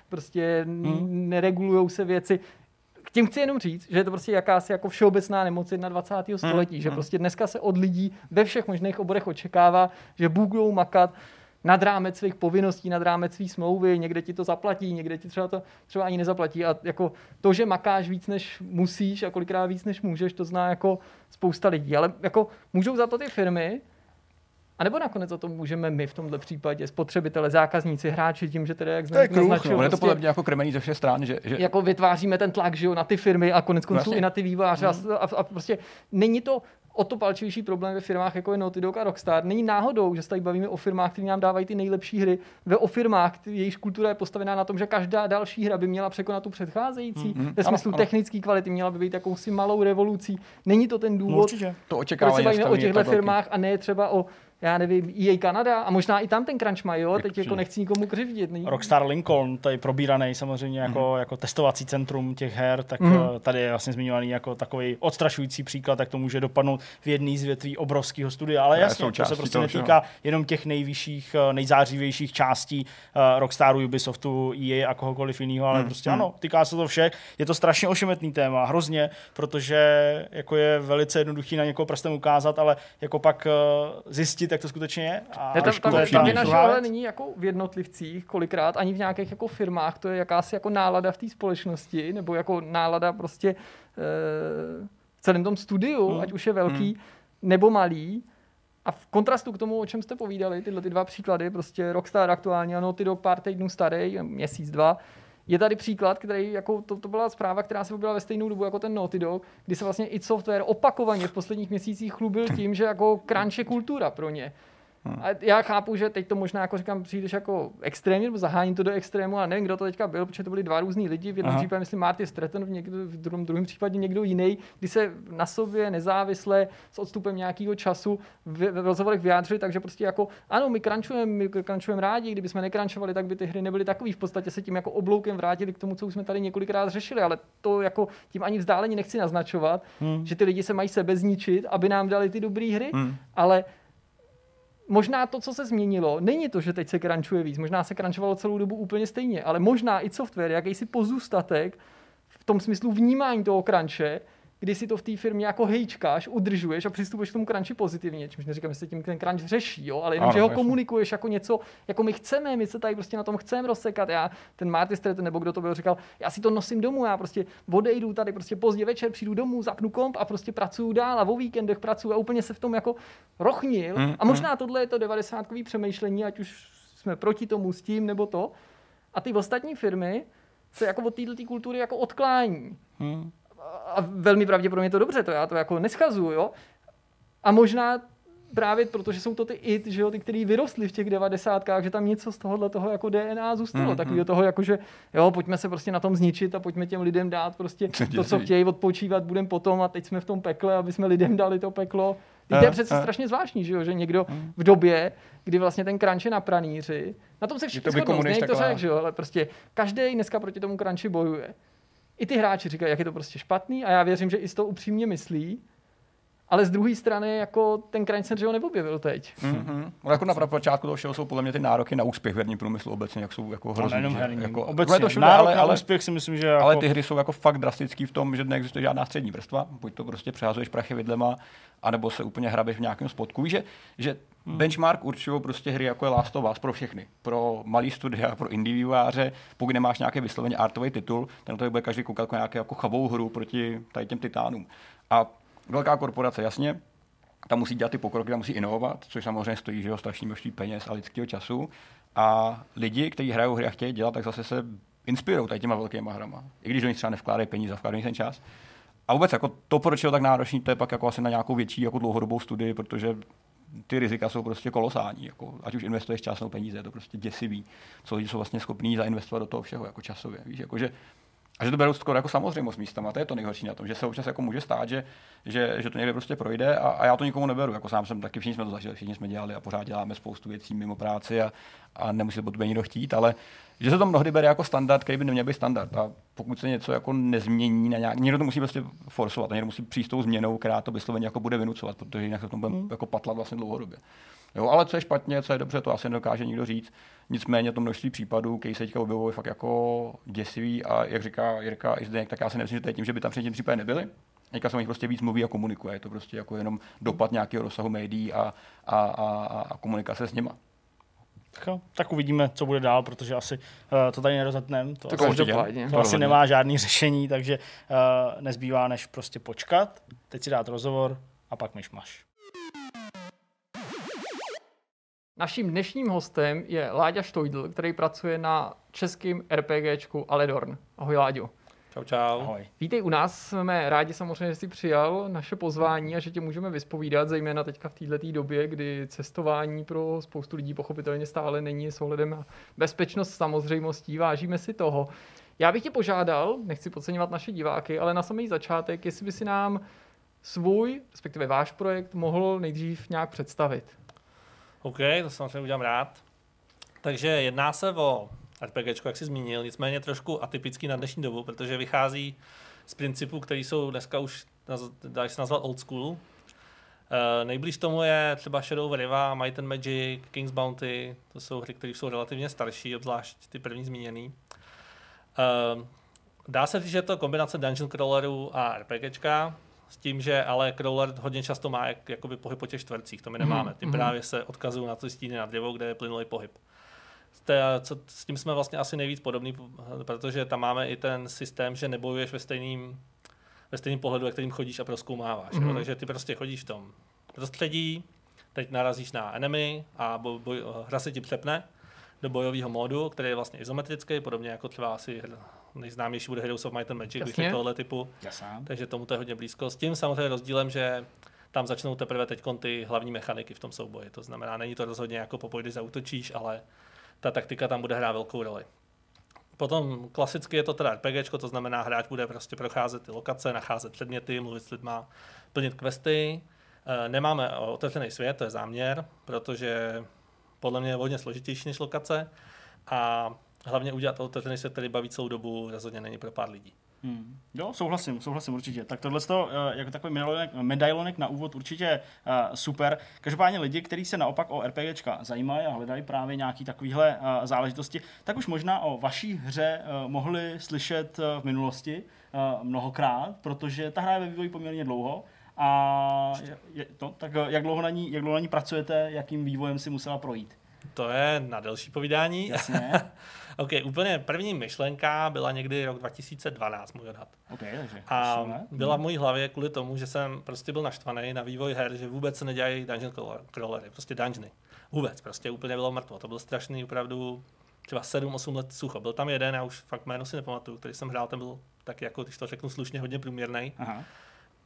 prostě hmm. neregulují se věci tím chci jenom říct, že je to prostě jakási jako všeobecná nemoc 21. století, hmm, že hmm. prostě dneska se od lidí ve všech možných oborech očekává, že budou makat nad rámec svých povinností, nad rámec svých smlouvy, někde ti to zaplatí, někde ti třeba to třeba ani nezaplatí. A jako to, že makáš víc, než musíš a kolikrát víc, než můžeš, to zná jako spousta lidí. Ale jako můžou za to ty firmy, a nebo nakonec za to můžeme my v tomhle případě, spotřebitele, zákazníci, hráči, tím, že tedy jak to je no, je to prostě podle mě jako krmení ze všech stran. Že, že... Jako vytváříme ten tlak že jo, na ty firmy a konec konců no, i na ty výváře. Hmm. A, a, a, prostě není to o to palčivější problém ve firmách, jako je Naughty Dog a Rockstar. Není náhodou, že se tady bavíme o firmách, které nám dávají ty nejlepší hry, ve o firmách, jejichž kultura je postavená na tom, že každá další hra by měla překonat tu předcházející. Mm-hmm. Ve smyslu ano, technické kvality měla by být jakousi malou revolucí. Není to ten důvod, Určitě. to očekávání proč se bavíme o těchto firmách a ne třeba o já nevím, EA Kanada a možná i tam ten crunch mají, jo? teď jako nechci nikomu křivdit. Ne? Rockstar Lincoln, tady probíraný samozřejmě jako, mm. jako testovací centrum těch her, tak mm. tady je vlastně zmiňovaný jako takový odstrašující příklad, jak to může dopadnout v jedné z větví obrovského studia, ale jasně, to se prostě toho, netýká jenom těch nejvyšších, eh, nejzářivějších částí uh, Rockstaru, Ubisoftu, EA a kohokoliv jiného, ale mm. prostě mm. ano, týká se to všech. Je to strašně ošemetný téma, hrozně, protože jako je velice jednoduchý na někoho prstem ukázat, ale jako pak uh, zjistit, zjistit, jak to skutečně je. A je tam, tam, tam, tam je naše ale není jako v jednotlivcích, kolikrát ani v nějakých jako firmách, to je jakási jako nálada v té společnosti, nebo jako nálada prostě e, v celém tom studiu, hmm. ať už je velký hmm. nebo malý. A v kontrastu k tomu, o čem jste povídali, tyhle ty dva příklady, prostě Rockstar aktuálně, ano, ty do pár týdnů starý, měsíc, dva, je tady příklad, který, jako to, to byla zpráva, která se objevila ve stejnou dobu jako ten Naughty Dog, kdy se vlastně i software opakovaně v posledních měsících chlubil tím, že jako crunch je kultura pro ně. Hmm. A já chápu, že teď to možná jako říkám, přijdeš jako extrémně, nebo zaháním to do extrému, a nevím, kdo to teďka byl, protože to byli dva různí lidi. V jednom Aha. případě, myslím, Marty Stratton, v, někdo, v druhém, druhém případě někdo jiný, kdy se na sobě nezávisle s odstupem nějakého času v, v rozhovorech vyjádřili, takže prostě jako, ano, my crunchujeme, my crunchujeme rádi, kdyby jsme nekrančovali, tak by ty hry nebyly takový. V podstatě se tím jako obloukem vrátili k tomu, co už jsme tady několikrát řešili, ale to jako tím ani vzdáleně nechci naznačovat, hmm. že ty lidi se mají sebe zničit, aby nám dali ty dobré hry, hmm. ale možná to, co se změnilo, není to, že teď se crunchuje víc, možná se crunchovalo celou dobu úplně stejně, ale možná i software, jakýsi pozůstatek v tom smyslu vnímání toho crunche, kdy si to v té firmě jako hejčkáš, udržuješ a přistupuješ k tomu crunchi pozitivně, čímž neříkám, že se tím ten crunch řeší, jo, ale jenom, ano, že ho jasný. komunikuješ jako něco, jako my chceme, my se tady prostě na tom chceme rozsekat. Já, ten Marty Stratton, nebo kdo to byl, říkal, já si to nosím domů, já prostě odejdu tady prostě pozdě večer, přijdu domů, zapnu komp a prostě pracuju dál a o víkendech pracuju a úplně se v tom jako rochnil. Mm, a možná mm. tohle je to 90 přemýšlení, ať už jsme proti tomu s tím nebo to. A ty ostatní firmy se jako od této kultury jako odklání. Mm a velmi pravděpodobně to dobře, to já to jako neschazuju, jo. A možná právě protože jsou to ty it, že jo, ty, který vyrostly v těch devadesátkách, že tam něco z tohohle toho jako DNA zůstalo. Mm-hmm. Takového toho, jako že jo, pojďme se prostě na tom zničit a pojďme těm lidem dát prostě to, co chtějí, odpočívat budem potom a teď jsme v tom pekle, aby jsme lidem dali to peklo. to je přece strašně zvláštní, že jo, že někdo mm. v době, kdy vlastně ten crunch je na pranýři, na tom se všichni shodnou, to řek, že jo, ale prostě každý dneska proti tomu crunchi bojuje i ty hráči říkají, jak je to prostě špatný a já věřím, že i z toho upřímně myslí, ale z druhé strany jako ten crunch se ho neobjevil teď. Mm-hmm. No, jako na počátku toho všeho jsou podle mě ty nároky na úspěch v herním průmyslu obecně, jak jsou jako hrozný. Herní. Jako, obecně, to všude, ale, ale, úspěch si myslím, že jako... Ale ty hry jsou jako fakt drastický v tom, že neexistuje žádná střední vrstva, buď to prostě přehazuješ prachy vidlema, anebo se úplně hrabeš v nějakém spotku. Víš, že, že hmm. benchmark určují prostě hry jako je Last of Us pro všechny. Pro malý studia, pro indie výváře, pokud nemáš nějaký vysloveně artový titul, ten to bude každý koukat jako nějakou jako chavou hru proti tady těm titánům. A velká korporace, jasně, tam musí dělat ty pokroky, tam musí inovovat, což samozřejmě stojí že jo, strašně množství peněz a lidského času. A lidi, kteří hrajou hry a chtějí dělat, tak zase se inspirují tady těma velkýma hrama. I když do nich třeba nevkládají peníze, vkládají ten čas. A vůbec jako to, proč je tak náročný, to je pak jako asi na nějakou větší jako dlouhodobou studii, protože ty rizika jsou prostě kolosální. Jako, ať už investuješ čas nebo peníze, je to prostě děsivý, co lidi jsou vlastně schopní zainvestovat do toho všeho jako časově. Víš, jako, že, a že to berou skoro jako samozřejmost místama, to je to nejhorší na tom, že se občas jako může stát, že, že, že to někde prostě projde a, a, já to nikomu neberu. Jako sám jsem taky, všichni jsme to zažili, všichni jsme dělali a pořád děláme spoustu věcí mimo práci a, a nemusí to nikdo chtít, ale že se to mnohdy bere jako standard, který by neměl být standard. A pokud se něco jako nezmění, na nějak, někdo to musí prostě forsovat, někdo musí přijít s tou změnou, která to vysloveně jako bude vynucovat, protože jinak se to bude hmm. jako patlat vlastně dlouhodobě. Jo, ale co je špatně, co je dobře, to asi nedokáže nikdo říct. Nicméně to množství případů, který se teďka objevují, fakt jako děsivý a jak říká Jirka i Zdeněk, tak já si nemyslím, že to je tím, že by tam předtím případy nebyly. Teďka se o nich prostě víc mluví a komunikuje. Je to prostě jako jenom dopad nějakého rozsahu médií a, a, a, a komunikace s nima. Tak, jo, tak uvidíme, co bude dál, protože asi uh, to tady nerozetneme. To, to, asi, to, to asi nemá žádný řešení, takže uh, nezbývá než prostě počkat, teď si dát rozhovor a pak myšmaš. Naším dnešním hostem je Láďa Štojdl, který pracuje na českém RPGčku Aledorn. Ahoj Láďo. Čau, čau. Ahoj. Vítej u nás, jsme rádi samozřejmě, že jsi přijal naše pozvání a že tě můžeme vyspovídat, zejména teďka v této době, kdy cestování pro spoustu lidí pochopitelně stále není s ohledem na bezpečnost samozřejmostí, vážíme si toho. Já bych tě požádal, nechci podceňovat naše diváky, ale na samý začátek, jestli by si nám svůj, respektive váš projekt mohl nejdřív nějak představit. OK, to samozřejmě udělám rád. Takže jedná se o RPG, jak jsi zmínil, nicméně trošku atypický na dnešní dobu, protože vychází z principů, které jsou dneska už, dá se nazvat old school. Uh, nejblíž tomu je třeba Shadow Riva, Might and Magic, King's Bounty, to jsou hry, které jsou relativně starší, obzvlášť ty první zmíněný. Uh, dá se říct, že je to kombinace dungeon crawlerů a RPGčka, s tím, že ale crawler hodně často má jak, jakoby pohyb po těch čtvercích, to my nemáme. Tím mm-hmm. právě se odkazují na ty stíny na dřevo, kde je plynulý pohyb. co, s tím jsme vlastně asi nejvíc podobný, protože tam máme i ten systém, že nebojuješ ve stejným, ve stejným pohledu, jak kterým chodíš a proskoumáváš. Mm-hmm. Takže ty prostě chodíš v tom prostředí, teď narazíš na enemy a boj, boj, hra se ti přepne do bojového módu, který je vlastně izometrický, podobně jako třeba asi nejznámější bude Heroes of Might and Magic, když je tohle typu. Jasám. Takže tomu to je hodně blízko. S tím samozřejmě rozdílem, že tam začnou teprve teď ty hlavní mechaniky v tom souboji. To znamená, není to rozhodně jako popoj, když zautočíš, ale ta taktika tam bude hrát velkou roli. Potom klasicky je to teda RPG, to znamená, hráč bude prostě procházet ty lokace, nacházet předměty, mluvit s lidma, plnit questy. Eh, nemáme otevřený svět, to je záměr, protože podle mě je hodně složitější než lokace. A hlavně udělat otevřený svět, který baví celou dobu, rozhodně není pro pár lidí. Hmm. Jo, souhlasím, souhlasím určitě. Tak tohle to, eh, jako takový medailonek, medailonek na úvod určitě uh, super. Každopádně lidi, kteří se naopak o RPGčka zajímají a hledají právě nějaký takovýhle uh, záležitosti, tak už možná o vaší hře uh, mohli slyšet uh, v minulosti uh, mnohokrát, protože ta hra je ve vývoji poměrně dlouho. A je, to, tak jak dlouho, na ní, jak dlouho na ní pracujete, jakým vývojem si musela projít? To je na delší povídání. Jasně. ok, úplně první myšlenka byla někdy rok 2012, můj odhad. Okay, takže a byla v mojí hlavě kvůli tomu, že jsem prostě byl naštvaný na vývoj her, že vůbec se nedělají dungeon crawlery, prostě dungeony. Vůbec, prostě úplně bylo mrtvo. To byl strašný, opravdu třeba 7-8 let sucho. Byl tam jeden, já už fakt jméno si nepamatuju, který jsem hrál, ten byl tak jako, když to řeknu slušně, hodně průměrný.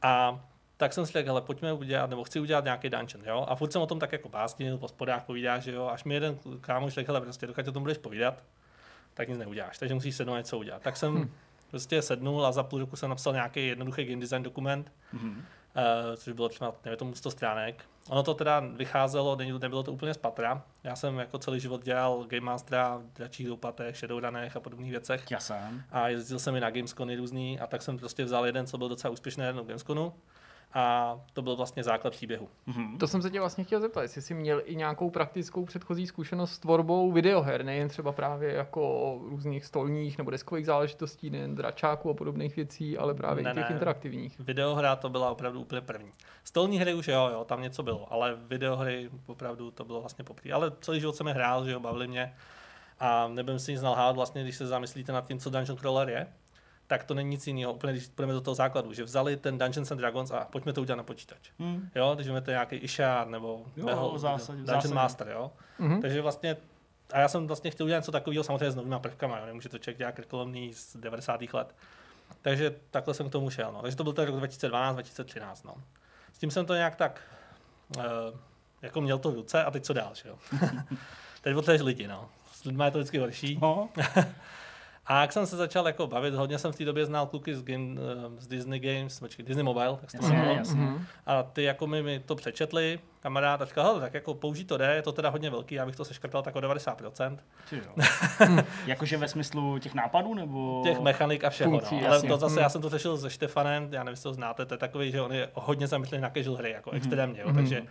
A tak jsem si řekl, ale pojďme udělat, nebo chci udělat nějaký dungeon, jo. A furt jsem o tom tak jako básnil, po spodách povídáš, že jo. Až mi jeden kámoš řekl, ale prostě dokud o tom budeš povídat, tak nic neuděláš, takže musíš sednout něco udělat. Tak jsem hmm. prostě sednul a za půl roku jsem napsal nějaký jednoduchý game design dokument, hmm. uh, což bylo třeba, nevím, tomu 100 stránek. Ono to teda vycházelo, nebylo to úplně z patra. Já jsem jako celý život dělal Game Mastera v dračích doupatech, Shadowrunech a podobných věcech. Jasám. A jezdil jsem i na Gamescony různý a tak jsem prostě vzal jeden, co byl docela úspěšný na Gamesconu a to byl vlastně základ příběhu. Mm-hmm. To jsem se tě vlastně chtěl zeptat, jestli jsi měl i nějakou praktickou předchozí zkušenost s tvorbou videoher, nejen třeba právě jako různých stolních nebo deskových záležitostí, nejen dračáků a podobných věcí, ale právě ne, i těch ne. interaktivních. Videohra to byla opravdu úplně první. Stolní hry už jo, jo, tam něco bylo, ale videohry opravdu to bylo vlastně poprvé. Ale celý život jsem je hrál, že jo, bavili mě. A nebudem si nic nalhávat vlastně, když se zamyslíte nad tím, co Dungeon Crawler je, tak to není nic jiného, úplně když půjdeme do toho základu, že vzali ten Dungeons and Dragons a pojďme to udělat na počítač. Hmm. Jo, když to nějaký Ishar nebo jo, Behel, zásadě, Dungeon zásadě. Master, jo. Mm-hmm. Takže vlastně a já jsem vlastně chtěl udělat něco takového samozřejmě s novými prvkama, jo. nemůže to člověk dělat krkolomný z 90. let. Takže takhle jsem k tomu šel. No. Takže to byl ten rok 2012, 2013. No. S tím jsem to nějak tak uh, jako měl to v ruce a teď co dál, že jo. teď potřebuješ lidi, no. S lidmi je to vždycky horší. No. A jak jsem se začal jako bavit, hodně jsem v té době znal kluky z, game, eh, z Disney Games, počkej, Disney Mobile, tak se to Jasně, jmenovalo. jasně. A ty jako mi, mi to přečetli, kamarád, a říkal, hele, tak jako použít to jde, je to teda hodně velký, já bych to seškrtal tak o 90%. Ty jo. Jakože ve smyslu těch nápadů, nebo... Těch mechanik a všeho. Funkcí, no. Ale jasně. to zase, já jsem to řešil se Štefanem, já nevím, jestli to znáte, to je takový, že on je hodně zamyšlený na casual hry, jako extrémně, jo, takže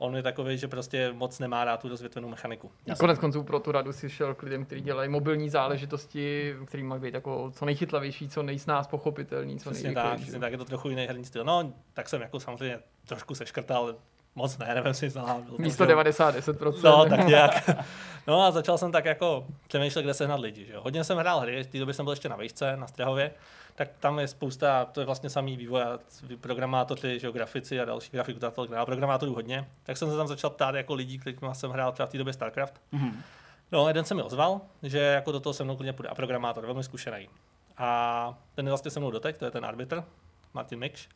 on je takový, že prostě moc nemá rád tu rozvětvenou mechaniku. Konec konců pro tu radu si šel k lidem, kteří dělají mobilní záležitosti, který mají být jako co nejchytlavější, co nejsnáz pochopitelný, co Přesně tak, přesně tak, je to trochu jiný herní styl. No, tak jsem jako samozřejmě trošku seškrtal, moc ne, nevím si znal. Místo 90, 10%. No, tak nějak. No a začal jsem tak jako přemýšlet, kde sehnat lidi. Že jo. Hodně jsem hrál hry, v té době jsem byl ještě na výšce, na Strahově, tak tam je spousta, to je vlastně samý vývoj, programátoři, že jo, grafici a další grafiku, a programátorů hodně. Tak jsem se tam začal ptát jako lidí, kterými jsem hrál třeba v té době StarCraft. Mhm. No, jeden se mi ozval, že jako do toho se mnou klidně půjde a programátor, velmi zkušený. A ten je vlastně se mnou doteď, to je ten arbitr, Martin Mikš.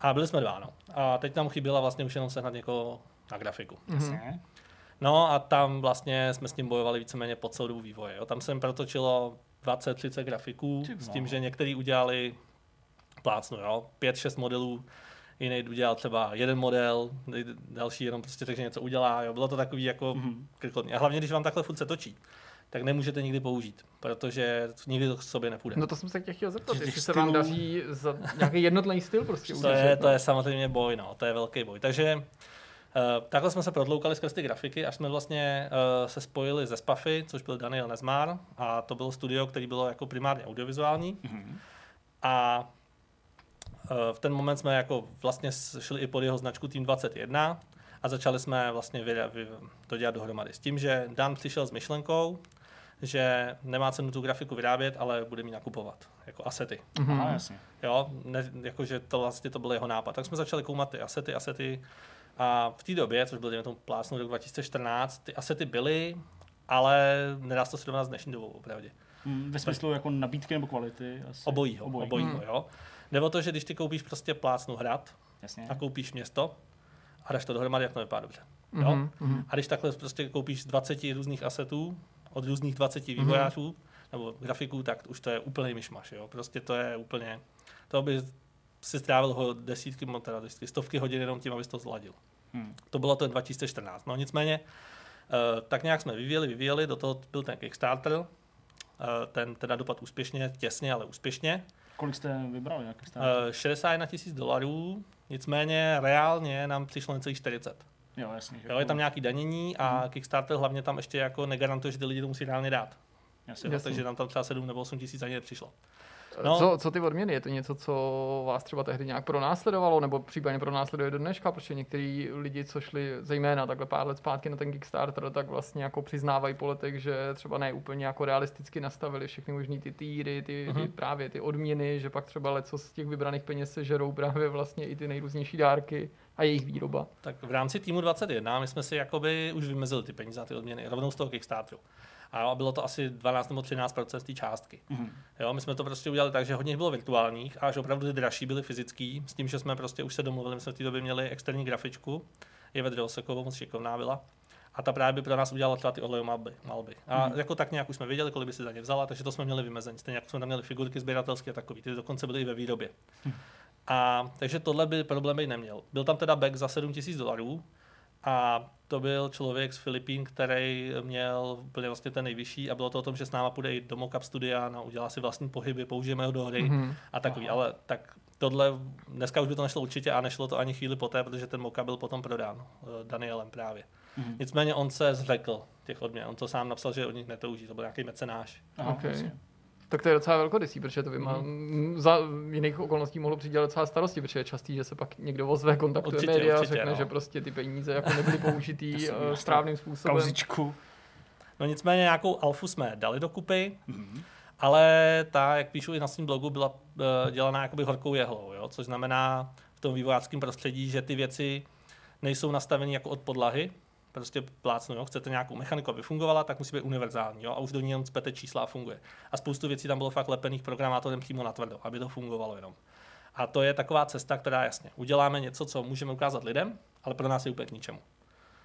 A byli jsme dva, no. A teď nám chyběla vlastně už jenom sehnat někoho na grafiku. Jasně. No a tam vlastně jsme s tím bojovali víceméně po celou dobu vývoje. Jo. Tam jsem protočilo 20-30 grafiků Ty s tím, že některý udělali plácnu, jo, 5-6 modelů, jiný udělal třeba jeden model, další jenom prostě řekl, že něco udělá. Jo. Bylo to takový jako Mhm. krkolný. A hlavně, když vám takhle furt se točí, tak nemůžete nikdy použít, protože nikdy to k sobě nepůjde. No to jsem se tě chtěl zeptat, jestli se vám stylů- daří za nějaký jednotný styl prostě To udržet, je, no. to je samozřejmě boj, no, to je velký boj. Takže takhle jsme se prodloukali skrz ty grafiky, až jsme vlastně uh, se spojili ze Spafy, což byl Daniel Nezmar, a to bylo studio, který bylo jako primárně audiovizuální. Mhm. A uh, v ten moment jsme jako vlastně šli i pod jeho značku Team 21 a začali jsme vlastně to dělat dohromady. S tím, že Dan přišel s myšlenkou, že nemá cenu tu grafiku vyrábět, ale bude mi nakupovat jako asety. Mhm. Aha, jasně. Jo, ne, jakože to vlastně to byl jeho nápad. Tak jsme začali koumat ty asety, asety a v té době, což byl dejme tomu plásnu rok 2014, ty asety byly, ale nedá se to srovnat s dnešní dobou, opravdu. Mm, Ve smyslu jako nabídky nebo kvality? Asi. Obojího, Obojí. obojího, Hmm. jo. Nebo to, že když ty koupíš prostě plácnu hrad Jasně. a koupíš město a dáš to dohromady, jak to vypadá dobře. Jo? Mhm, mhm. A když takhle prostě koupíš 20 různých asetů od různých 20 vývojářů nebo grafiků, tak už to je úplný myšmaš. Jo? Prostě to je úplně, to by si strávil ho desítky, teda desítky, stovky hodin jenom tím, abys to zladil. Hmm. To bylo ten 2014. No nicméně, eh, tak nějak jsme vyvíjeli, vyvíjeli, do toho byl ten Kickstarter, eh, ten teda dopad úspěšně, těsně, ale úspěšně. Kolik jste vybrali? Jak jste... Eh, 61 tisíc dolarů, nicméně reálně nám přišlo necelých 40. jo, jasně. že Jo, je tam nějaký danění a Kickstarter hlavně tam ještě jako negarantuje, že ty lidi to musí reálně dát. Jasně. Jo, Jasně. takže nám tam třeba 7 nebo 8 tisíc ani nepřišlo. No. Co, co ty odměny? Je to něco, co vás třeba tehdy nějak pronásledovalo, nebo případně pronásleduje do dneška, protože některý lidi, co šli zejména takhle pár let zpátky na ten Kickstarter, tak vlastně jako přiznávají po letech, že třeba ne úplně jako realisticky nastavili všechny možný ty týry, ty, ty Mhm. právě ty odměny, že pak třeba leco z těch vybraných peněz se žerou právě vlastně i ty nejrůznější dárky a jejich výroba. Tak v rámci týmu 21 my jsme si jakoby už vymezili ty peníze a ty odměny rovnou z toho Kickstarteru. A bylo to asi 12 nebo 13% z té částky. Mhm. Jo, my jsme to prostě udělali tak, že hodně bylo virtuálních a že opravdu ty dražší byly fyzický, s tím, že jsme prostě už se domluvili, my jsme v té době měli externí grafičku, je Drosekovou, moc šikovná byla. A ta právě by pro nás udělala třeba ty olejové malby. malby. A Mhm. jako tak nějak už jsme věděli, kolik by si za ně vzala, takže to jsme měli vymezení. Stejně jako jsme tam měli figurky sběratelské a takový, ty dokonce byly i ve výrobě. A takže tohle by problém být neměl. Byl tam teda back za 7000 dolarů a to byl člověk z Filipín, který měl úplně vlastně ten nejvyšší a bylo to o tom, že s náma půjde i do mockup studia, no, udělá si vlastní pohyby, použijeme ho do hry Mhm. a takový, ale tak tohle, dneska už by to nešlo určitě a nešlo to ani chvíli poté, protože ten mockup byl potom prodán eh, Danielem právě. Mhm. Nicméně on se zřekl těch odměn, on to sám napsal, že od nich netouží, to byl nějaký mecenáš. Aha, Ok. jasně. Tak to je docela velkorysý, protože to by má, za jiných okolností mohlo přijít docela starosti, protože je častý, že se pak někdo ozve, kontaktuje Určitě, média a určitě, řekne, no. že prostě ty peníze jako nebyly použitý jasně. správným způsobem. Kauzičku. No nicméně nějakou alfu jsme dali dokupy, Mhm. ale ta, jak píšu i na svém blogu, byla eh, dělaná jakoby horkou jehlou, jo? což znamená v tom vývojářském prostředí, že ty věci nejsou nastaveny jako od podlahy, prostě plácnu, jo? chcete nějakou mechaniku, aby fungovala, tak musí být univerzální jo? a už do ní jenom cpete čísla a funguje. A spoustu věcí tam bylo fakt lepených programátorem přímo na tvrdo, aby to fungovalo jenom. A to je taková cesta, která jasně, uděláme něco, co můžeme ukázat lidem, ale pro nás je úplně k ničemu.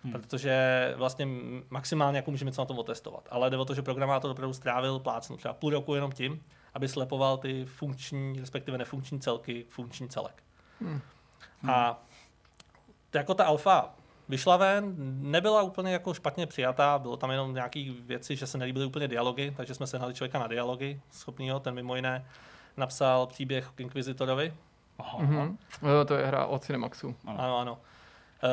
hmm. protože vlastně maximálně jako můžeme něco na tom otestovat. Ale jde o to, že programátor opravdu strávil plácnu třeba půl roku jenom tím, aby slepoval ty funkční, respektive nefunkční celky, funkční celek. Hmm. A jako ta alfa vyšla ven, nebyla úplně jako špatně přijatá, bylo tam jenom nějaké věci, že se nelíbily úplně dialogy, takže jsme se hnali člověka na dialogy schopného, ten mimo jiné napsal příběh k Inquisitorovi. Aha. Mm-hmm. No, to je hra od Cinemaxu. Ano, ano.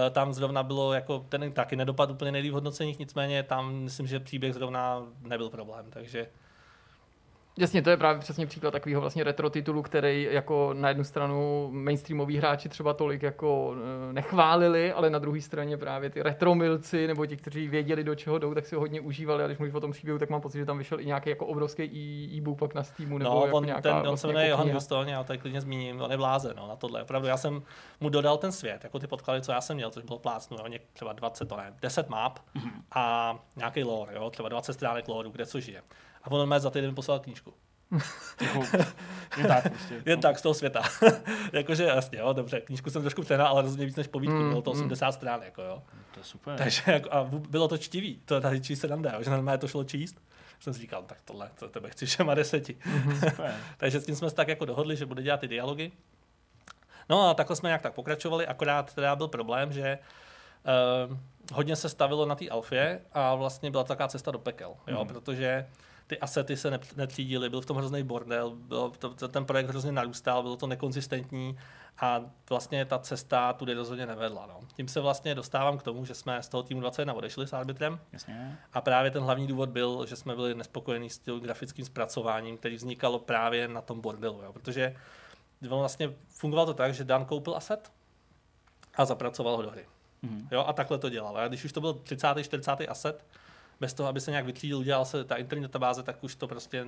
E, tam zrovna bylo jako, ten taky nedopad úplně nejlíp v hodnoceních, nicméně tam myslím, že příběh zrovna nebyl problém, takže Jasně, to je právě přesně příklad takového vlastně retro titulu, který jako na jednu stranu mainstreamoví hráči třeba tolik jako eh, nechválili, ale na druhé straně právě ty retromilci nebo ti, kteří věděli, do čeho jdou, tak si ho hodně užívali. A když mluvíš o tom příběhu, tak mám pocit, že tam vyšel i nějaký jako obrovský e-book pak na Steamu. Nebo no, jako on, nějaká, ten, on vlastně se jmenuje jako Johan Guston, já to klidně zmíním, on je blázen no, na tohle. Opravdu, já jsem mu dodal ten svět, jako ty podklady, co já jsem měl, což bylo plácnu, jo, třeba 20, to ne, 10 map mm-hmm. a nějaký lore, jo, třeba 20 stránek lore, kde co žije. A on za týden poslal knížku. Jako, jen tak prostě. Jen tak z toho světa. Jakože jasně, jo, dobře, knížku jsem trošku přehnal, ale rozhodně víc než povídku, mm, bylo to 80 mm. stran, jako jo. To je super. Takže jako, a bylo to čtivý, to tady číst se nám dá, že normálně to šlo číst. Jsem si říkal, tak tohle, to tebe chci všema deseti. Mm, Takže s tím jsme se tak jako dohodli, že bude dělat ty dialogy. No a takhle jsme nějak tak pokračovali, akorát teda byl problém, že uh, hodně se stavilo na té alfě a vlastně byla taková cesta do pekel, jo, mm. protože ty asety se netřídily, byl v tom hrozný bordel, byl to, ten projekt hrozně narůstal, bylo to nekonzistentní a vlastně ta cesta tudy rozhodně nevedla. No. Tím se vlastně dostávám k tomu, že jsme z toho týmu 21 odešli s arbitrem Jasně. a právě ten hlavní důvod byl, že jsme byli nespokojení s tím grafickým zpracováním, který vznikalo právě na tom bordelu, jo. protože vlastně fungovalo to tak, že Dan koupil aset a zapracoval ho do hry. Mm-hmm. Jo, a takhle to dělal. A když už to byl 30. 40. aset, bez toho, aby se nějak vytřídil, udělal se ta interní databáze, tak už to prostě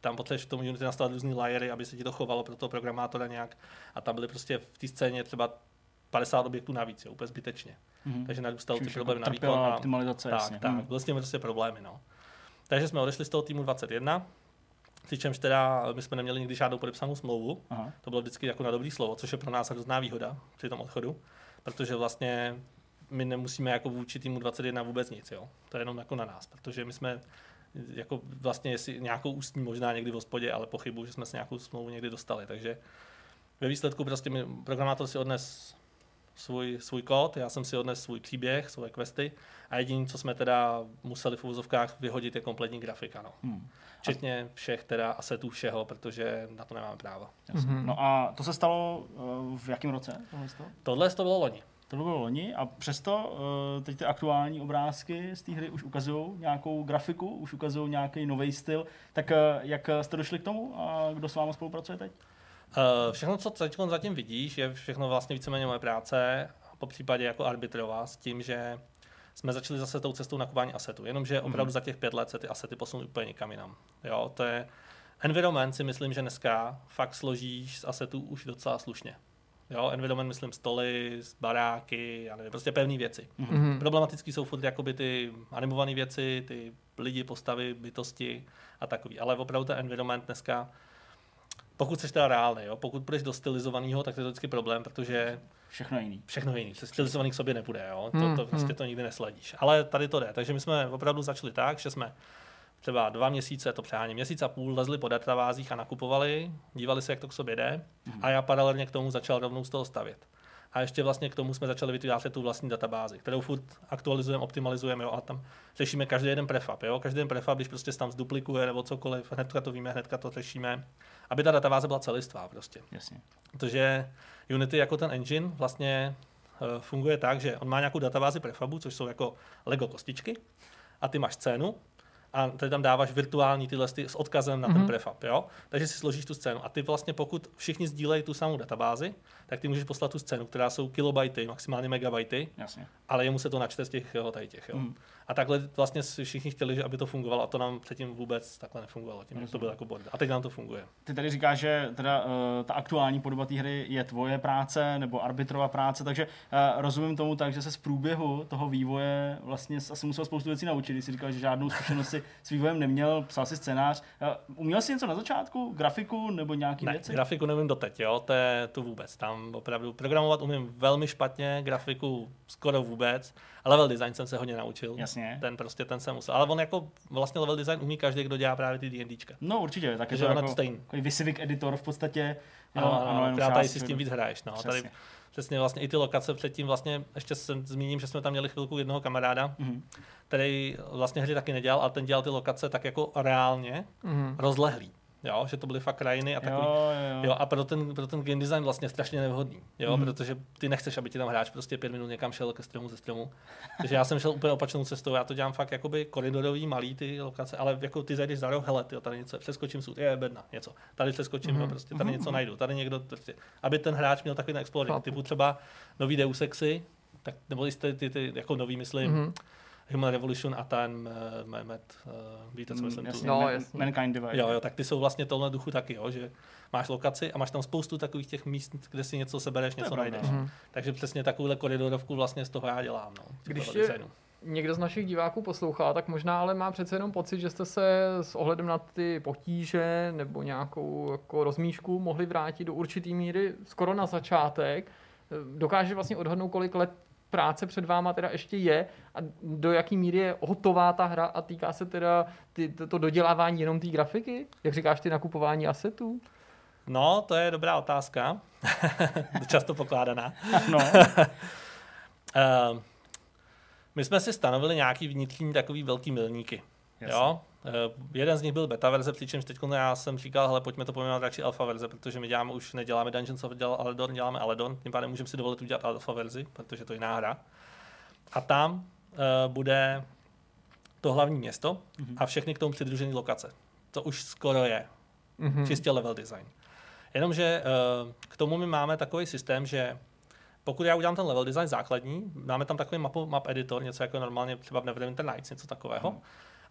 tam potřebuješ v tom Unity nastavit různý layery, aby se ti to chovalo pro toho programátora nějak. A tam byly prostě v té scéně třeba 50 objektů navíc, jo, úplně zbytečně. Mm-hmm. Takže narůstal ty problémy na výkon. A, optimalizace, tak, jasně. tak, mm. byly s tím prostě problémy. No. Takže jsme odešli z toho týmu 21, přičemž teda my jsme neměli nikdy žádnou podepsanou smlouvu. Aha. To bylo vždycky jako na dobrý slovo, což je pro nás hrozná výhoda při tom odchodu, protože vlastně my nemusíme jako vůči týmu 21 vůbec nic, jo. To je jenom jako na nás, protože my jsme jako vlastně jestli nějakou ústní možná někdy v hospodě, ale pochybuji, že jsme se nějakou smlouvu někdy dostali, takže ve výsledku prostě mi, programátor si odnes svůj, svůj kód, já jsem si odnes svůj příběh, svoje questy a jediné, co jsme teda museli v úvozovkách vyhodit, je kompletní grafika. No. Hmm. Včetně všech teda asetů všeho, protože na to nemáme právo. Mm-hmm. No a to se stalo uh, v jakém roce? Tohle to bylo loni. To bylo loni a přesto uh, teď ty aktuální obrázky z té hry už ukazují nějakou grafiku, už ukazují nějaký nový styl. Tak uh, jak jste došli k tomu a kdo s vámi spolupracuje teď? Uh, všechno, co teď zatím vidíš, je všechno vlastně víceméně moje práce, po případě jako arbitrová, s tím, že jsme začali zase tou cestou nakupování asetů. Jenomže opravdu mm-hmm. za těch pět let se ty asety posunuly úplně někam jinam. Jo, to je environment si myslím, že dneska fakt složíš z asetů už docela slušně. Jo, environment myslím stoly, baráky, já nevím, prostě pevné věci. Mm-hmm. Problematický jsou furt jakoby ty animované věci, ty lidi, postavy, bytosti a takový. Ale opravdu ten environment dneska, pokud jsi teda reálný, jo, pokud budeš do stylizovaného, tak to je to vždycky problém, protože Všechno jiný. Všechno jiný. Se stylizovaný k sobě nebude, jo? To, to, to prostě to nikdy nesledíš. Ale tady to jde. Takže my jsme opravdu začali tak, že jsme třeba dva měsíce, to přeháním, měsíc a půl lezli po databázích a nakupovali, dívali se, jak to k sobě jde mm. a já paralelně k tomu začal rovnou z toho stavět. A ještě vlastně k tomu jsme začali vytvářet tu vlastní databázi, kterou furt aktualizujeme, optimalizujeme jo, a tam řešíme každý jeden prefab. Jo. Každý jeden prefab, když prostě tam zduplikuje nebo cokoliv, hnedka to víme, hnedka to řešíme, aby ta databáze byla celistvá prostě. Jasně. Protože Unity jako ten engine vlastně uh, funguje tak, že on má nějakou databázi prefabů, což jsou jako Lego kostičky, a ty máš scénu, a tady tam dáváš virtuální tyhle s odkazem na mm-hmm. ten mhm. prefab, jo? Takže si složíš tu scénu. A ty vlastně, pokud všichni sdílejí tu samou databázi, tak ty můžeš poslat tu scénu, která jsou kilobajty, maximálně megabajty, Jasně. ale jemu se to načte z těch jo, tady těch. Jo? Mm. A takhle vlastně všichni chtěli, že aby to fungovalo a to nám předtím vůbec takhle nefungovalo. Tím, to bylo jako bordel. A teď nám to funguje. Ty tady říkáš, že teda uh, ta aktuální podoba té hry je tvoje práce nebo arbitrová práce, takže uh, rozumím tomu tak, že se z průběhu toho vývoje vlastně asi musel spoustu věcí naučit. Když jsi říkal, že žádnou zkušenost si s vývojem neměl, psal si scénář. Uh, uměl jsi něco na začátku? Grafiku nebo nějaký ne, věci? grafiku nevím doteď, jo, to je to vůbec. Tam opravdu programovat umím velmi špatně, grafiku skoro vůbec. A level design jsem se hodně naučil. Jasně. Ten prostě ten jsem musel. Ale on jako vlastně level design umí každý, kdo dělá právě ty D&Dčka. No určitě, tak je Takže to ono jako, to stejný. Visivik editor v podstatě. Ano, jo, ano, ano jenom která tady si s tím víc hraješ. No. Přesně. Tady přesně vlastně i ty lokace předtím vlastně, ještě se zmíním, že jsme tam měli chvilku jednoho kamaráda, Mhm. který vlastně hry taky nedělal, ale ten dělal ty lokace tak jako reálně Mhm. rozlehlý. Jo, že to byly fakt krajiny a takový. Jo, jo, jo. A pro ten, pro ten game design vlastně strašně nevhodný, jo, Mhm. mm. protože ty nechceš, aby ti tam hráč prostě pět minut někam šel ke stromu ze stromu. Takže já jsem šel úplně opačnou cestou, já to dělám fakt jakoby koridorový, malý ty lokace, ale jako ty zajdeš za roh, hele, ty tady něco, přeskočím sud, je bedna, něco, tady přeskočím, mm. Mhm. jo, prostě tady něco najdu, tady někdo, prostě, aby ten hráč měl takový exploring, Chápu. typu třeba nový Deus Exy, tak, nebo jste ty, ty, jako nový, myslím, mm. Human Revolution a ten uh, Met, uh, víte, co Mm, myslím jasně, tu. No, Man- jasně. Mankind Divide. Jo, jo, tak ty jsou vlastně tohle duchu taky, jo, že máš lokaci a máš tam spoustu takových těch míst, kde si něco sebereš, něco pravda, najdeš. Mhm. Takže přesně takovouhle koridorovku vlastně z toho já dělám. No, Když je- někdo z našich diváků poslouchá, tak možná ale má přece jenom pocit, že jste se s ohledem na ty potíže nebo nějakou jako rozmíšku mohli vrátit do určitý míry skoro na začátek. Dokáže vlastně odhadnout, kolik let práce před váma teda ještě je a do jaký míry je hotová ta hra a týká se teda ty, to, to dodělávání jenom té grafiky? Jak říkáš, ty nakupování asetů? No, to je dobrá otázka. Často pokládaná. No, Uh, my jsme si stanovili nějaký vnitřní takový velký milníky. Jasně. Jo? Uh, jeden z nich byl beta verze, přičemž teď já jsem říkal, hele, pojďme to pojmenovat radši alfa verze, protože my děláme už neděláme Dungeons of Aledon, děláme Aledon, tím pádem můžeme si dovolit udělat alfa verzi, protože to je jiná hra. A tam uh, bude to hlavní město Mhm. a všechny k tomu přidružené lokace. To už skoro je, Mhm. čistě level design. Jenomže uh, k tomu my máme takový systém, že pokud já udělám ten level design základní, máme tam takový mapu, map editor, něco jako normálně třeba v Neverwinter Nights, něco takového. Mhm.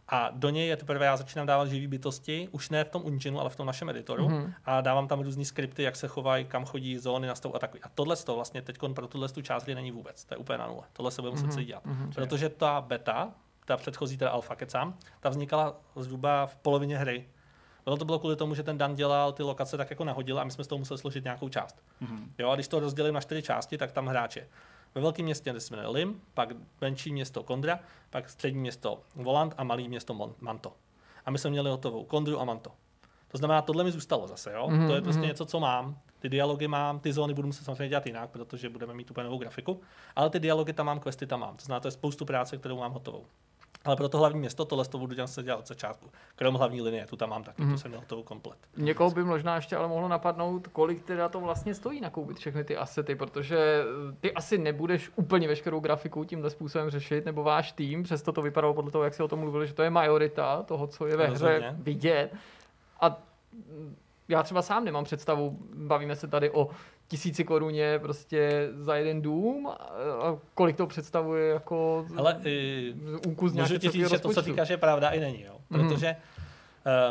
A do něj je teprve já začínám dávat živý bytosti, už ne v tom engineu, ale v tom našem editoru. Mhm. A dávám tam různé skripty, jak se chovají, kam chodí, zóny, nastavu a takový. A tohle to vlastně teď pro tuhle tu část hry není vůbec. To je úplně na nule. Tohle se bude muset Mhm. celý dělat. Mhm. Protože ta beta, ta předchozí teda alfa kecám, ta vznikala zhruba v polovině hry. Bylo to bylo kvůli tomu, že ten Dan dělal ty lokace tak jako nahodil a my jsme z toho museli složit nějakou část. Mhm. Jo, a když to rozdělím na čtyři části, tak tam hráče. Ve velkém městě se jmenuje Lim, pak menší město Kondra, pak střední město Volant a malý město Manto. A my jsme měli hotovou Kondru a Manto. To znamená, tohle mi zůstalo zase, jo? Mhm, to je prostě mhm. něco, co mám. Ty dialogy mám, ty zóny budu muset samozřejmě dělat jinak, protože budeme mít úplně novou grafiku, ale ty dialogy tam mám, questy tam mám. To znamená, to je spoustu práce, kterou mám hotovou. Ale pro to hlavní město tohle to budu dělat, se dělat od začátku. Krom hlavní linie, tu tam mám taky, Mhm. tu jsem měl hotovou komplet. Někoho by možná ještě ale mohlo napadnout, kolik teda to vlastně stojí nakoupit všechny ty asety, protože eh, ty asi nebudeš úplně veškerou grafiku tímhle způsobem řešit, nebo váš tým, přesto to vypadalo podle toho, jak si o tom mluvili, že to je majorita toho, co je ve hře Rozhodně. vidět. A mm, já třeba sám nemám představu, bavíme se tady o tisíci koruně prostě za jeden dům a kolik to představuje jako Ale i úkus Můžu nějakého ti říct, že to, co říkáš, je pravda i není, jo. Mhm. Protože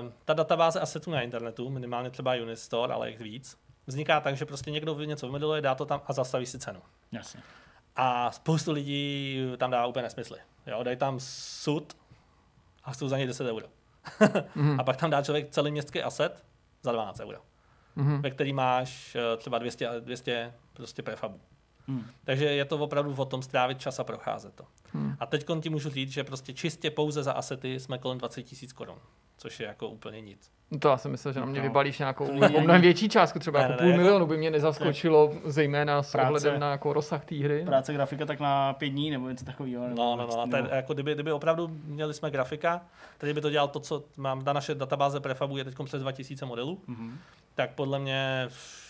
um, ta databáze asetů na internetu, minimálně třeba Unistore, ale jich víc, vzniká tak, že prostě někdo něco vymoduluje, dá to tam a zastaví si cenu. Jasně. A spoustu lidí tam dá úplně nesmysly. Jo, dají tam sud a chcou za něj 10 euro. Mhm. A pak tam dá člověk celý městský aset za 12 euro, Mhm. ve který máš eh, třeba 200, 200 prostě prefabů. Hmm. Takže je to opravdu o tom strávit čas a procházet to. Hmm. A teď ti můžu říct, že prostě čistě pouze za asety jsme kolem 20 tisíc korun, což je jako úplně nic. No To já jsem myslel, že na mě No. vybalíš nějakou mnohem větší částku, třeba Ne, jako ne, půl ne, jako- milionu by mě nezaskočilo, zejména s Práce. ohledem na jako rozsah té hry. Práce grafika tak na pět dní nebo něco takového. No, no, no. A tady, nebo- jako kdyby, kdyby opravdu měli jsme grafika, který by to dělal to, co mám na naše databáze prefabu je teď přes 2000 modelů, Mhm. Tak podle mě,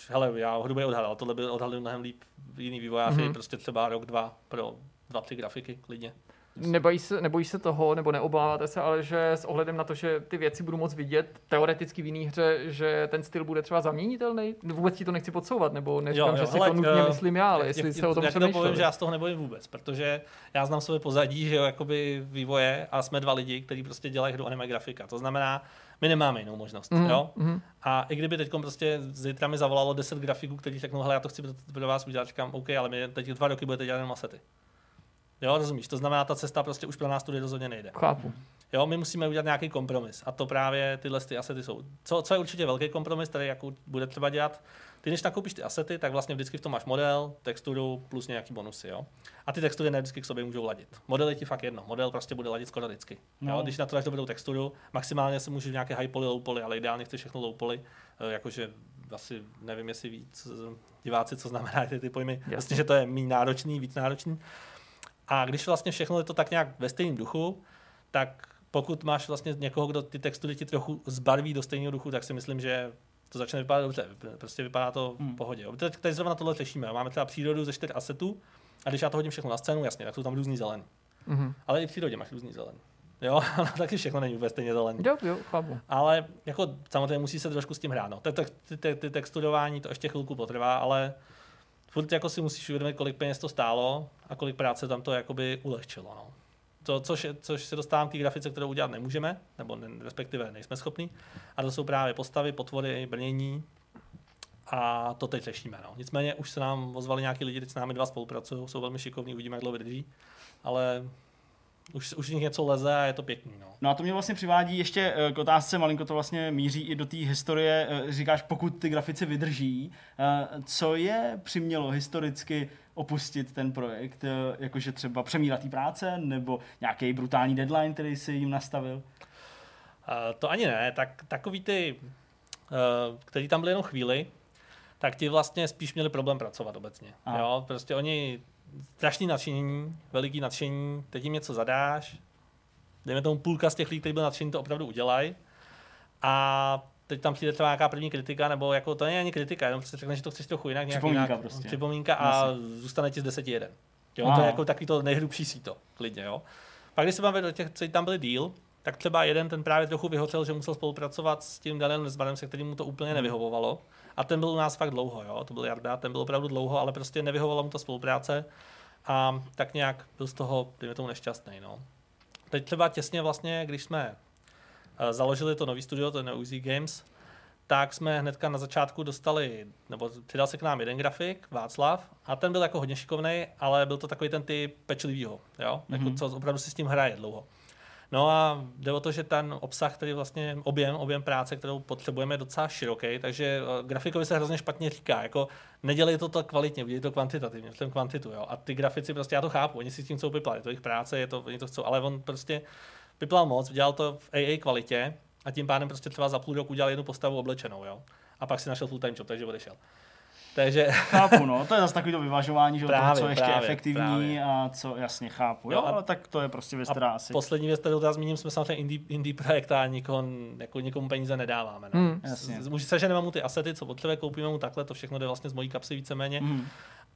hele, já hrubě odhadal, tohle by odhalil mnohem líp jiný vývojáři, Mhm. prostě třeba rok, dva pro dva, tři grafiky klidně. Nebojí se, nebojí se toho, nebo neobáváte se, ale že s ohledem na to, že ty věci budu moc vidět teoreticky v jiné hře, že ten styl bude třeba zaměnitelný? Vůbec ti to nechci podsouvat, nebo neříkám, jo, jo, že si hele, to nutně uh, myslím já, ale jestli se o tom Já to povím, že já z toho nebojím vůbec, protože já znám své pozadí, že jo, jakoby vývoje a jsme dva lidi, kteří prostě dělají hru anime grafika. To znamená, my nemáme jinou možnost. Mm, jo? Mm. A i kdyby teď prostě zítra mi zavolalo 10 grafiků, kteří řeknou, hele, já to chci pro vás udělat, říkám, OK, ale my teď dva roky budete dělat jenom asety. Jo, rozumíš? To znamená, ta cesta prostě už pro nás tudy rozhodně nejde. Chápu. Jo, my musíme udělat nějaký kompromis. A to právě tyhle ty asety jsou. Co, co je určitě velký kompromis, který jako bude třeba dělat, ty když nakoupíš ty asety, tak vlastně vždycky v tom máš model, texturu plus nějaký bonusy. Jo? A ty textury ne vždycky k sobě můžou ladit. Model je ti fakt jedno. Model prostě bude ladit skoro vždycky. No. Jo? Když na to dáš dobrou texturu, maximálně se můžeš nějaké high poly, low poly, ale ideálně chceš všechno low poly. Eh, jakože asi nevím, jestli víc diváci, co znamená ty, ty pojmy. Jasně. Vlastně, že to je méně náročný, víc náročný. A když vlastně všechno je to tak nějak ve stejném duchu, tak pokud máš vlastně někoho, kdo ty textury ti trochu zbarví do stejného duchu, tak si myslím, že to začne vypadat dobře. Prostě vypadá to v hmm. pohodě. Teď, teď zrovna tohle řešíme. Máme třeba přírodu ze čtyř asetů a když já to hodím všechno na scénu, jasně, tak jsou tam různý zelený. Mm-hmm. Ale i v přírodě máš různý zelený. Jo, taky všechno není vůbec stejně zelený. Jo, jo, chápu. Ale jako samozřejmě musí se trošku s tím hrát. No. Ty texturování to ještě chvilku potrvá, ale furt jako si musíš uvědomit, kolik peněz to stálo a kolik práce tam to jakoby ulehčilo. No. To, což, což se dostávám k té grafice, kterou udělat nemůžeme, nebo ne, respektive nejsme schopni. A to jsou právě postavy, potvory, brnění. A to teď řešíme. No. Nicméně už se nám ozvali nějaký lidi, teď s námi dva spolupracují, jsou velmi šikovní, uvidíme, jak dlouho vydrží. Ale už, už nich něco leze a je to pěkný. No. no a to mě vlastně přivádí ještě eh, k otázce, malinko to vlastně míří i do té historie, eh, říkáš, pokud ty grafici vydrží, eh, co je přimělo historicky opustit ten projekt, jakože třeba přemírat práce nebo nějaký brutální deadline, který si jim nastavil? To ani ne, tak takový ty, který tam byli jenom chvíli, tak ti vlastně spíš měli problém pracovat obecně. Jo? Prostě oni strašný nadšení, veliký nadšení, teď jim něco zadáš, dejme tomu půlka z těch lidí, kteří byl nadšení, to opravdu udělají. A teď tam přijde třeba nějaká první kritika, nebo jako to není ani kritika, jenom prostě řekne, že to chceš trochu jinak. Připomínka nějak, prostě. Připomínka a Myslím. zůstane ti z deseti jeden. Jo, to je jako takový to nejhrubší síto, klidně, jo. Pak když se bavíme o těch, co tam byli díl, tak třeba jeden ten právě trochu vyhořel, že musel spolupracovat s tím Danielem Nesbanem, se kterým mu to úplně hmm. nevyhovovalo. A ten byl u nás fakt dlouho, jo. To byl Jarda, ten byl opravdu dlouho, ale prostě nevyhovovala mu ta spolupráce. A tak nějak byl z toho, dejme tomu, nešťastný, no. Teď třeba těsně vlastně, když jsme eh, založili to nový studio, to je Uzi Games, tak jsme hnedka na začátku dostali, nebo přidal se k nám jeden grafik, Václav, a ten byl jako hodně šikovný, ale byl to takový ten typ pečlivýho, jo? Mm-hmm. Jako, co opravdu si s tím hraje dlouho. No a jde o to, že ten obsah, který vlastně objem, objem práce, kterou potřebujeme, je docela široký, takže eh, grafikovi se hrozně špatně říká, jako nedělej to tak kvalitně, udělej to kvantitativně, v kvantitu, jo. A ty grafici prostě, já to chápu, oni si s tím chcou vyplat, je to jejich práce, je to, oni to chcou, ale on prostě vyplal moc, dělal to v AA kvalitě a tím pádem prostě třeba za půl roku udělal jednu postavu oblečenou, jo. A pak si našel full time job, takže odešel. Takže... Chápu, no, to je zase takový to vyvažování, že právě, toho, co je ještě právě, efektivní právě. a co jasně chápu. Jo, jo ale tak to je prostě věc, která asi... Poslední věc, kterou teda zmíním, jsme samozřejmě indie, indie projekt a nikoho, jako nikomu peníze nedáváme. No. Hmm. Jasně. Může se, že nemám mu ty asety, co potřebuje, koupíme mu takhle, to všechno jde vlastně z mojí kapsy víceméně. Hmm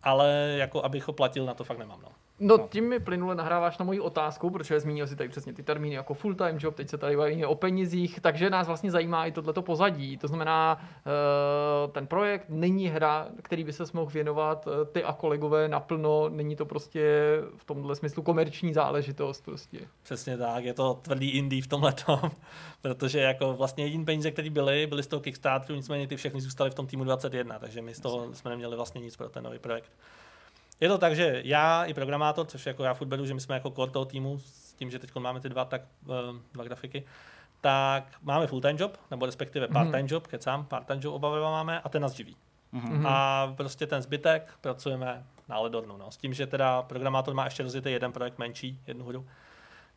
ale jako abych ho platil, na to fakt nemám. No. No, tím mi plynule nahráváš na moji otázku, protože zmínil si tady přesně ty termíny jako full-time job, teď se tady bavíme o penězích, takže nás vlastně zajímá i tohleto pozadí. To znamená, eh, ten projekt není hra, který by se mohl věnovat eh, ty a kolegové naplno, není to prostě v tomhle smyslu komerční záležitost prostě. Přesně tak, je to tvrdý indie v tomhle protože jako vlastně jediný peníze, které byly, byly z toho Kickstarteru, nicméně ty všechny zůstaly v tom týmu 21, takže my z toho jsme neměli vlastně nic pro ten nový projekt. Je to tak, že já i programátor, což jako já furt beru, že my jsme jako core toho týmu, s tím, že teď máme ty dva, tak, uh, dva grafiky, tak máme full-time job, nebo respektive mhm. part-time mm-hmm. job, kecám, part-time job oba máme a ten nás živí. Mm-hmm. A prostě ten zbytek pracujeme na ledornu. No. S tím, že teda programátor má ještě rozjetý jeden projekt menší, jednu hru.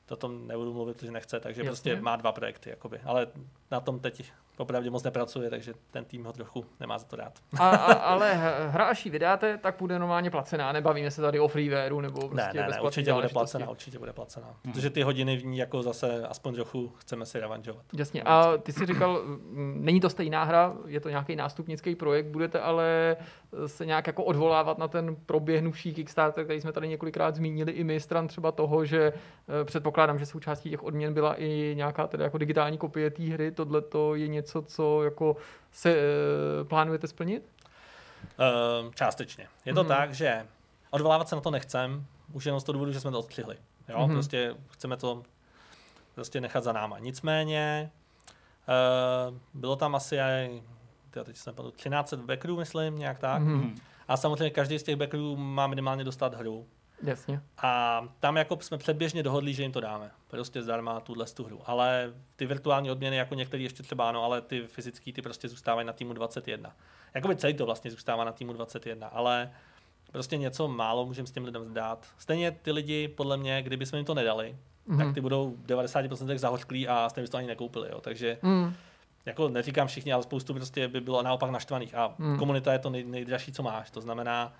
To tom nebudu mluvit, protože nechce, takže Jasně. prostě má dva projekty. Jakoby. Ale na tom teď popravdě moc nepracuje, takže ten tým ho trochu nemá za to rád. A, a, ale hra, až ji vydáte, tak bude normálně placená. Nebavíme se tady o freewareu nebo prostě ne, ne, ne, určitě bude placená, určitě bude placená. Hmm. Protože ty hodiny v ní jako zase aspoň trochu chceme si revanžovat. Jasně. A ty jsi říkal, mm, není to stejná hra, je to nějaký nástupnický projekt, budete ale se nějak jako odvolávat na ten proběhnuvší Kickstarter, který jsme tady několikrát zmínili i my stran třeba toho, že eh, předpokládám, že součástí těch odměn byla i nějaká tedy jako digitální kopie té hry. Tohle to je něco, co jako se uh, plánujete splnit? Uh, částečně. Je to hmm. tak, že odvolávat se na to nechcem, už jenom z toho důvodu, že jsme to odstřihli. Jo? Hmm. Prostě chceme to prostě nechat za náma. Nicméně uh, bylo tam asi aj, teď jsem 13 backerů, myslím, nějak tak. Hmm. A samozřejmě každý z těch backerů má minimálně dostat hru. Jasně. A tam jako jsme předběžně dohodli, že jim to dáme. Prostě zdarma tuhle tu hru. Ale ty virtuální odměny, jako některý ještě třeba ano, ale ty fyzický, ty prostě zůstávají na týmu 21. Jakoby celý to vlastně zůstává na týmu 21, ale prostě něco málo můžeme s těm lidem dát. Stejně ty lidi, podle mě, kdyby jsme jim to nedali, mm-hmm. tak ty budou 90% zahořklí a stejně by to ani nekoupili. Jo. Takže mm. jako neříkám všichni, ale spoustu prostě by bylo naopak naštvaných. A mm. komunita je to nej, nejdražší, co máš. To znamená,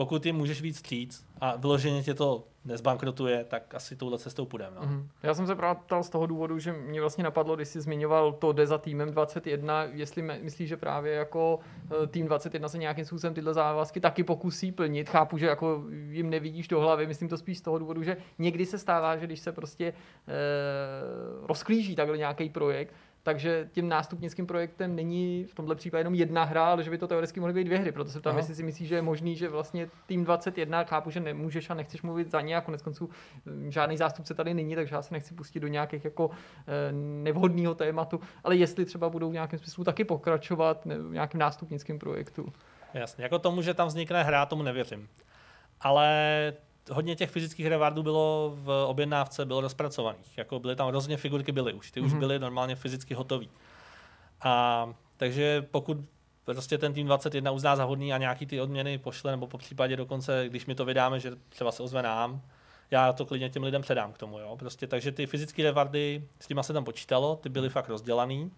pokud jim můžeš víc stříc a vyloženě tě to nezbankrotuje, tak asi touhle cestou půjdeme. No. Mm-hmm. Já jsem se právě ptal z toho důvodu, že mě vlastně napadlo, když jsi zmiňoval to jde za týmem 21, jestli myslíš, že právě jako eh, tým 21 se nějakým způsobem tyhle závazky taky pokusí plnit. Chápu, že jako jim nevidíš do hlavy, myslím to spíš z toho důvodu, že někdy se stává, že když se prostě e, rozklíží takhle nějaký projekt, takže tím nástupnickým projektem není v tomhle případě jenom jedna hra, ale že by to teoreticky mohly být dvě hry. Proto se ptám, jestli si myslíš, že je možný, že vlastně tým 21, chápu, že nemůžeš a nechceš mluvit za ně a konec konců hm, žádný zástupce tady není, takže já se nechci pustit do nějakých jako eh, nevhodného tématu, ale jestli třeba budou v nějakém smyslu taky pokračovat v nějakým nástupnickým projektu. Jasně, jako tomu, že tam vznikne hra, tomu nevěřím. Ale hodně těch fyzických rewardů bylo v objednávce, bylo rozpracovaných. Jako byly tam různě figurky, byly už. Ty mm-hmm. už mhm. byly normálně fyzicky hotové. A takže pokud prostě ten tým 21 uzná za hodný a nějaký ty odměny pošle, nebo po případě dokonce, když mi to vydáme, že třeba se ozve nám, já to klidně těm lidem předám k tomu. Jo? Prostě, takže ty fyzické rewardy, s těma se tam počítalo, ty byly fakt rozdělaný,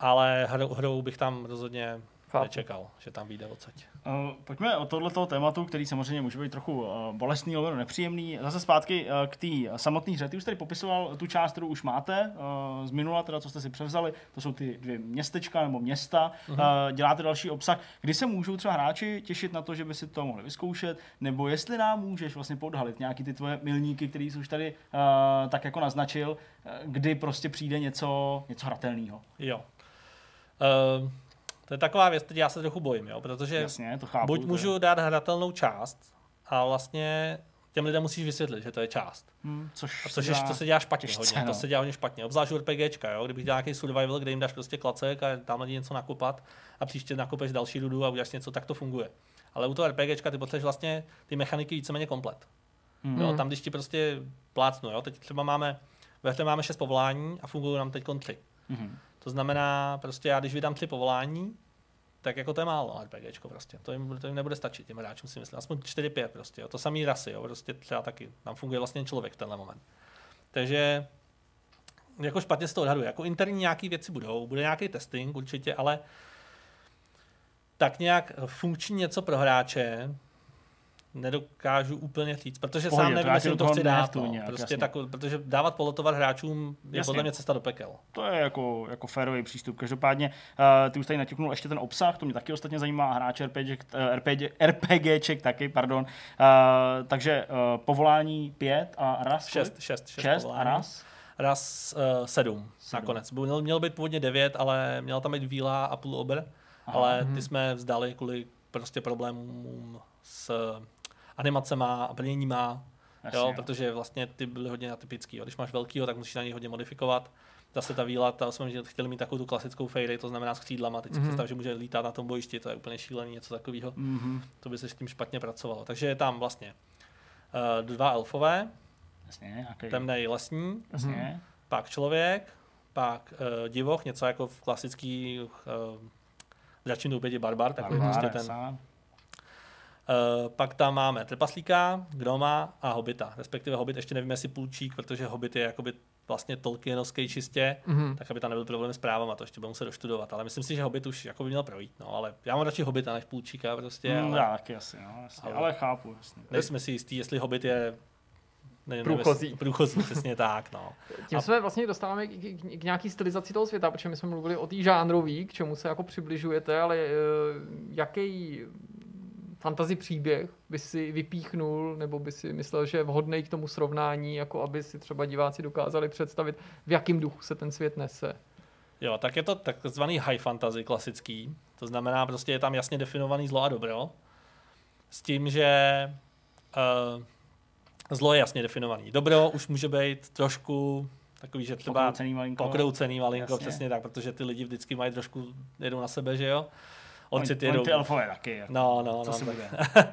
ale hrou, hrou bych tam rozhodně Chápu. nečekal, že tam vyjde odsaď. Uh, pojďme o tohleto tématu, který samozřejmě může být trochu uh, bolestný, nebo nepříjemný. Zase zpátky uh, k té samotné hře. Ty už tady popisoval tu část, kterou už máte uh, z minula, teda co jste si převzali. To jsou ty dvě městečka nebo města. Uh-huh. Uh, děláte další obsah. Kdy se můžou třeba hráči těšit na to, že by si to mohli vyzkoušet, nebo jestli nám můžeš vlastně podhalit nějaký ty tvoje milníky, který jsi už tady uh, tak jako naznačil, uh, kdy prostě přijde něco, něco hratelného. Jo. Uh... To je taková věc, teď já se trochu bojím, jo, protože Jasně, to chápu, buď to můžu dát hratelnou část a vlastně těm lidem musíš vysvětlit, že to je část. Hmm, což, a což je, to se dělá špatně těžce, hodně, no. to se dělá hodně špatně. Obzvlášť u RPGčka, jo? kdybych dělal nějaký survival, kde jim dáš prostě klacek a tam lidi něco nakopat a příště nakopeš další rudu a uděláš něco, tak to funguje. Ale u toho RPGčka ty potřebuješ vlastně ty mechaniky víceméně komplet. Hmm. Jo? Tam, když ti prostě plácnu, jo? teď třeba máme, ve hře máme šest povolání a fungují nám teď tři. Hmm. To znamená, prostě já když vydám tři povolání, tak jako to je málo RPGčko prostě. To jim, to jim nebude stačit těm hráčům si myslím. Aspoň 4-5 prostě. Jo. To samý rasy, jo. Prostě třeba taky. Tam funguje vlastně člověk v tenhle moment. Takže jako špatně se to odhaduje. Jako interní nějaké věci budou, bude nějaký testing určitě, ale tak nějak funkční něco pro hráče, nedokážu úplně říct, protože Pohodě, sám nevím, jestli to chci dát. No. Nějak, prostě tak, protože dávat polotovat hráčům je jasně. podle mě cesta do pekel. To je jako, jako férový přístup. Každopádně uh, ty už tady naťuknul ještě ten obsah, to mě taky ostatně zajímá, hráč RPG, uh, RPG, RPGček taky, pardon. Uh, takže uh, povolání pět a raz? Šest, šest, šest, šest a raz? Raz uh, sedm, sedm, nakonec. Měl, měl být původně devět, ale měl tam být víla a půl obr, Aha, ale ty mhm. jsme vzdali kvůli prostě problémům s animacema a plněníma, Jasně, jo, protože vlastně ty byly hodně atypický. Jo. Když máš velkýho, tak musíš na něj hodně modifikovat. Zase ta víla, ta jsme chtěli mít takovou tu klasickou fairy, to znamená s křídlama. Teď si mm-hmm. představ, že může lítat na tom bojišti, to je úplně šílený, něco takového. Mm-hmm. To by se s tím špatně pracovalo. Takže je tam vlastně uh, dva elfové, Jasně, okay. temnej lesní, Jasně. pak člověk, pak uh, divoch, něco jako v klasický uh, dračím doupěti barbar, takový barbar, prostě ten, Uh, pak tam máme trpaslíka, gnoma a hobita. Respektive hobit ještě nevíme, jestli půlčík, protože hobit je jakoby vlastně Tolkienovský čistě, Mhm. tak aby tam nebyl problém s právama, to ještě budu muset doštudovat. Ale myslím si, že Hobbit už jako by měl projít. No, ale já mám radši Hobbita než půlčíka prostě. Mm, ale já taky asi, no, jasně. Ale- ale chápu, jasně. nejsme si jistí, jestli Hobbit je ne, nevím, Průchozí. jestli- Průchozí, přesně tak, no. Tím A- jsme vlastně dostáváme k, k, k nějaký stylizaci toho světa, protože my jsme mluvili o té žánrový, k čemu se jako přibližujete, ale uh, jaký fantasy příběh by si vypíchnul, nebo by si myslel, že je vhodný k tomu srovnání, jako aby si třeba diváci dokázali představit, v jakém duchu se ten svět nese. Jo, tak je to takzvaný high fantasy klasický. To znamená, prostě je tam jasně definovaný zlo a dobro. S tím, že uh, zlo je jasně definovaný. Dobro už může být trošku takový, že třeba Pokroucený malinko. pokroucený malinko, Jasně. přesně tak, protože ty lidi vždycky mají trošku, jedou na sebe, že jo? Orci Oni- ty oni jedou. ty elfové taky. Jako. No, no, Co no. se bude?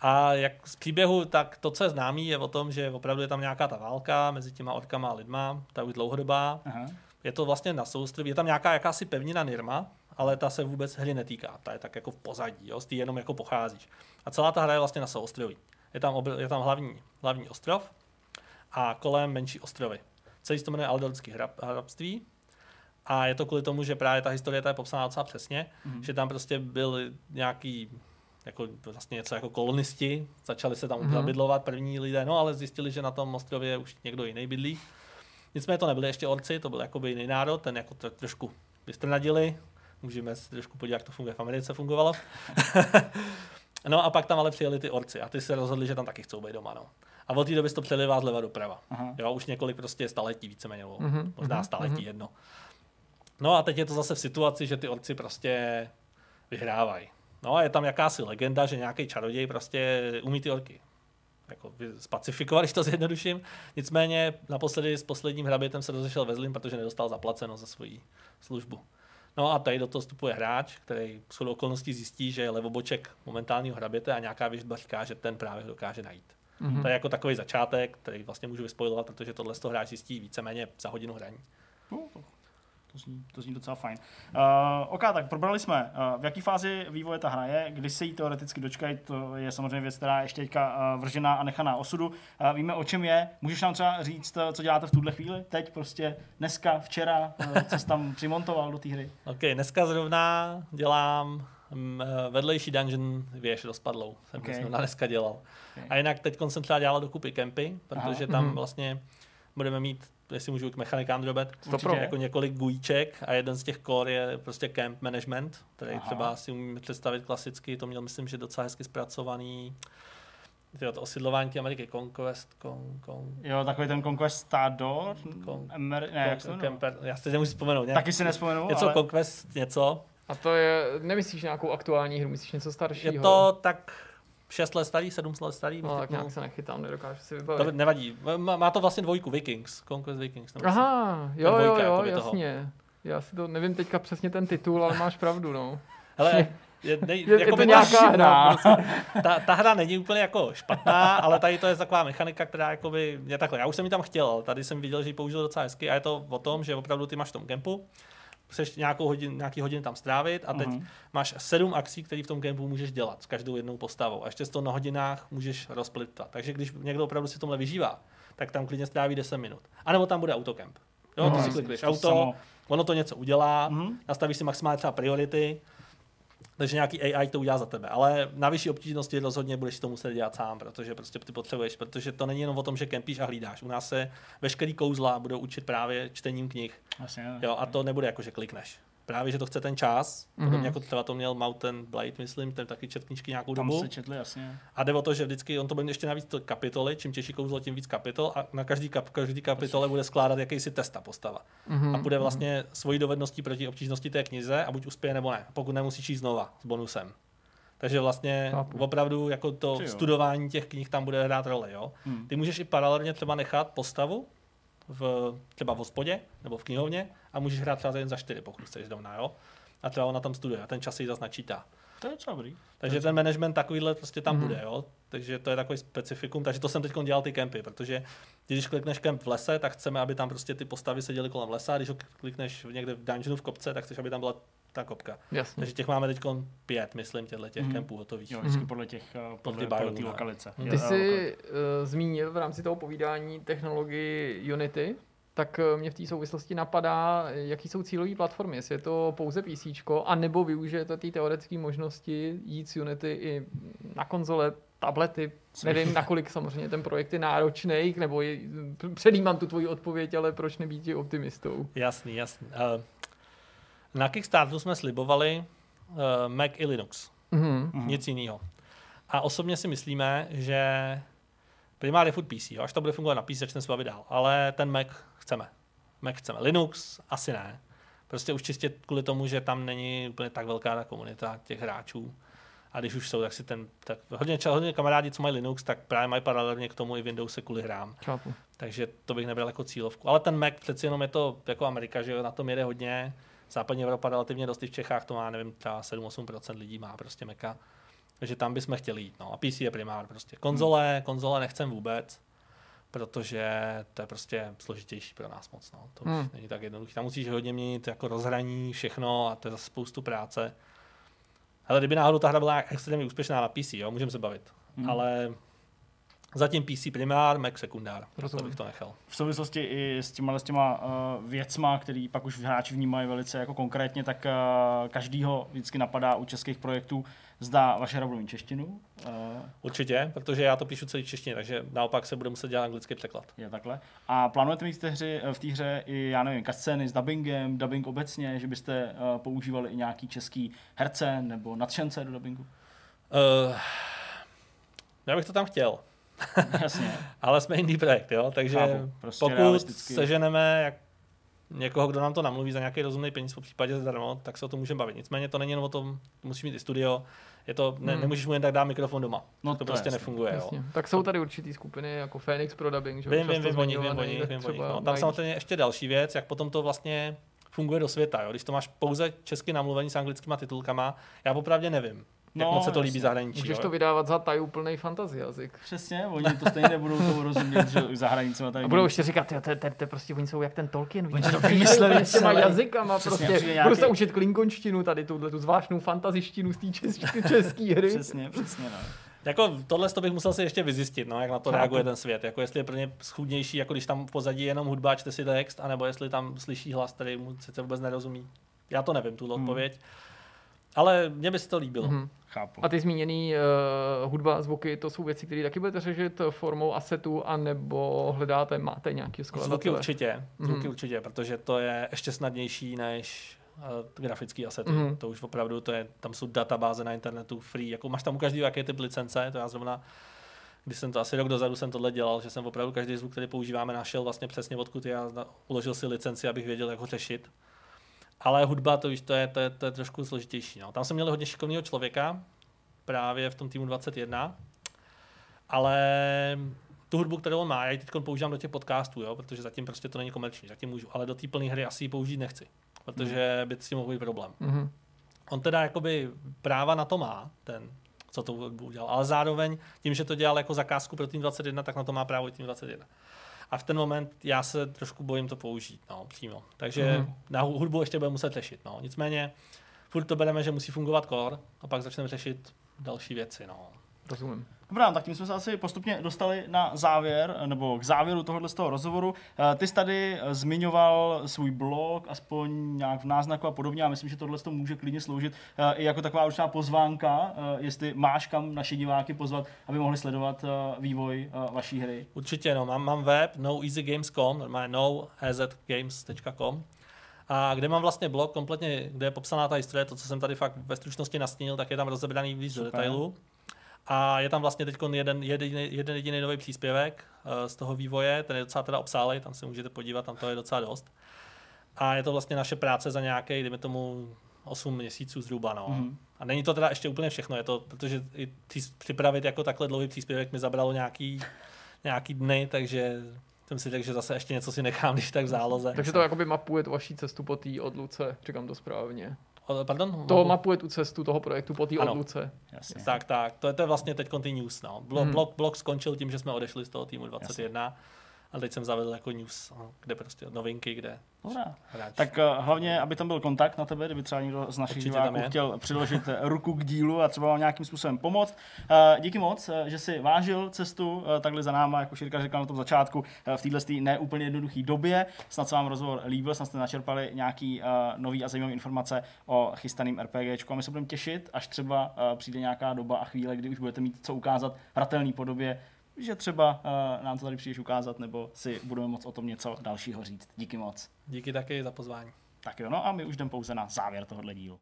A jak z příběhu, tak to, co je známý, je o tom, že opravdu je tam nějaká ta válka mezi těma orkama a lidma, ta už dlouhodobá. Aha. Je to vlastně na souostroví, je tam nějaká jakási pevnina Nirma, ale ta se vůbec hry netýká. Ta je tak jako v pozadí, jo? z té jenom jako pocházíš. A celá ta hra je vlastně na souostroví. Je tam, obr- je tam hlavní, hlavní ostrov a kolem menší ostrovy. Celý se to jmenuje Aldorský hrab, hrabství a je to kvůli tomu, že právě ta historie ta je popsaná docela přesně, Mhm. že tam prostě byl nějaký jako vlastně něco jako kolonisti, začali se tam Mhm. zabydlovat první lidé, no ale zjistili, že na tom ostrově už někdo jiný bydlí. Nicméně to nebyli ještě orci, to byl jakoby jiný národ, ten jako to trošku vystrnadili. Můžeme se trošku podívat, jak to funguje v Americe fungovalo. no a pak tam ale přijeli ty orci a ty se rozhodli, že tam taky chcou být doma. No. A od té doby se to přelivá zleva doprava. Aha. Jo, už několik prostě staletí víceméně, nebo Mhm, možná mhm, staletí mhm. jedno. No a teď je to zase v situaci, že ty orci prostě vyhrávají. No a je tam jakási legenda, že nějaký čaroděj prostě umí ty orky jako spacifikovat, když to zjednoduším. Nicméně naposledy s posledním hrabětem se rozešel ve zlým, protože nedostal zaplaceno za svoji službu. No a tady do toho vstupuje hráč, který s shodou okolností zjistí, že je levoboček momentálního hraběte a nějaká věžba říká, že ten právě dokáže najít. Mhm. To je jako takový začátek, který vlastně můžu vyspojovat, protože tohle z toho hráč zjistí víceméně za hodinu hraní. No, to, zní, to zní docela fajn. Uh, OK, tak probrali jsme, uh, v jaký fázi vývoje ta hra je, kdy se jí teoreticky dočkají, to je samozřejmě věc, která je ještě teďka uh, vržená a nechaná osudu. Uh, víme, o čem je. Můžeš nám třeba říct, uh, co děláte v tuhle chvíli? Teď prostě, dneska, včera, uh, co jsi tam přimontoval do té hry? OK, dneska zrovna dělám mm, vedlejší dungeon věž rozpadlou. Jsem OK. okay. zrovna dneska dělal. OK. A jinak teď jsem třeba dělal dokupy kempy, protože Aha. tam Mhm. vlastně budeme mít, jestli můžu k mechanikám drobet, určitě jako několik gujíček a jeden z těch core je prostě camp management, který Aha. Třeba si umíme představit klasicky, to měl myslím, že docela hezky zpracovaný Tyjo, to osidlování Ameriky, Conquest, con, con, Jo, takový ten Conquestador? Kon- Emer, ne, jak se? Camper, já si nemůžu vzpomenout. nějak- Taky si nespomenu, Něco ale... Conquest, něco. A to je, nemyslíš nějakou aktuální hru, myslíš něco staršího? Je to tak 6 let starý, 7 let starý. No, tak nějak se nechytám, nedokážu si to vybavit. nevadí. Má, má to vlastně dvojku Vikings, Conquest Vikings. Aha, jo, Ta jo, dvojka jo, jakoby toho. jasně. Já si to nevím teďka přesně ten titul, ale máš pravdu, no. Hele, je, ne, Je, je jako to by nějaká ta, hra. prostě. ta, ta, hra není úplně jako špatná, ale tady to je taková mechanika, která jakoby, je takhle. Já už jsem ji tam chtěl, tady jsem viděl, že ji použil docela hezky a je to o tom, že opravdu ty máš v tom kempu, chceš nějakou hodin, nějaký hodiny tam strávit a teď Mhm. máš sedm akcí, které v tom kempu můžeš dělat s každou jednou postavou. A ještě z toho na hodinách můžeš rozplitvat. Takže když někdo opravdu si tomhle vyžívá, tak tam klidně stráví 10 minut. A nebo tam bude autokemp. Jo, No, ty si klikneš to auto, samo. ono to něco udělá, Mhm. nastavíš si maximálně třeba priority, takže nějaký AI to udělá za tebe. Ale na vyšší obtížnosti rozhodně budeš to muset dělat sám, protože prostě ty potřebuješ, protože to není jenom o tom, že kempíš a hlídáš. U nás se veškerý kouzla budou učit právě čtením knih. Jasně, Jo, a to nebude jako, že klikneš. Právě, že to chce ten čas, mm-hmm. podobně Mhm. jako třeba to měl Mountain Blade, myslím, ten taky čet knížky nějakou Tam dobu. se četli, jasně. A jde o to, že vždycky on to bude ještě navíc to kapitoly, čím těžší kouzlo, tím víc kapitol a na každý, kap, každý kapitole bude skládat jakýsi testa postava. Mhm, A bude vlastně svojí dovedností proti obtížnosti té knize a buď uspěje nebo ne. Pokud nemusíš jít znova s bonusem. Takže vlastně Chápu. opravdu jako to studování těch knih tam bude hrát roli. Jo? Hmm. Ty můžeš i paralelně třeba nechat postavu v, třeba v hospodě nebo v knihovně a můžeš hrát třeba za jen za čtyři, pokud chceš zrovna, jo? A třeba ona tam studuje a ten čas si zase načítá. To je docela dobrý. Takže ten management takovýhle prostě tam Mhm. bude, jo. Takže to je takový specifikum. Takže to jsem teď dělal ty kempy, protože když klikneš kemp v lese, tak chceme, aby tam prostě ty postavy seděly kolem lesa. A když ho klikneš někde v dungeonu v kopce, tak chceš, aby tam byla ta kopka. Jasně. Takže těch máme teď pět, myslím, těchto těch Mhm. kempů hotových. Jo, vždycky Mhm. podle těch, ty podle, podle té no. lokalice. Ty Jo, Ty lokalice. jsi uh, zmínil v rámci toho povídání technologii Unity. tak eh, mě v té souvislosti napadá, jaký jsou cílové platformy, jestli je to pouze PC, anebo využijete ty teoretické možnosti jít z Unity i na konzole, tablety, nevím, nakolik samozřejmě ten projekt je náročný, nebo je, předjímám tu tvoji odpověď, ale proč nebýt ti optimistou? Jasný, jasný. Uh, na Kickstarteru jsme slibovali uh, Mac i Linux. Mm-hmm. Nic jiného. A osobně si myslíme, že primárně je furt PC, jo? až to bude fungovat na PC, začneme se bavit dál. Ale ten Mac chceme. Mac chceme. Linux asi ne. Prostě už čistě kvůli tomu, že tam není úplně tak velká ta komunita těch hráčů. A když už jsou, tak si ten, tak hodně, hodně kamarádi, co mají Linux, tak právě mají paralelně k tomu i Windows se kvůli hrám. Chápu. Takže to bych nebral jako cílovku. Ale ten Mac přeci jenom je to jako Amerika, že na tom jede hodně. Západní Evropa relativně dost, v Čechách to má, nevím, třeba 7-8% lidí má prostě Maca. Takže tam bychom chtěli jít. No. A PC je primár prostě. Konzole, hmm. konzole nechcem vůbec, protože to je prostě složitější pro nás moc. No. To hmm. není tak jednoduché. Tam musíš hodně měnit jako rozhraní, všechno a to je zase spoustu práce. Ale kdyby náhodou ta hra byla extrémně úspěšná na PC, jo, můžeme se bavit. Hmm. Ale Zatím PC primár, Mac sekundár. To bych to nechal. V souvislosti i s těma, s těma uh, věcma, který pak už hráči vnímají velice jako konkrétně, tak uh, každýho vždycky napadá u českých projektů, zda vaše hra bude češtinu. Uh, Určitě, protože já to píšu celý češtině, takže naopak se bude muset dělat anglický překlad. Je takhle. A plánujete mít v té hře, v té hře i, já nevím, scény s dubbingem, dubbing obecně, že byste uh, používali i nějaký český herce nebo nadšence do dubbingu? Uh, já bych to tam chtěl. Jasně. Ale jsme indie projekt, jo? takže Chápu, prostě pokud seženeme jak někoho, kdo nám to namluví za nějaký rozumný peníz, po případě zdarma, tak se o tom můžeme bavit. Nicméně to není jen o tom, musíš mít i studio, je to, ne, hmm. nemůžeš mu jen tak dát mikrofon doma. No to, to prostě jasný, nefunguje. Jasný. Jo. Tak jsou tady určitý skupiny jako Phoenix pro dubbing, že vím, vím, vím, o vím, vím. No, tam samozřejmě ještě další věc, jak potom to vlastně funguje do světa. Jo? Když to máš pouze česky namluvený s anglickýma titulkama, já popravdě nevím. No, jak moc se to líbí zahraničí. Můžeš jo? to vydávat za taj úplný fantasy jazyk. Přesně, oni to stejně nebudou tomu rozumět, že za hranice tady. A budou ještě říkat, to, to, to, prostě oni jsou jak ten Tolkien. Oni to vymysleli s těma jazykama, Přesně, prostě. Nějaký... Budu se učit klingonštinu tady, tuhle tu zvláštnou fantazištinu z té české, hry. Přesně, přesně, no. Jako tohle to bych musel si ještě vyzjistit, no, jak na to reaguje ten svět. Jako jestli je pro ně schudnější, jako když tam v pozadí je jenom hudba, čte si text, anebo jestli tam slyší hlas, který mu sice vůbec nerozumí. Já to nevím, tuhle hmm. Ale mně by se to líbilo. Hmm. Chápu. A ty zmíněný uh, hudba, zvuky, to jsou věci, které taky budete řešit formou asetu, anebo hledáte, máte nějaký skladatele? Zvuky určitě, zvuky mm. určitě, protože to je ještě snadnější než uh, grafický asety. Mm. To už opravdu, to je, tam jsou databáze na internetu free, jako máš tam u každého jaký typ licence, to já zrovna když jsem to asi rok dozadu jsem tohle dělal, že jsem opravdu každý zvuk, který používáme, našel vlastně přesně odkud já uložil si licenci, abych věděl, jak ho řešit. Ale hudba, to už to je, to je, to je trošku složitější. No. Tam jsme měli hodně šikovného člověka, právě v tom týmu 21, ale tu hudbu, kterou on má, já ji teď používám do těch podcastů, jo, protože zatím prostě to není komerční, zatím můžu, ale do té plné hry asi ji použít nechci, protože by s tím mohl být problém. Mm-hmm. On teda jakoby práva na to má, ten, co to udělal, ale zároveň tím, že to dělal jako zakázku pro tým 21, tak na to má právo i tým 21 a v ten moment já se trošku bojím to použít, no, přímo. Takže mm-hmm. na hudbu ještě budeme muset řešit, no. Nicméně, furt to bereme, že musí fungovat core a pak začneme řešit další věci, no. Rozumím. Dobrá, tak tím jsme se asi postupně dostali na závěr, nebo k závěru tohohle z toho rozhovoru. Eh, ty jsi tady eh, zmiňoval svůj blog, aspoň nějak v náznaku a podobně, a myslím, že tohle to může klidně sloužit eh, i jako taková určitá pozvánka, jestli máš kam naše diváky pozvat, aby mohli sledovat vývoj vaší hry. Určitě, no, mám, mám web noeasygames.com, normálně noeasygames.com, a kde mám vlastně blog kompletně, kde je popsaná ta historie, to, co jsem tady fakt ve stručnosti nastínil, tak je tam rozebraný víc do detailu. A je tam vlastně teď jeden, jeden, jeden jediný nový příspěvek uh, z toho vývoje, ten je docela teda obsálej, tam se můžete podívat, tam to je docela dost. A je to vlastně naše práce za nějaký, dejme tomu, 8 měsíců zhruba. No. Mm-hmm. A není to teda ještě úplně všechno, je to, protože i připravit jako takhle dlouhý příspěvek mi zabralo nějaký, nějaký dny, takže jsem si řekl, že zase ještě něco si nechám, když tak v záloze. Takže to jakoby mapuje tu vaší cestu po té odluce, říkám to správně. Pardon? To mapuje tu cestu toho projektu po té odluce. Jasně. Tak, tak. To je, to je vlastně teď continuous. No. Blok, hmm. blok, blok skončil tím, že jsme odešli z toho týmu 21. A teď jsem zavedl jako news, no, kde prostě novinky, kde Dobrá. hráč. Tak uh, hlavně, aby tam byl kontakt na tebe, kdyby třeba někdo z našich Určitě diváků chtěl přiložit eh, ruku k dílu a třeba vám nějakým způsobem pomoct. Uh, díky moc, že si vážil cestu uh, takhle za náma, jako Širka říkal na tom začátku, uh, v této neúplně jednoduché době. Snad se vám rozhovor líbil, snad jste načerpali nějaký uh, nový a zajímavé informace o chystaném RPGčku a my se budeme těšit, až třeba uh, přijde nějaká doba a chvíle, kdy už budete mít co ukázat v hratelné podobě, že třeba uh, nám to tady přijdeš ukázat, nebo si budeme moct o tom něco dalšího říct. Díky moc. Díky taky za pozvání. Tak jo, no a my už jdeme pouze na závěr tohohle dílu.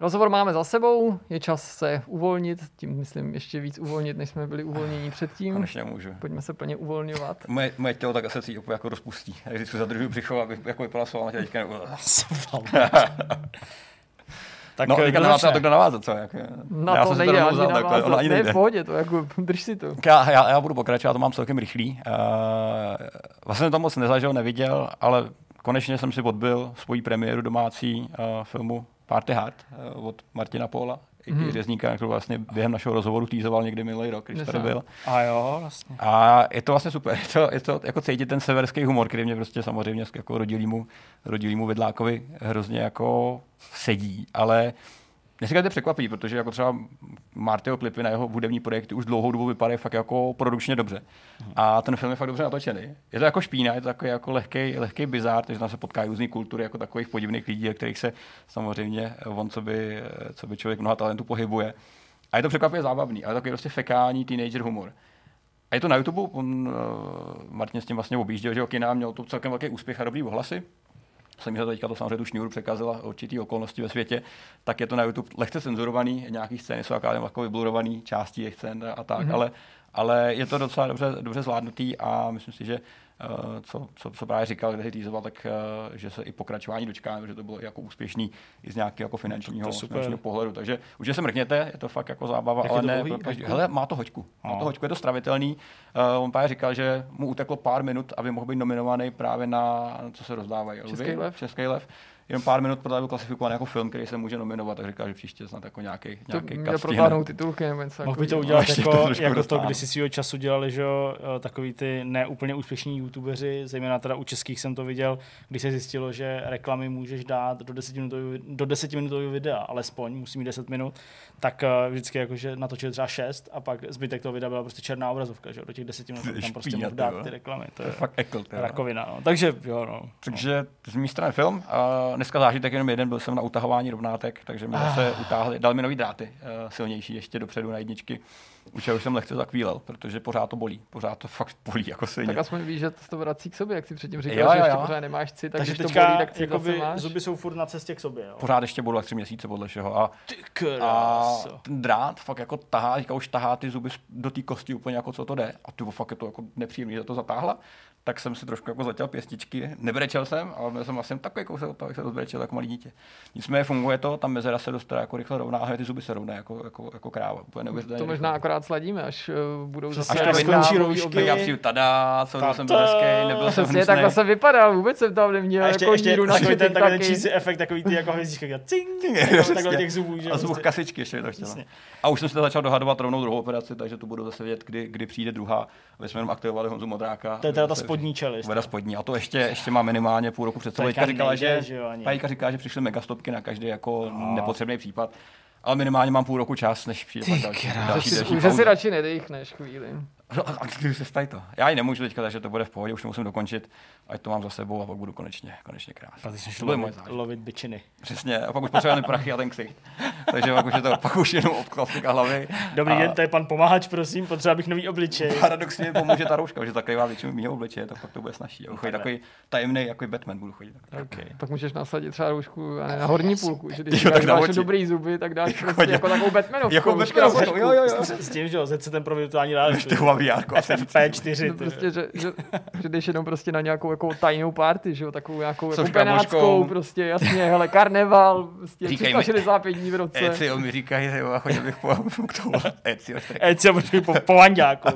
Rozhovor máme za sebou, je čas se uvolnit, tím myslím ještě víc uvolnit, než jsme byli uvolnění předtím. Konečně můžu. Pojďme se plně uvolňovat. Moje, moje tělo tak asi cítí úplně jako rozpustí. Takže vždycky zadržuju břicho, aby jako vypadala svalna teďka. tak No, eh, kdo navázat, začne? to kdo navázat, co? Jak, Na já to jsem nejde to ani takhle, navázat, ono ani ne, nejde. v pohodě, to jako, drž si to. Já, já, já, budu pokračovat, to mám celkem rychlý. Uh, vlastně to moc nezažil, neviděl, ale konečně jsem si odbil svoji premiéru domácí uh, filmu Party Hard uh, od Martina Póla, Mm-hmm. řezníka, který vlastně během našeho rozhovoru týzoval někdy minulý rok, když tady byl. A jo, vlastně. A je to vlastně super. Je to, je to jako cítit ten severský humor, který mě prostě samozřejmě jako rodilýmu, rodilýmu vidlákovi hrozně jako sedí, ale Dneska to překvapí, protože jako třeba Martyho klipy na jeho hudební projekty už dlouhou dobu vypadají fakt jako produkčně dobře. A ten film je fakt dobře natočený. Je to jako špína, je to takový jako lehký, lehký bizár, takže tam se potkají různé kultury jako takových podivných lidí, o kterých se samozřejmě on, co by, co by člověk mnoha talentů pohybuje. A je to překvapivě zábavný, ale takový prostě fekální teenager humor. A je to na YouTube, on, uh, Martin s tím vlastně objížděl, že jo, kina, měl to celkem velký úspěch a dobrý ohlasy. Jsem že teďka to samozřejmě tu šňůru překazila určitý okolnosti ve světě, tak je to na YouTube lehce cenzurovaný, nějaký scény jsou jako vyblurovaný části těch scén a tak, mm-hmm. ale, ale je to docela dobře, dobře zvládnutý a myslím si, že co, co, co, právě říkal, kde týzoval, tak uh, že se i pokračování dočkáme, že to bylo jako úspěšný i z nějakého jako finančního, super. finančního pohledu. Takže už se mrkněte, je to fakt jako zábava, Jak ale to ne. dlouhý? každý-? Hele, má to hoďku. Má No. to hoďku, je to stravitelný. Uh, on právě říkal, že mu uteklo pár minut, aby mohl být nominovaný právě na, co se rozdávají. Český lev. Český lev. Jenom pár minut proto byl klasifikován jako film, který se může nominovat, tak říká, že příště snad jako nějaký, To nějaký protáhnout stihne. titulky nebo něco Mohl by to udělat to jako, jako to, když si svýho času dělali, že eh, takový ty neúplně úspěšní youtubeři, zejména teda u českých jsem to viděl, když se zjistilo, že reklamy můžeš dát do 10 minutového, do 10 minutového videa, alespoň, musí mít 10 minut, tak eh, vždycky jakože natočili třeba 6 a pak zbytek toho videa byla prostě černá obrazovka, že do těch 10 minut To tam prostě mohl ty dát ty reklamy, to To je je fakt ekl. rakovina, no. Takže jo, no. Takže z mé strany film. A dneska zážitek jenom jeden, byl jsem na utahování rovnátek, takže mi zase utáhli, dal mi nový dráty, eh, silnější ještě dopředu na jedničky. Už já už jsem lehce zakvílel, protože pořád to bolí. Pořád to fakt bolí jako svině. Tak aspoň víš, že to to vrací k sobě, jak si předtím říkal, Jo, že jo, ještě jo. pořád nemáš cit, tak Takže když to teďka bolí, tak cit jakoby, zase máš. zuby jsou furt na cestě k sobě, jo. Pořád ještě budu tak tři měsíce podle všeho. A, a ten drát fakt jako tahá, říká, už tahá ty zuby do té kosti úplně jako co to jde. A ty fakt je to jako nepříjemný, že to zatáhla. Tak jsem si trošku jako zatěl pěstičky. Nebrečel jsem, ale byl jsem vlastně takový kousek od toho, jak se to zbrečel jako malý dítě. Nicméně funguje to, tam mezera se dostane jako rychle rovná a ty zuby se rovnají jako, jako, jako kráva. Úplně To možná rychle. Akorát sladíme, až uh, budou zase Až to skončí roušky. Já přijdu, tada, co Ta- jsem byl hezký, nebyl jsem Přesně takhle jsem vypadal, vůbec jsem tam neměl A ještě, jako ještě míru na takový ten, takový ten cheesy efekt, takový ty jako hvězdička, jak cing, takhle těch zubů, že A jo, zvuk prostě. kasičky ještě to chtěla. Přesně. A už jsem se začal dohadovat rovnou druhou operaci, takže tu budu zase vědět, kdy, kdy přijde druhá. My jsme jenom aktivovali Honzu Modráka. To je teda ta spodní čelist. Veda spodní. A to ještě, ještě má minimálně půl roku před sebou. Teďka říkala, nejde, že, že jo, ani. Pajka říká, že přišly megastopky na každý jako No. nepotřebný případ. Ale minimálně mám půl roku čas, než přijde pak další, další, další si, že si radši nedechneš chvíli. No, a, a kdy se stají to? Já ji nemůžu teďka, takže to bude v pohodě, už to musím dokončit, ať to mám za sebou a pak budu konečně, konečně krásný. Pak jsi To bude moje lovit, lovit bičiny. Přesně, a pak už potřebujeme prachy a ten ksicht. Takže pak už je to, pak už jenom obklastika hlavy. Dobrý a den, to je pan pomáhač, prosím, potřeba bych nový obličej. Paradoxně pomůže ta rouška, že zakrývá většinu mého obličeje, tak pak to bude snažší. Já budu chodit takový tajemný, jako Batman budu chodit. Okay. Pak můžeš nasadit třeba roušku a ne, na horní půlku, že když Jo, tak oči. dobrý zuby, tak dáš prostě chodě. jako takovou Batmanovskou. Jako pošku. jo, jo, jo. S, tím, že jo, ten pro virtuální realitu. Ty VR, FP4. No ty prostě, že, že, že, jdeš jenom prostě na nějakou jako tajnou party, že jo, takovou nějakou jako penáckou, prostě jasně, hele, karneval, prostě Říkej mi. 365 dní v roce. Ecio mi říkají, že jo, a chodil bych po, k tomu. Ecio, Ecio, počkej, po, po vanďáku.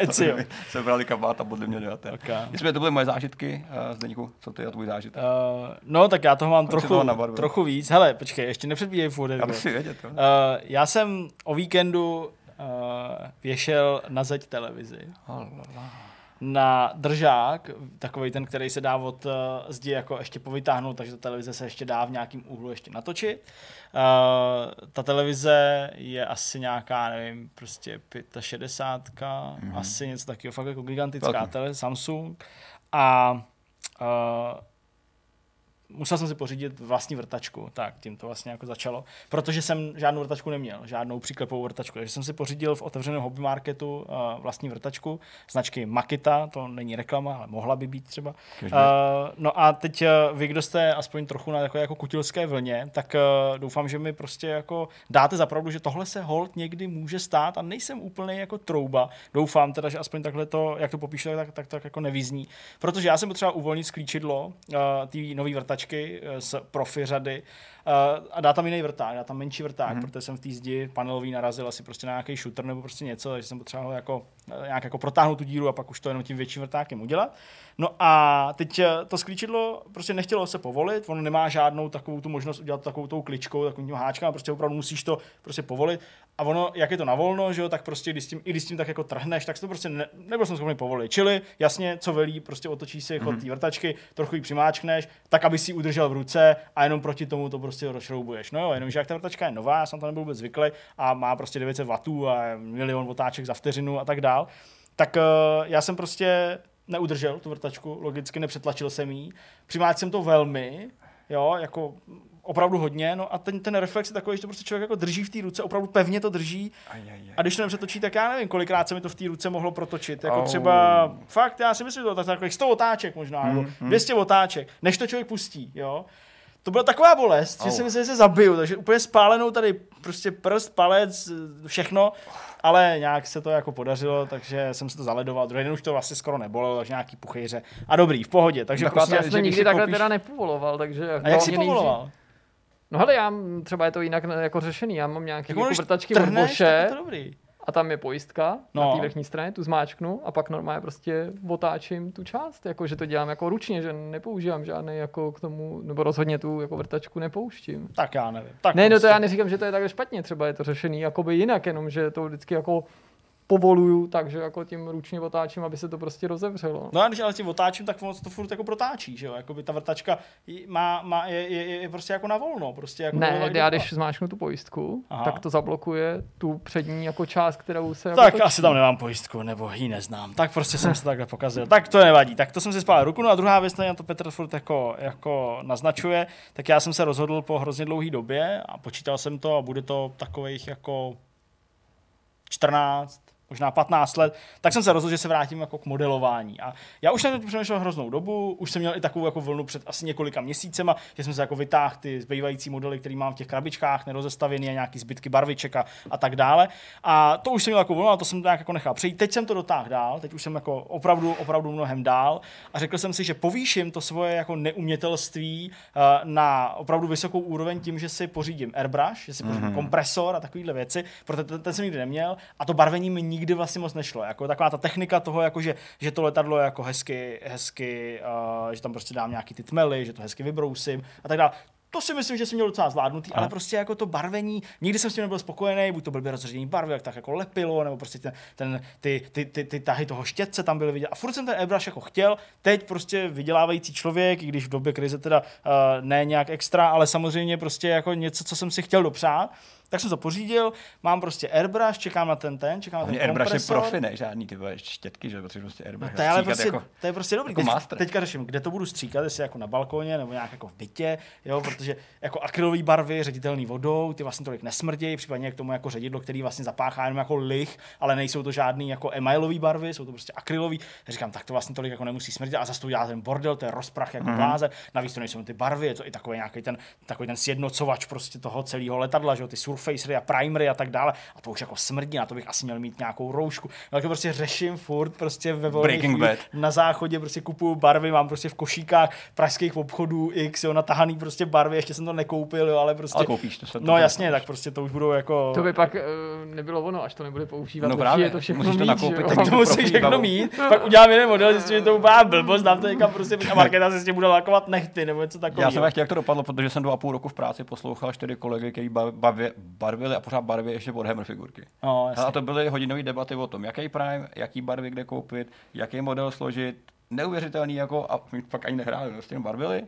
Ecio. Sebrali kabát a podle mě jdete. Okay. Nicméně to byly moje zážitky, uh, Zdeňku, co ty a tvůj zážitek? Uh, no, tak já toho mám Proč trochu, trochu víc. Hele, počkej, ještě nepředbíjej furt. Já. Uh, já jsem o víkendu věšel na zeď televizi na držák, takový ten, který se dá od uh, zdi jako ještě povytáhnout, takže ta televize se ještě dá v nějakým úhlu ještě natočit. Uh, ta televize je asi nějaká, nevím, prostě 65, mm-hmm. asi něco takového, fakt jako gigantická televize, Samsung. A uh, musel jsem si pořídit vlastní vrtačku, tak tím to vlastně jako začalo, protože jsem žádnou vrtačku neměl, žádnou příklepovou vrtačku, takže jsem si pořídil v otevřeném hobby marketu uh, vlastní vrtačku značky Makita, to není reklama, ale mohla by být třeba. Uh, no a teď uh, vy, kdo jste aspoň trochu na takové jako kutilské vlně, tak uh, doufám, že mi prostě jako dáte za pravdu, že tohle se hold někdy může stát a nejsem úplně jako trouba. Doufám teda, že aspoň takhle to, jak to popíšu, tak, tak, tak, tak jako nevyzní. Protože já jsem potřeba uvolnit sklíčidlo uh, té nové vrtačky vrtačky eh, z profi řady a dá tam jiný vrták, dá tam menší vrták, mm. protože jsem v té zdi panelový narazil asi prostě na nějaký shooter nebo prostě něco, takže jsem potřeboval jako, eh, nějak jako protáhnout tu díru a pak už to jenom tím větším vrtákem udělat. No a teď to sklíčidlo prostě nechtělo se povolit, ono nemá žádnou takovou tu možnost udělat takovou tou kličkou, takovým tím háčkem, prostě opravdu musíš to prostě povolit. A ono, jak je to na volno, že jo, tak prostě, když s tím, i když s tím tak jako trhneš, tak to prostě ne, nebyl jsem schopný povolit. Čili jasně, co velí, prostě otočíš si chod mm-hmm. té vrtačky, trochu ji přimáčkneš, tak aby si ji udržel v ruce a jenom proti tomu to prostě rozšroubuješ. No jo, jenomže jak ta vrtačka je nová, já jsem to nebyl vůbec zvyklý a má prostě 900 W a milion otáček za vteřinu a tak dál, tak uh, já jsem prostě neudržel tu vrtačku, logicky nepřetlačil jsem jí. Přimáč jsem to velmi, jo, jako opravdu hodně, no a ten, ten reflex je takový, že to prostě člověk jako drží v té ruce, opravdu pevně to drží aj, aj, aj. a když to nepřetočí, tak já nevím, kolikrát se mi to v té ruce mohlo protočit, jako oh. třeba, fakt, já si myslím, že to tak takových 100 otáček možná, mm, nebo 200 mm. otáček, než to člověk pustí, jo. To byla taková bolest, oh. že si myslím, že se zabiju, takže úplně spálenou tady prostě prst, palec, všechno ale nějak se to jako podařilo, takže jsem se to zaledoval. Druhý den už to vlastně skoro nebolelo, takže nějaký puchejře. A dobrý, v pohodě. Takže Taková prostě, já jsem nikdy takhle koupíš... teda nepovoloval, takže... A jak jsi povoloval? No hele, já třeba je to jinak jako řešený, já mám nějaké jako vrtačky od Boše, to dobrý a tam je pojistka no. na té vrchní straně, tu zmáčknu a pak normálně prostě otáčím tu část, jako že to dělám jako ručně, že nepoužívám žádný jako k tomu, nebo rozhodně tu jako vrtačku nepouštím. Tak já nevím. Tak ne, prostě. no to prostě- já neříkám, že to je takhle špatně, třeba je to řešený jakoby jinak, jenom že to vždycky jako povoluju, takže jako tím ručně otáčím, aby se to prostě rozevřelo. No a když ale tím otáčím, tak ono to furt jako protáčí, že jo? Jakoby ta vrtačka má, má je, je, je, prostě jako na volno. Prostě jako ne, já když zmáčknu tu pojistku, Aha. tak to zablokuje tu přední jako část, kterou se Tak jako asi tam nemám pojistku, nebo ji neznám. Tak prostě jsem se takhle pokazil. Tak to nevadí. Tak to jsem si spál ruku. No a druhá věc, na to Petr furt jako, jako naznačuje, tak já jsem se rozhodl po hrozně dlouhé době a počítal jsem to a bude to takových jako 14, možná 15 let, tak jsem se rozhodl, že se vrátím jako k modelování. A já už jsem přemýšlel hroznou dobu, už jsem měl i takovou jako vlnu před asi několika měsícema, že jsem se jako vytáhl ty zbývající modely, které mám v těch krabičkách, nerozestavěný a nějaký zbytky barviček a, a tak dále. A to už jsem měl jako vlnu, a to jsem nějak jako nechal přejít. Teď jsem to dotáhl dál, teď už jsem jako opravdu, opravdu mnohem dál a řekl jsem si, že povýším to svoje jako neumětelství uh, na opravdu vysokou úroveň tím, že si pořídím airbrush, že si pořídím mm-hmm. kompresor a takovéhle věci, protože ten, ten jsem nikdy neměl a to barvení mi nikdy vlastně moc nešlo. Jako taková ta technika toho, jako že, že to letadlo je jako hezky, hezky uh, že tam prostě dám nějaký ty tmely, že to hezky vybrousím a tak dále to si myslím, že jsem měl docela zvládnutý, ale prostě jako to barvení, nikdy jsem s tím nebyl spokojený, buď to byl rozředění barvy, jak tak jako lepilo, nebo prostě ten, ten, ty, ty, ty, ty, tahy toho štětce tam byly vidět. A furt jsem ten airbrush jako chtěl, teď prostě vydělávající člověk, i když v době krize teda uh, ne nějak extra, ale samozřejmě prostě jako něco, co jsem si chtěl dopřát, tak jsem to pořídil, mám prostě airbrush, čekám na ten ten, čekám na ten airbrush kompresor. je profi, ne? Žádný ty štětky, že potřebuješ prostě airbrush. No, to, je ale prostě, jako, to je prostě dobrý. Jako Teď, teďka řeším, kde to budu stříkat, jestli jako na balkóně nebo nějak jako v bytě, jo, protože jako akrylové barvy, ředitelný vodou, ty vlastně tolik nesmrdějí, případně k tomu jako ředidlo, který vlastně zapáchá jenom jako lich, ale nejsou to žádný jako emailové barvy, jsou to prostě akrylový. Já říkám, tak to vlastně tolik jako nemusí smrdět a zase to dělá ten bordel, to je rozprach jako mm-hmm. bláze. Navíc to nejsou ty barvy, je to i takový nějaký ten, takový ten sjednocovač prostě toho celého letadla, že jo, ty surfacery a primery a tak dále. A to už jako smrdí, na to bych asi měl mít nějakou roušku. No, tak to prostě řeším furt prostě ve volných na záchodě prostě kupuju barvy, mám prostě v košíkách pražských obchodů X, jo, natahaný prostě barvy, ještě jsem to nekoupil, jo, ale prostě. Ale koupíš to se No jasně, tak prostě to už budou jako. To by pak uh, nebylo ono, až to nebude používat. No právě, je to všechno musíš to nakoupit, tak to musíš všechno mít. pak udělám jeden model, zjistím, že to úplně blbost, dám to někam prostě a marketa se s tím bude lakovat nechty nebo něco takového. Já jsem chtěl, jak to dopadlo, protože jsem dva a půl roku v práci poslouchal čtyři kolegy, kteří barvily a pořád barvy ještě Warhammer figurky. No, A to byly hodinové debaty o tom, jaký Prime, jaký barvy kde koupit, jaký model složit. Neuvěřitelný jako, a my fakt ani nehráli, prostě jenom barvili.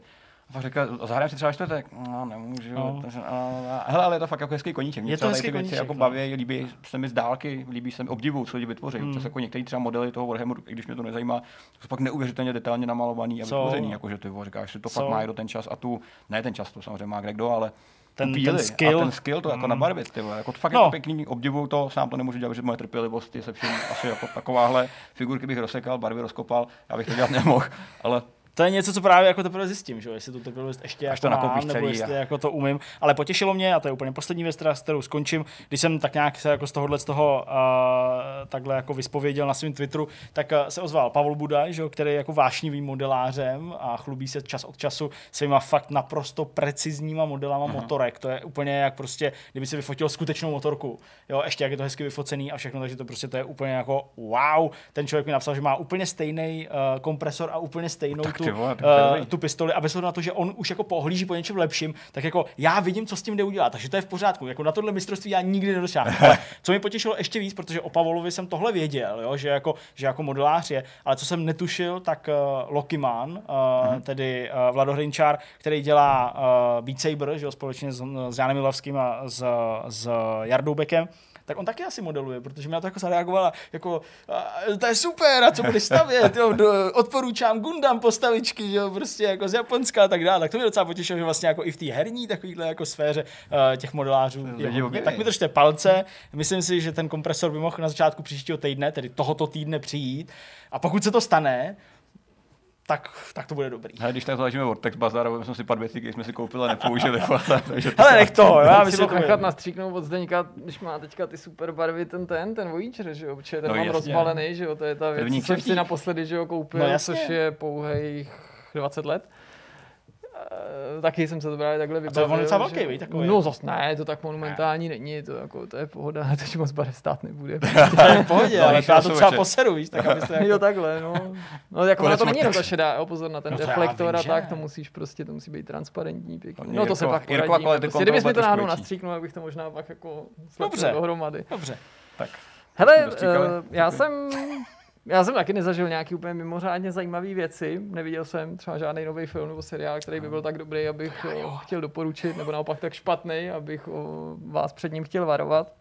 A pak říkal, zahrajeme si třeba čtvrtek. No, nemůžu. No. Takže, a, a, hele, ale je to fakt jako hezký koníček. Mě Je to hezký ty věci koníček, jako no. baví, líbí se mi z dálky, líbí se mi obdivu, co lidi vytvoří. Hmm. Jako některé třeba modely toho Warhammeru, i když mě to nezajímá, jsou fakt neuvěřitelně detailně namalovaný a vytvořený. Jakože ty vole, říkáš, že to Co? fakt má i do ten čas a tu, ne ten čas, to samozřejmě má kde kdo, ale Ten- ten skill. A ten skill to jako Hmm. nabarvit, ty vole. Jako to fakt No. jako pěkný, obdivuju to, sám to nemůžu dělat, že moje trpělivost je se vším asi jako takováhle. Figurky bych rozsekal, barvy rozkopal, já bych to dělat nemohl, ale To je něco, co právě jako teprve zjistím, že jo, jestli tu trpělivost ještě Až jako to mám, nebo jestli a- jako to umím. Ale potěšilo mě, a to je úplně poslední věc, s kterou skončím, když jsem tak nějak se jako z tohohle z toho uh, takhle jako vyspověděl na svém Twitteru, tak uh, se ozval Pavel Budaj, že jo, který je jako vášnivým modelářem a chlubí se čas od času svýma fakt naprosto precizníma modelama Mhm. motorek. To je úplně jak prostě, kdyby si vyfotil skutečnou motorku. Jo, ještě jak je to hezky vyfocený a všechno, takže to prostě to je úplně jako wow. Ten člověk mi napsal, že má úplně stejný uh, kompresor a úplně stejnou Tak tu, vole, uh, tu pistoli a bez ohledu na to, že on už jako pohlíží po něčem lepším, tak jako já vidím, co s tím jde udělat, takže to je v pořádku. Jako na tohle mistrovství já nikdy nedosáhnu. Ale co mi potěšilo ještě víc, protože o Pavolovi jsem tohle věděl, jo, že, jako, že jako modelář je, ale co jsem netušil, tak uh, Lokiman, uh, mm-hmm. tedy uh, Vlado Hrinčár, který dělá uh, Beat Saber, že jo, společně s, s Janem Milavským a s, s Jardou Bekem, tak on taky asi modeluje, protože mi na to jako zareagovala, jako a, to je super, a co budeš stavět, jo, do, odporučám Gundam postavičky, že jo, prostě jako z Japonska a tak dále. Tak to mě docela potěšilo, že vlastně jako i v té herní takovýhle jako sféře uh, těch modelářů. Je hodně. objeví. tak mi držte palce, myslím si, že ten kompresor by mohl na začátku příštího týdne, tedy tohoto týdne přijít a pokud se to stane, tak, tak to bude dobrý. hele, když tak založíme Vortex Bazar, aby jsme si pár věcí, které jsme si koupili a nepoužili. takže to Hele, nech jo, já myslím, si že to nechat nastříknout od Zdeňka, když má teďka ty super barvy, ten ten, ten Voyager, že jo, protože ten No mám jasně. rozbalený, že jo, to je ta věc, co jsem si naposledy, že jo, koupil, No jasně. což je pouhých 20 let. Eh, Taky jsem se to právě takhle to je vybavil. on docela velký, viď, takový? No zas ne, to tak monumentální není, to, jako, to je pohoda, teď moc barev stát nebude. To je v pohodě, No, ale víš, já to třeba poseru, víš, tak aby se jo, jako... takhle, no. No, jako Konec na to není jenom ta šedá, jo, pozor na ten No reflektor a tak, ne. to musíš prostě, to musí být transparentní, pěkný. Hlavně No to se pak poradíme. kvality Prostě, kdybys mi to náhodou nastříknul, tak bych to možná pak jako dohromady. Dobře. Tak. Hele, uh, já jsem já jsem taky nezažil nějaký úplně mimořádně zajímavé věci. Neviděl jsem třeba žádný nový film nebo seriál, který by byl tak dobrý, abych ho chtěl doporučit, nebo naopak tak špatný, abych o, vás před ním chtěl varovat.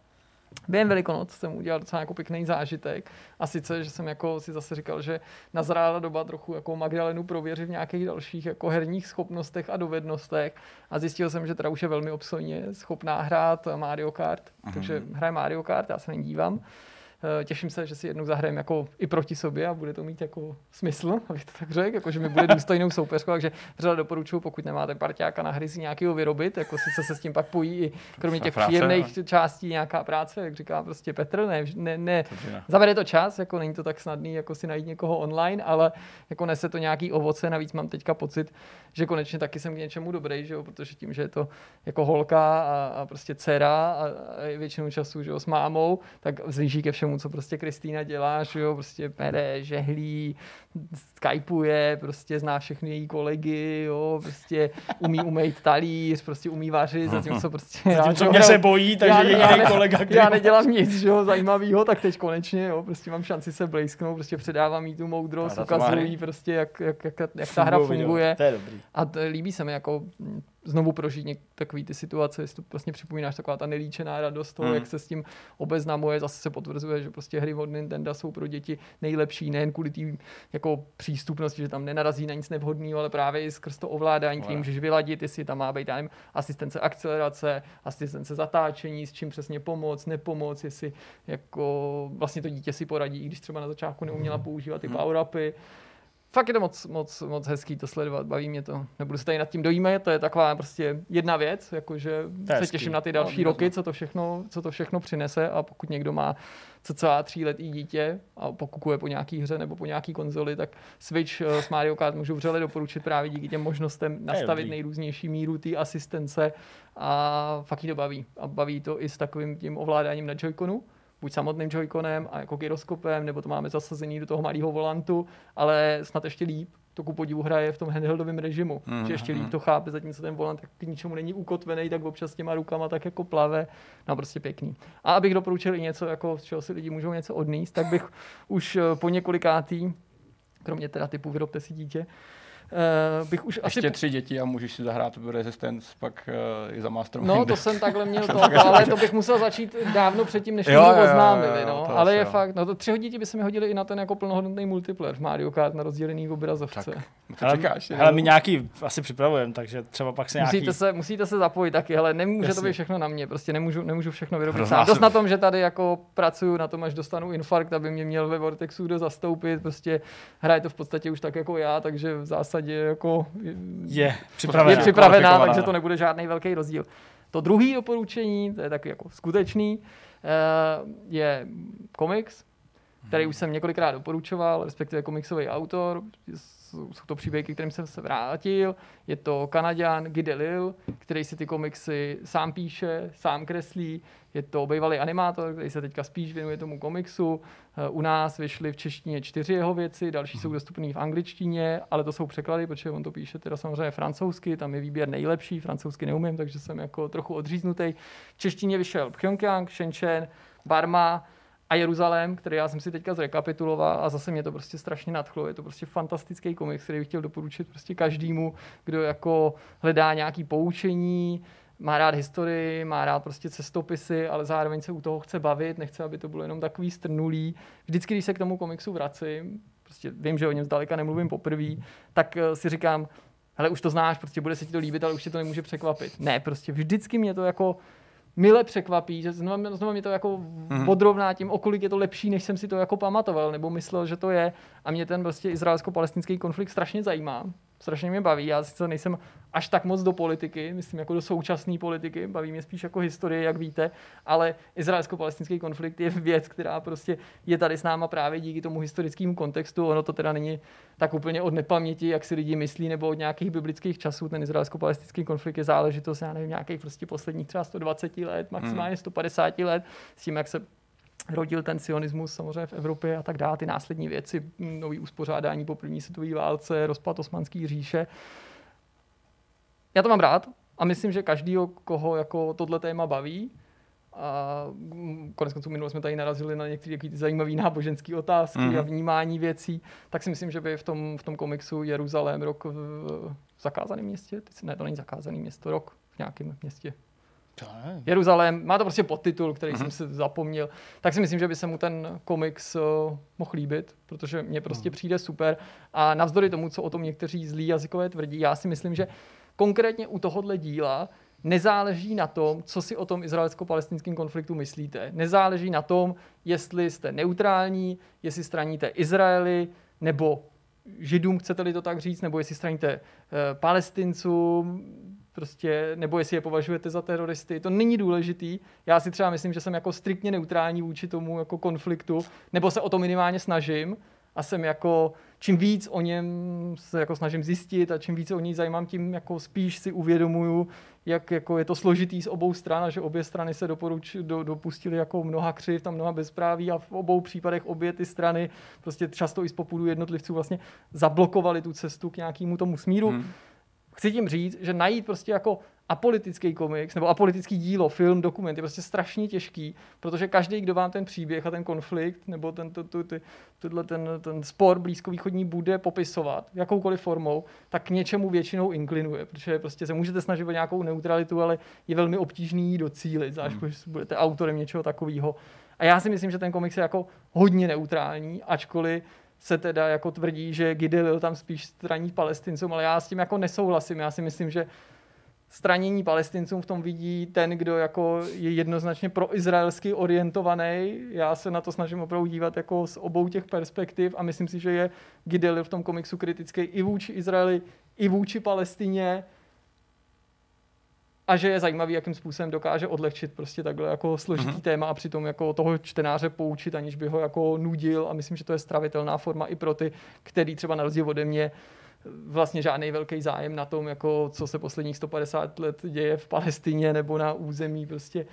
Během Velikonoc jsem udělal docela jako pěkný zážitek. A sice, že jsem jako si zase říkal, že nazrála doba trochu jako Magdalenu prověřit v nějakých dalších jako herních schopnostech a dovednostech. A zjistil jsem, že teda už je velmi obstojně schopná hrát Mario Kart. Takže hraje Mario Kart, já se na dívám. Eh, Těším se, že si jednou zahrajeme jako i proti sobě a bude to mít jako smysl, abych to tak řekl, jako že mi bude důstojnou soupeřkou, takže vřele doporučuji, pokud nemáte parťáka na hry si nějakého vyrobit, jako sice se s tím pak pojí i kromě těch práce, příjemných částí nějaká práce, jak říká prostě Petr, ne, ne, ne, Zabere to čas, jako není to tak snadný, jako si najít někoho online, ale jako nese to nějaký ovoce, navíc mám teďka pocit, že konečně taky jsem k něčemu dobrý, že jo, protože tím, že je to jako holka a, a prostě dcera a, a je většinou času, že jo, s mámou, tak vzlíží ke všemu, co prostě Kristýna dělá, že jo, prostě pere, žehlí, skypuje, prostě zná všechny její kolegy, jo, prostě umí umýt talíř, prostě umí vařit, zatímco prostě Zatímco mě se bojí, takže já, jediný já, ne- kolega, který já nedělám nic, že jo, zajímavýho, tak teď konečně, jo, prostě mám šanci se blejsknout, prostě předávám jí tu moudrost, A za to má ukazuji hry. jí prostě, jak, jak, jak, jak ta hra funguje. To je dobrý. A to, líbí se mi jako znovu prožít něk, takový ty situace, jestli to vlastně připomínáš taková ta nelíčená radost toho, Hmm. jak se s tím obeznamuje, zase se potvrzuje, že prostě hry od Nintendo jsou pro děti nejlepší, nejen kvůli té jako přístupnosti, že tam nenarazí na nic nevhodného, ale právě i skrz to ovládání, který Ale. můžeš vyladit, jestli tam má být nevím, asistence akcelerace, asistence zatáčení, s čím přesně pomoct, nepomoc, jestli jako vlastně to dítě si poradí, i když třeba na začátku neuměla používat ty power-upy. Fakt je to moc, moc, moc hezký to sledovat, baví mě to. Nebudu se tady nad tím dojímat, to je taková prostě jedna věc, jakože se hezký. těším na ty No, další výrazno. roky, co to, všechno, co to všechno přinese a pokud někdo má cca tříletý dítě a pokukuje po nějaký hře nebo po nějaký konzoli, tak Switch eh, s Mario Kart můžu vřele doporučit právě díky těm možnostem nastavit nejrůznější míru té asistence a fakt jí to baví. A baví to i s takovým tím ovládáním na Joy-Conu, buď samotným Joy-Conem a jako gyroskopem, nebo to máme zasazený do toho malého volantu, ale snad ještě líp, to ku podivu hraje v tom handheldovém režimu, mm, že ještě líp to chápe, zatímco ten volant tak k ničemu není ukotvený, tak občas těma rukama tak jako plave, no prostě pěkný. A abych doporučil i něco, jako z čeho si lidi můžou něco odníst, tak bych už eh, po několikátý, kromě teda typu vyrobte si dítě, Uh, bych už Ještě asi... tři děti a můžeš si zahrát Resistance pak uh, i za Master No, to jsem takhle měl to, ale to bych musel začít dávno předtím, než mi to oznámili. No. To ale je jo. fakt, no to tři děti by se mi hodili i na ten jako plnohodnotný multiplayer v Mario Kart na rozdělený obrazovce. Tak, to ale, čekáš, ale my nějaký asi připravujeme, takže třeba pak se nějaký... Musíte se, musíte se zapojit taky, ale nemůže Jasně. to být všechno na mě, prostě nemůžu, nemůžu všechno vyrobit sám. Dost na tom, že tady jako pracuju na tom, až dostanu infarkt, aby mě měl ve Vortexu kdo zastoupit, prostě hraje to v podstatě už tak jako já, takže v zásadě zásadě jako je připravená, je připravená takže to nebude žádný velký rozdíl. To druhé doporučení, to je taky jako skutečný, eh, je komiks, který už jsem několikrát doporučoval, respektive komiksový autor, jsou to příběhy, kterým jsem se vrátil. Je to Kanaďan Guy Lil, který si ty komiksy sám píše, sám kreslí. Je to bývalý animátor, který se teďka spíš věnuje tomu komiksu. Eh, u nás vyšly v češtině čtyři jeho věci, další jsou dostupné v angličtině, ale to jsou překlady, protože on to píše teda samozřejmě francouzsky, tam je výběr nejlepší, francouzsky neumím, takže jsem jako trochu odříznutý. V češtině vyšel Pyongyang, Shenzhen, Barma, a Jeruzalém, který já jsem si teďka zrekapituloval a zase mě to prostě strašně nadchlo. Je to prostě fantastický komiks, který bych chtěl doporučit prostě každému, kdo jako hledá nějaký poučení, má rád historii, má rád prostě cestopisy, ale zároveň se u toho chce bavit, nechce, aby to bylo jenom takový strnulý. Vždycky, když se k tomu komiksu vracím, prostě vím, že o něm zdaleka nemluvím poprvé, tak eh, si říkám, ale už to znáš, prostě bude se ti to líbit, ale už tě to nemůže překvapit. Ne, prostě vždycky mě to jako mile překvapí, že znovu, znovu mě to jako mm-hmm. odrovná tím, okolik je to lepší, než jsem si to jako pamatoval, nebo myslel, že to je. A mě ten prostě izraelsko-palestinský konflikt strašně zajímá strašně mě baví. Já sice nejsem až tak moc do politiky, myslím jako do současné politiky, baví mě spíš jako historie, jak víte, ale izraelsko-palestinský konflikt je věc, která prostě je tady s náma právě díky tomu historickému kontextu. Ono to teda není tak úplně od nepaměti, jak si lidi myslí, nebo od nějakých biblických časů. Ten izraelsko-palestinský konflikt je záležitost, já nevím, nějakých prostě posledních třeba 120 let, maximálně 150 let, s tím, jak se rodil ten sionismus samozřejmě v Evropě a tak dále, ty následní věci, nový uspořádání po první světové válce, rozpad osmanské říše. Já to mám rád a myslím, že každý, koho jako tohle téma baví, a konec konců minule jsme tady narazili na některé zajímavé náboženské otázky mm. a vnímání věcí, tak si myslím, že by v tom, v tom komiksu Jeruzalém rok v, v zakázaném městě, ne, to není zakázaný město, rok v nějakém městě Jeruzalém, má to prostě podtitul, který uh-huh. jsem si zapomněl, tak si myslím, že by se mu ten komiks uh, mohl líbit, protože mně prostě uh-huh. přijde super a navzdory tomu, co o tom někteří zlí jazykové tvrdí, já si myslím, že konkrétně u tohohle díla nezáleží na tom, co si o tom izraelsko-palestinském konfliktu myslíte. Nezáleží na tom, jestli jste neutrální, jestli straníte Izraeli, nebo Židům, chcete-li to tak říct, nebo jestli straníte uh, Palestincům, prostě, nebo jestli je považujete za teroristy, to není důležitý. Já si třeba myslím, že jsem jako striktně neutrální vůči tomu jako konfliktu, nebo se o to minimálně snažím a jsem jako, čím víc o něm se jako snažím zjistit a čím víc o ní zajímám, tím jako spíš si uvědomuju, jak jako je to složitý z obou stran a že obě strany se doporuč, do, dopustili jako mnoha křiv, tam mnoha bezpráví a v obou případech obě ty strany prostě často i z popudu jednotlivců vlastně zablokovali tu cestu k nějakému tomu smíru. Hmm chci tím říct, že najít prostě jako apolitický komiks nebo apolitický dílo, film, dokument je prostě strašně těžký, protože každý, kdo vám ten příběh a ten konflikt nebo ten, to, to, ty, tohle, ten, ten spor blízkovýchodní bude popisovat jakoukoliv formou, tak k něčemu většinou inklinuje, protože prostě se můžete snažit o nějakou neutralitu, ale je velmi obtížný docílit, zvlášť hmm. když budete autorem něčeho takového. A já si myslím, že ten komiks je jako hodně neutrální, ačkoliv se teda jako tvrdí, že Gideon tam spíš straní palestincům, ale já s tím jako nesouhlasím. Já si myslím, že stranění palestincům v tom vidí ten, kdo jako je jednoznačně proizraelsky orientovaný. Já se na to snažím opravdu dívat jako z obou těch perspektiv a myslím si, že je Gideon v tom komiksu kritický i vůči Izraeli, i vůči Palestině a že je zajímavý, jakým způsobem dokáže odlehčit prostě takhle jako složitý uh-huh. téma a přitom jako toho čtenáře poučit, aniž by ho jako nudil a myslím, že to je stravitelná forma i pro ty, který třeba na rozdíl ode mě vlastně žádný velký zájem na tom, jako co se posledních 150 let děje v Palestině nebo na území prostě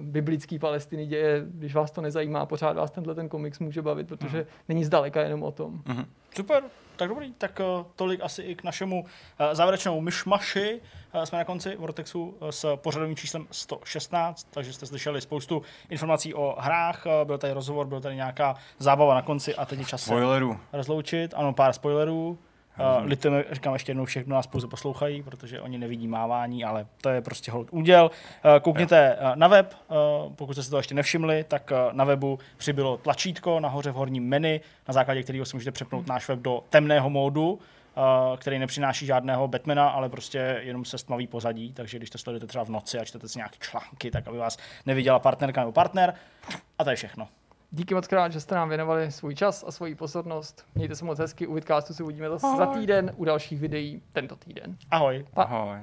biblický Palestiny děje, když vás to nezajímá, pořád vás tenhle ten komiks může bavit, protože mm. není zdaleka jenom o tom. Mhm. Super, tak dobrý, tak uh, tolik asi i k našemu uh, závěrečnému myšmaši. Uh, jsme na konci Vortexu uh, s pořadovým číslem 116, takže jste slyšeli spoustu informací o hrách, uh, byl tady rozhovor, byl tady nějaká zábava na konci a teď je čas se Spoilerů. rozloučit. Ano, pár spoilerů. Uh, litujeme, říkám ještě jednou, všechno nás pouze poslouchají, protože oni nevidí mávání, ale to je prostě hold úděl. Uh, koukněte uh, na web, uh, pokud jste si to ještě nevšimli, tak na webu přibylo tlačítko nahoře v horním menu, na základě kterého si můžete přepnout náš web do temného módu, který nepřináší žádného Batmana, ale prostě jenom se stmaví pozadí, takže když to sledujete třeba v noci a čtete si nějaké články, tak aby vás neviděla partnerka nebo partner. A to je všechno. Díky moc krát, že jste nám věnovali svůj čas a svoji pozornost. Mějte se moc hezky, u Vidcastu se uvidíme zase za týden, u dalších videí tento týden. Ahoj. Pa. Ahoj.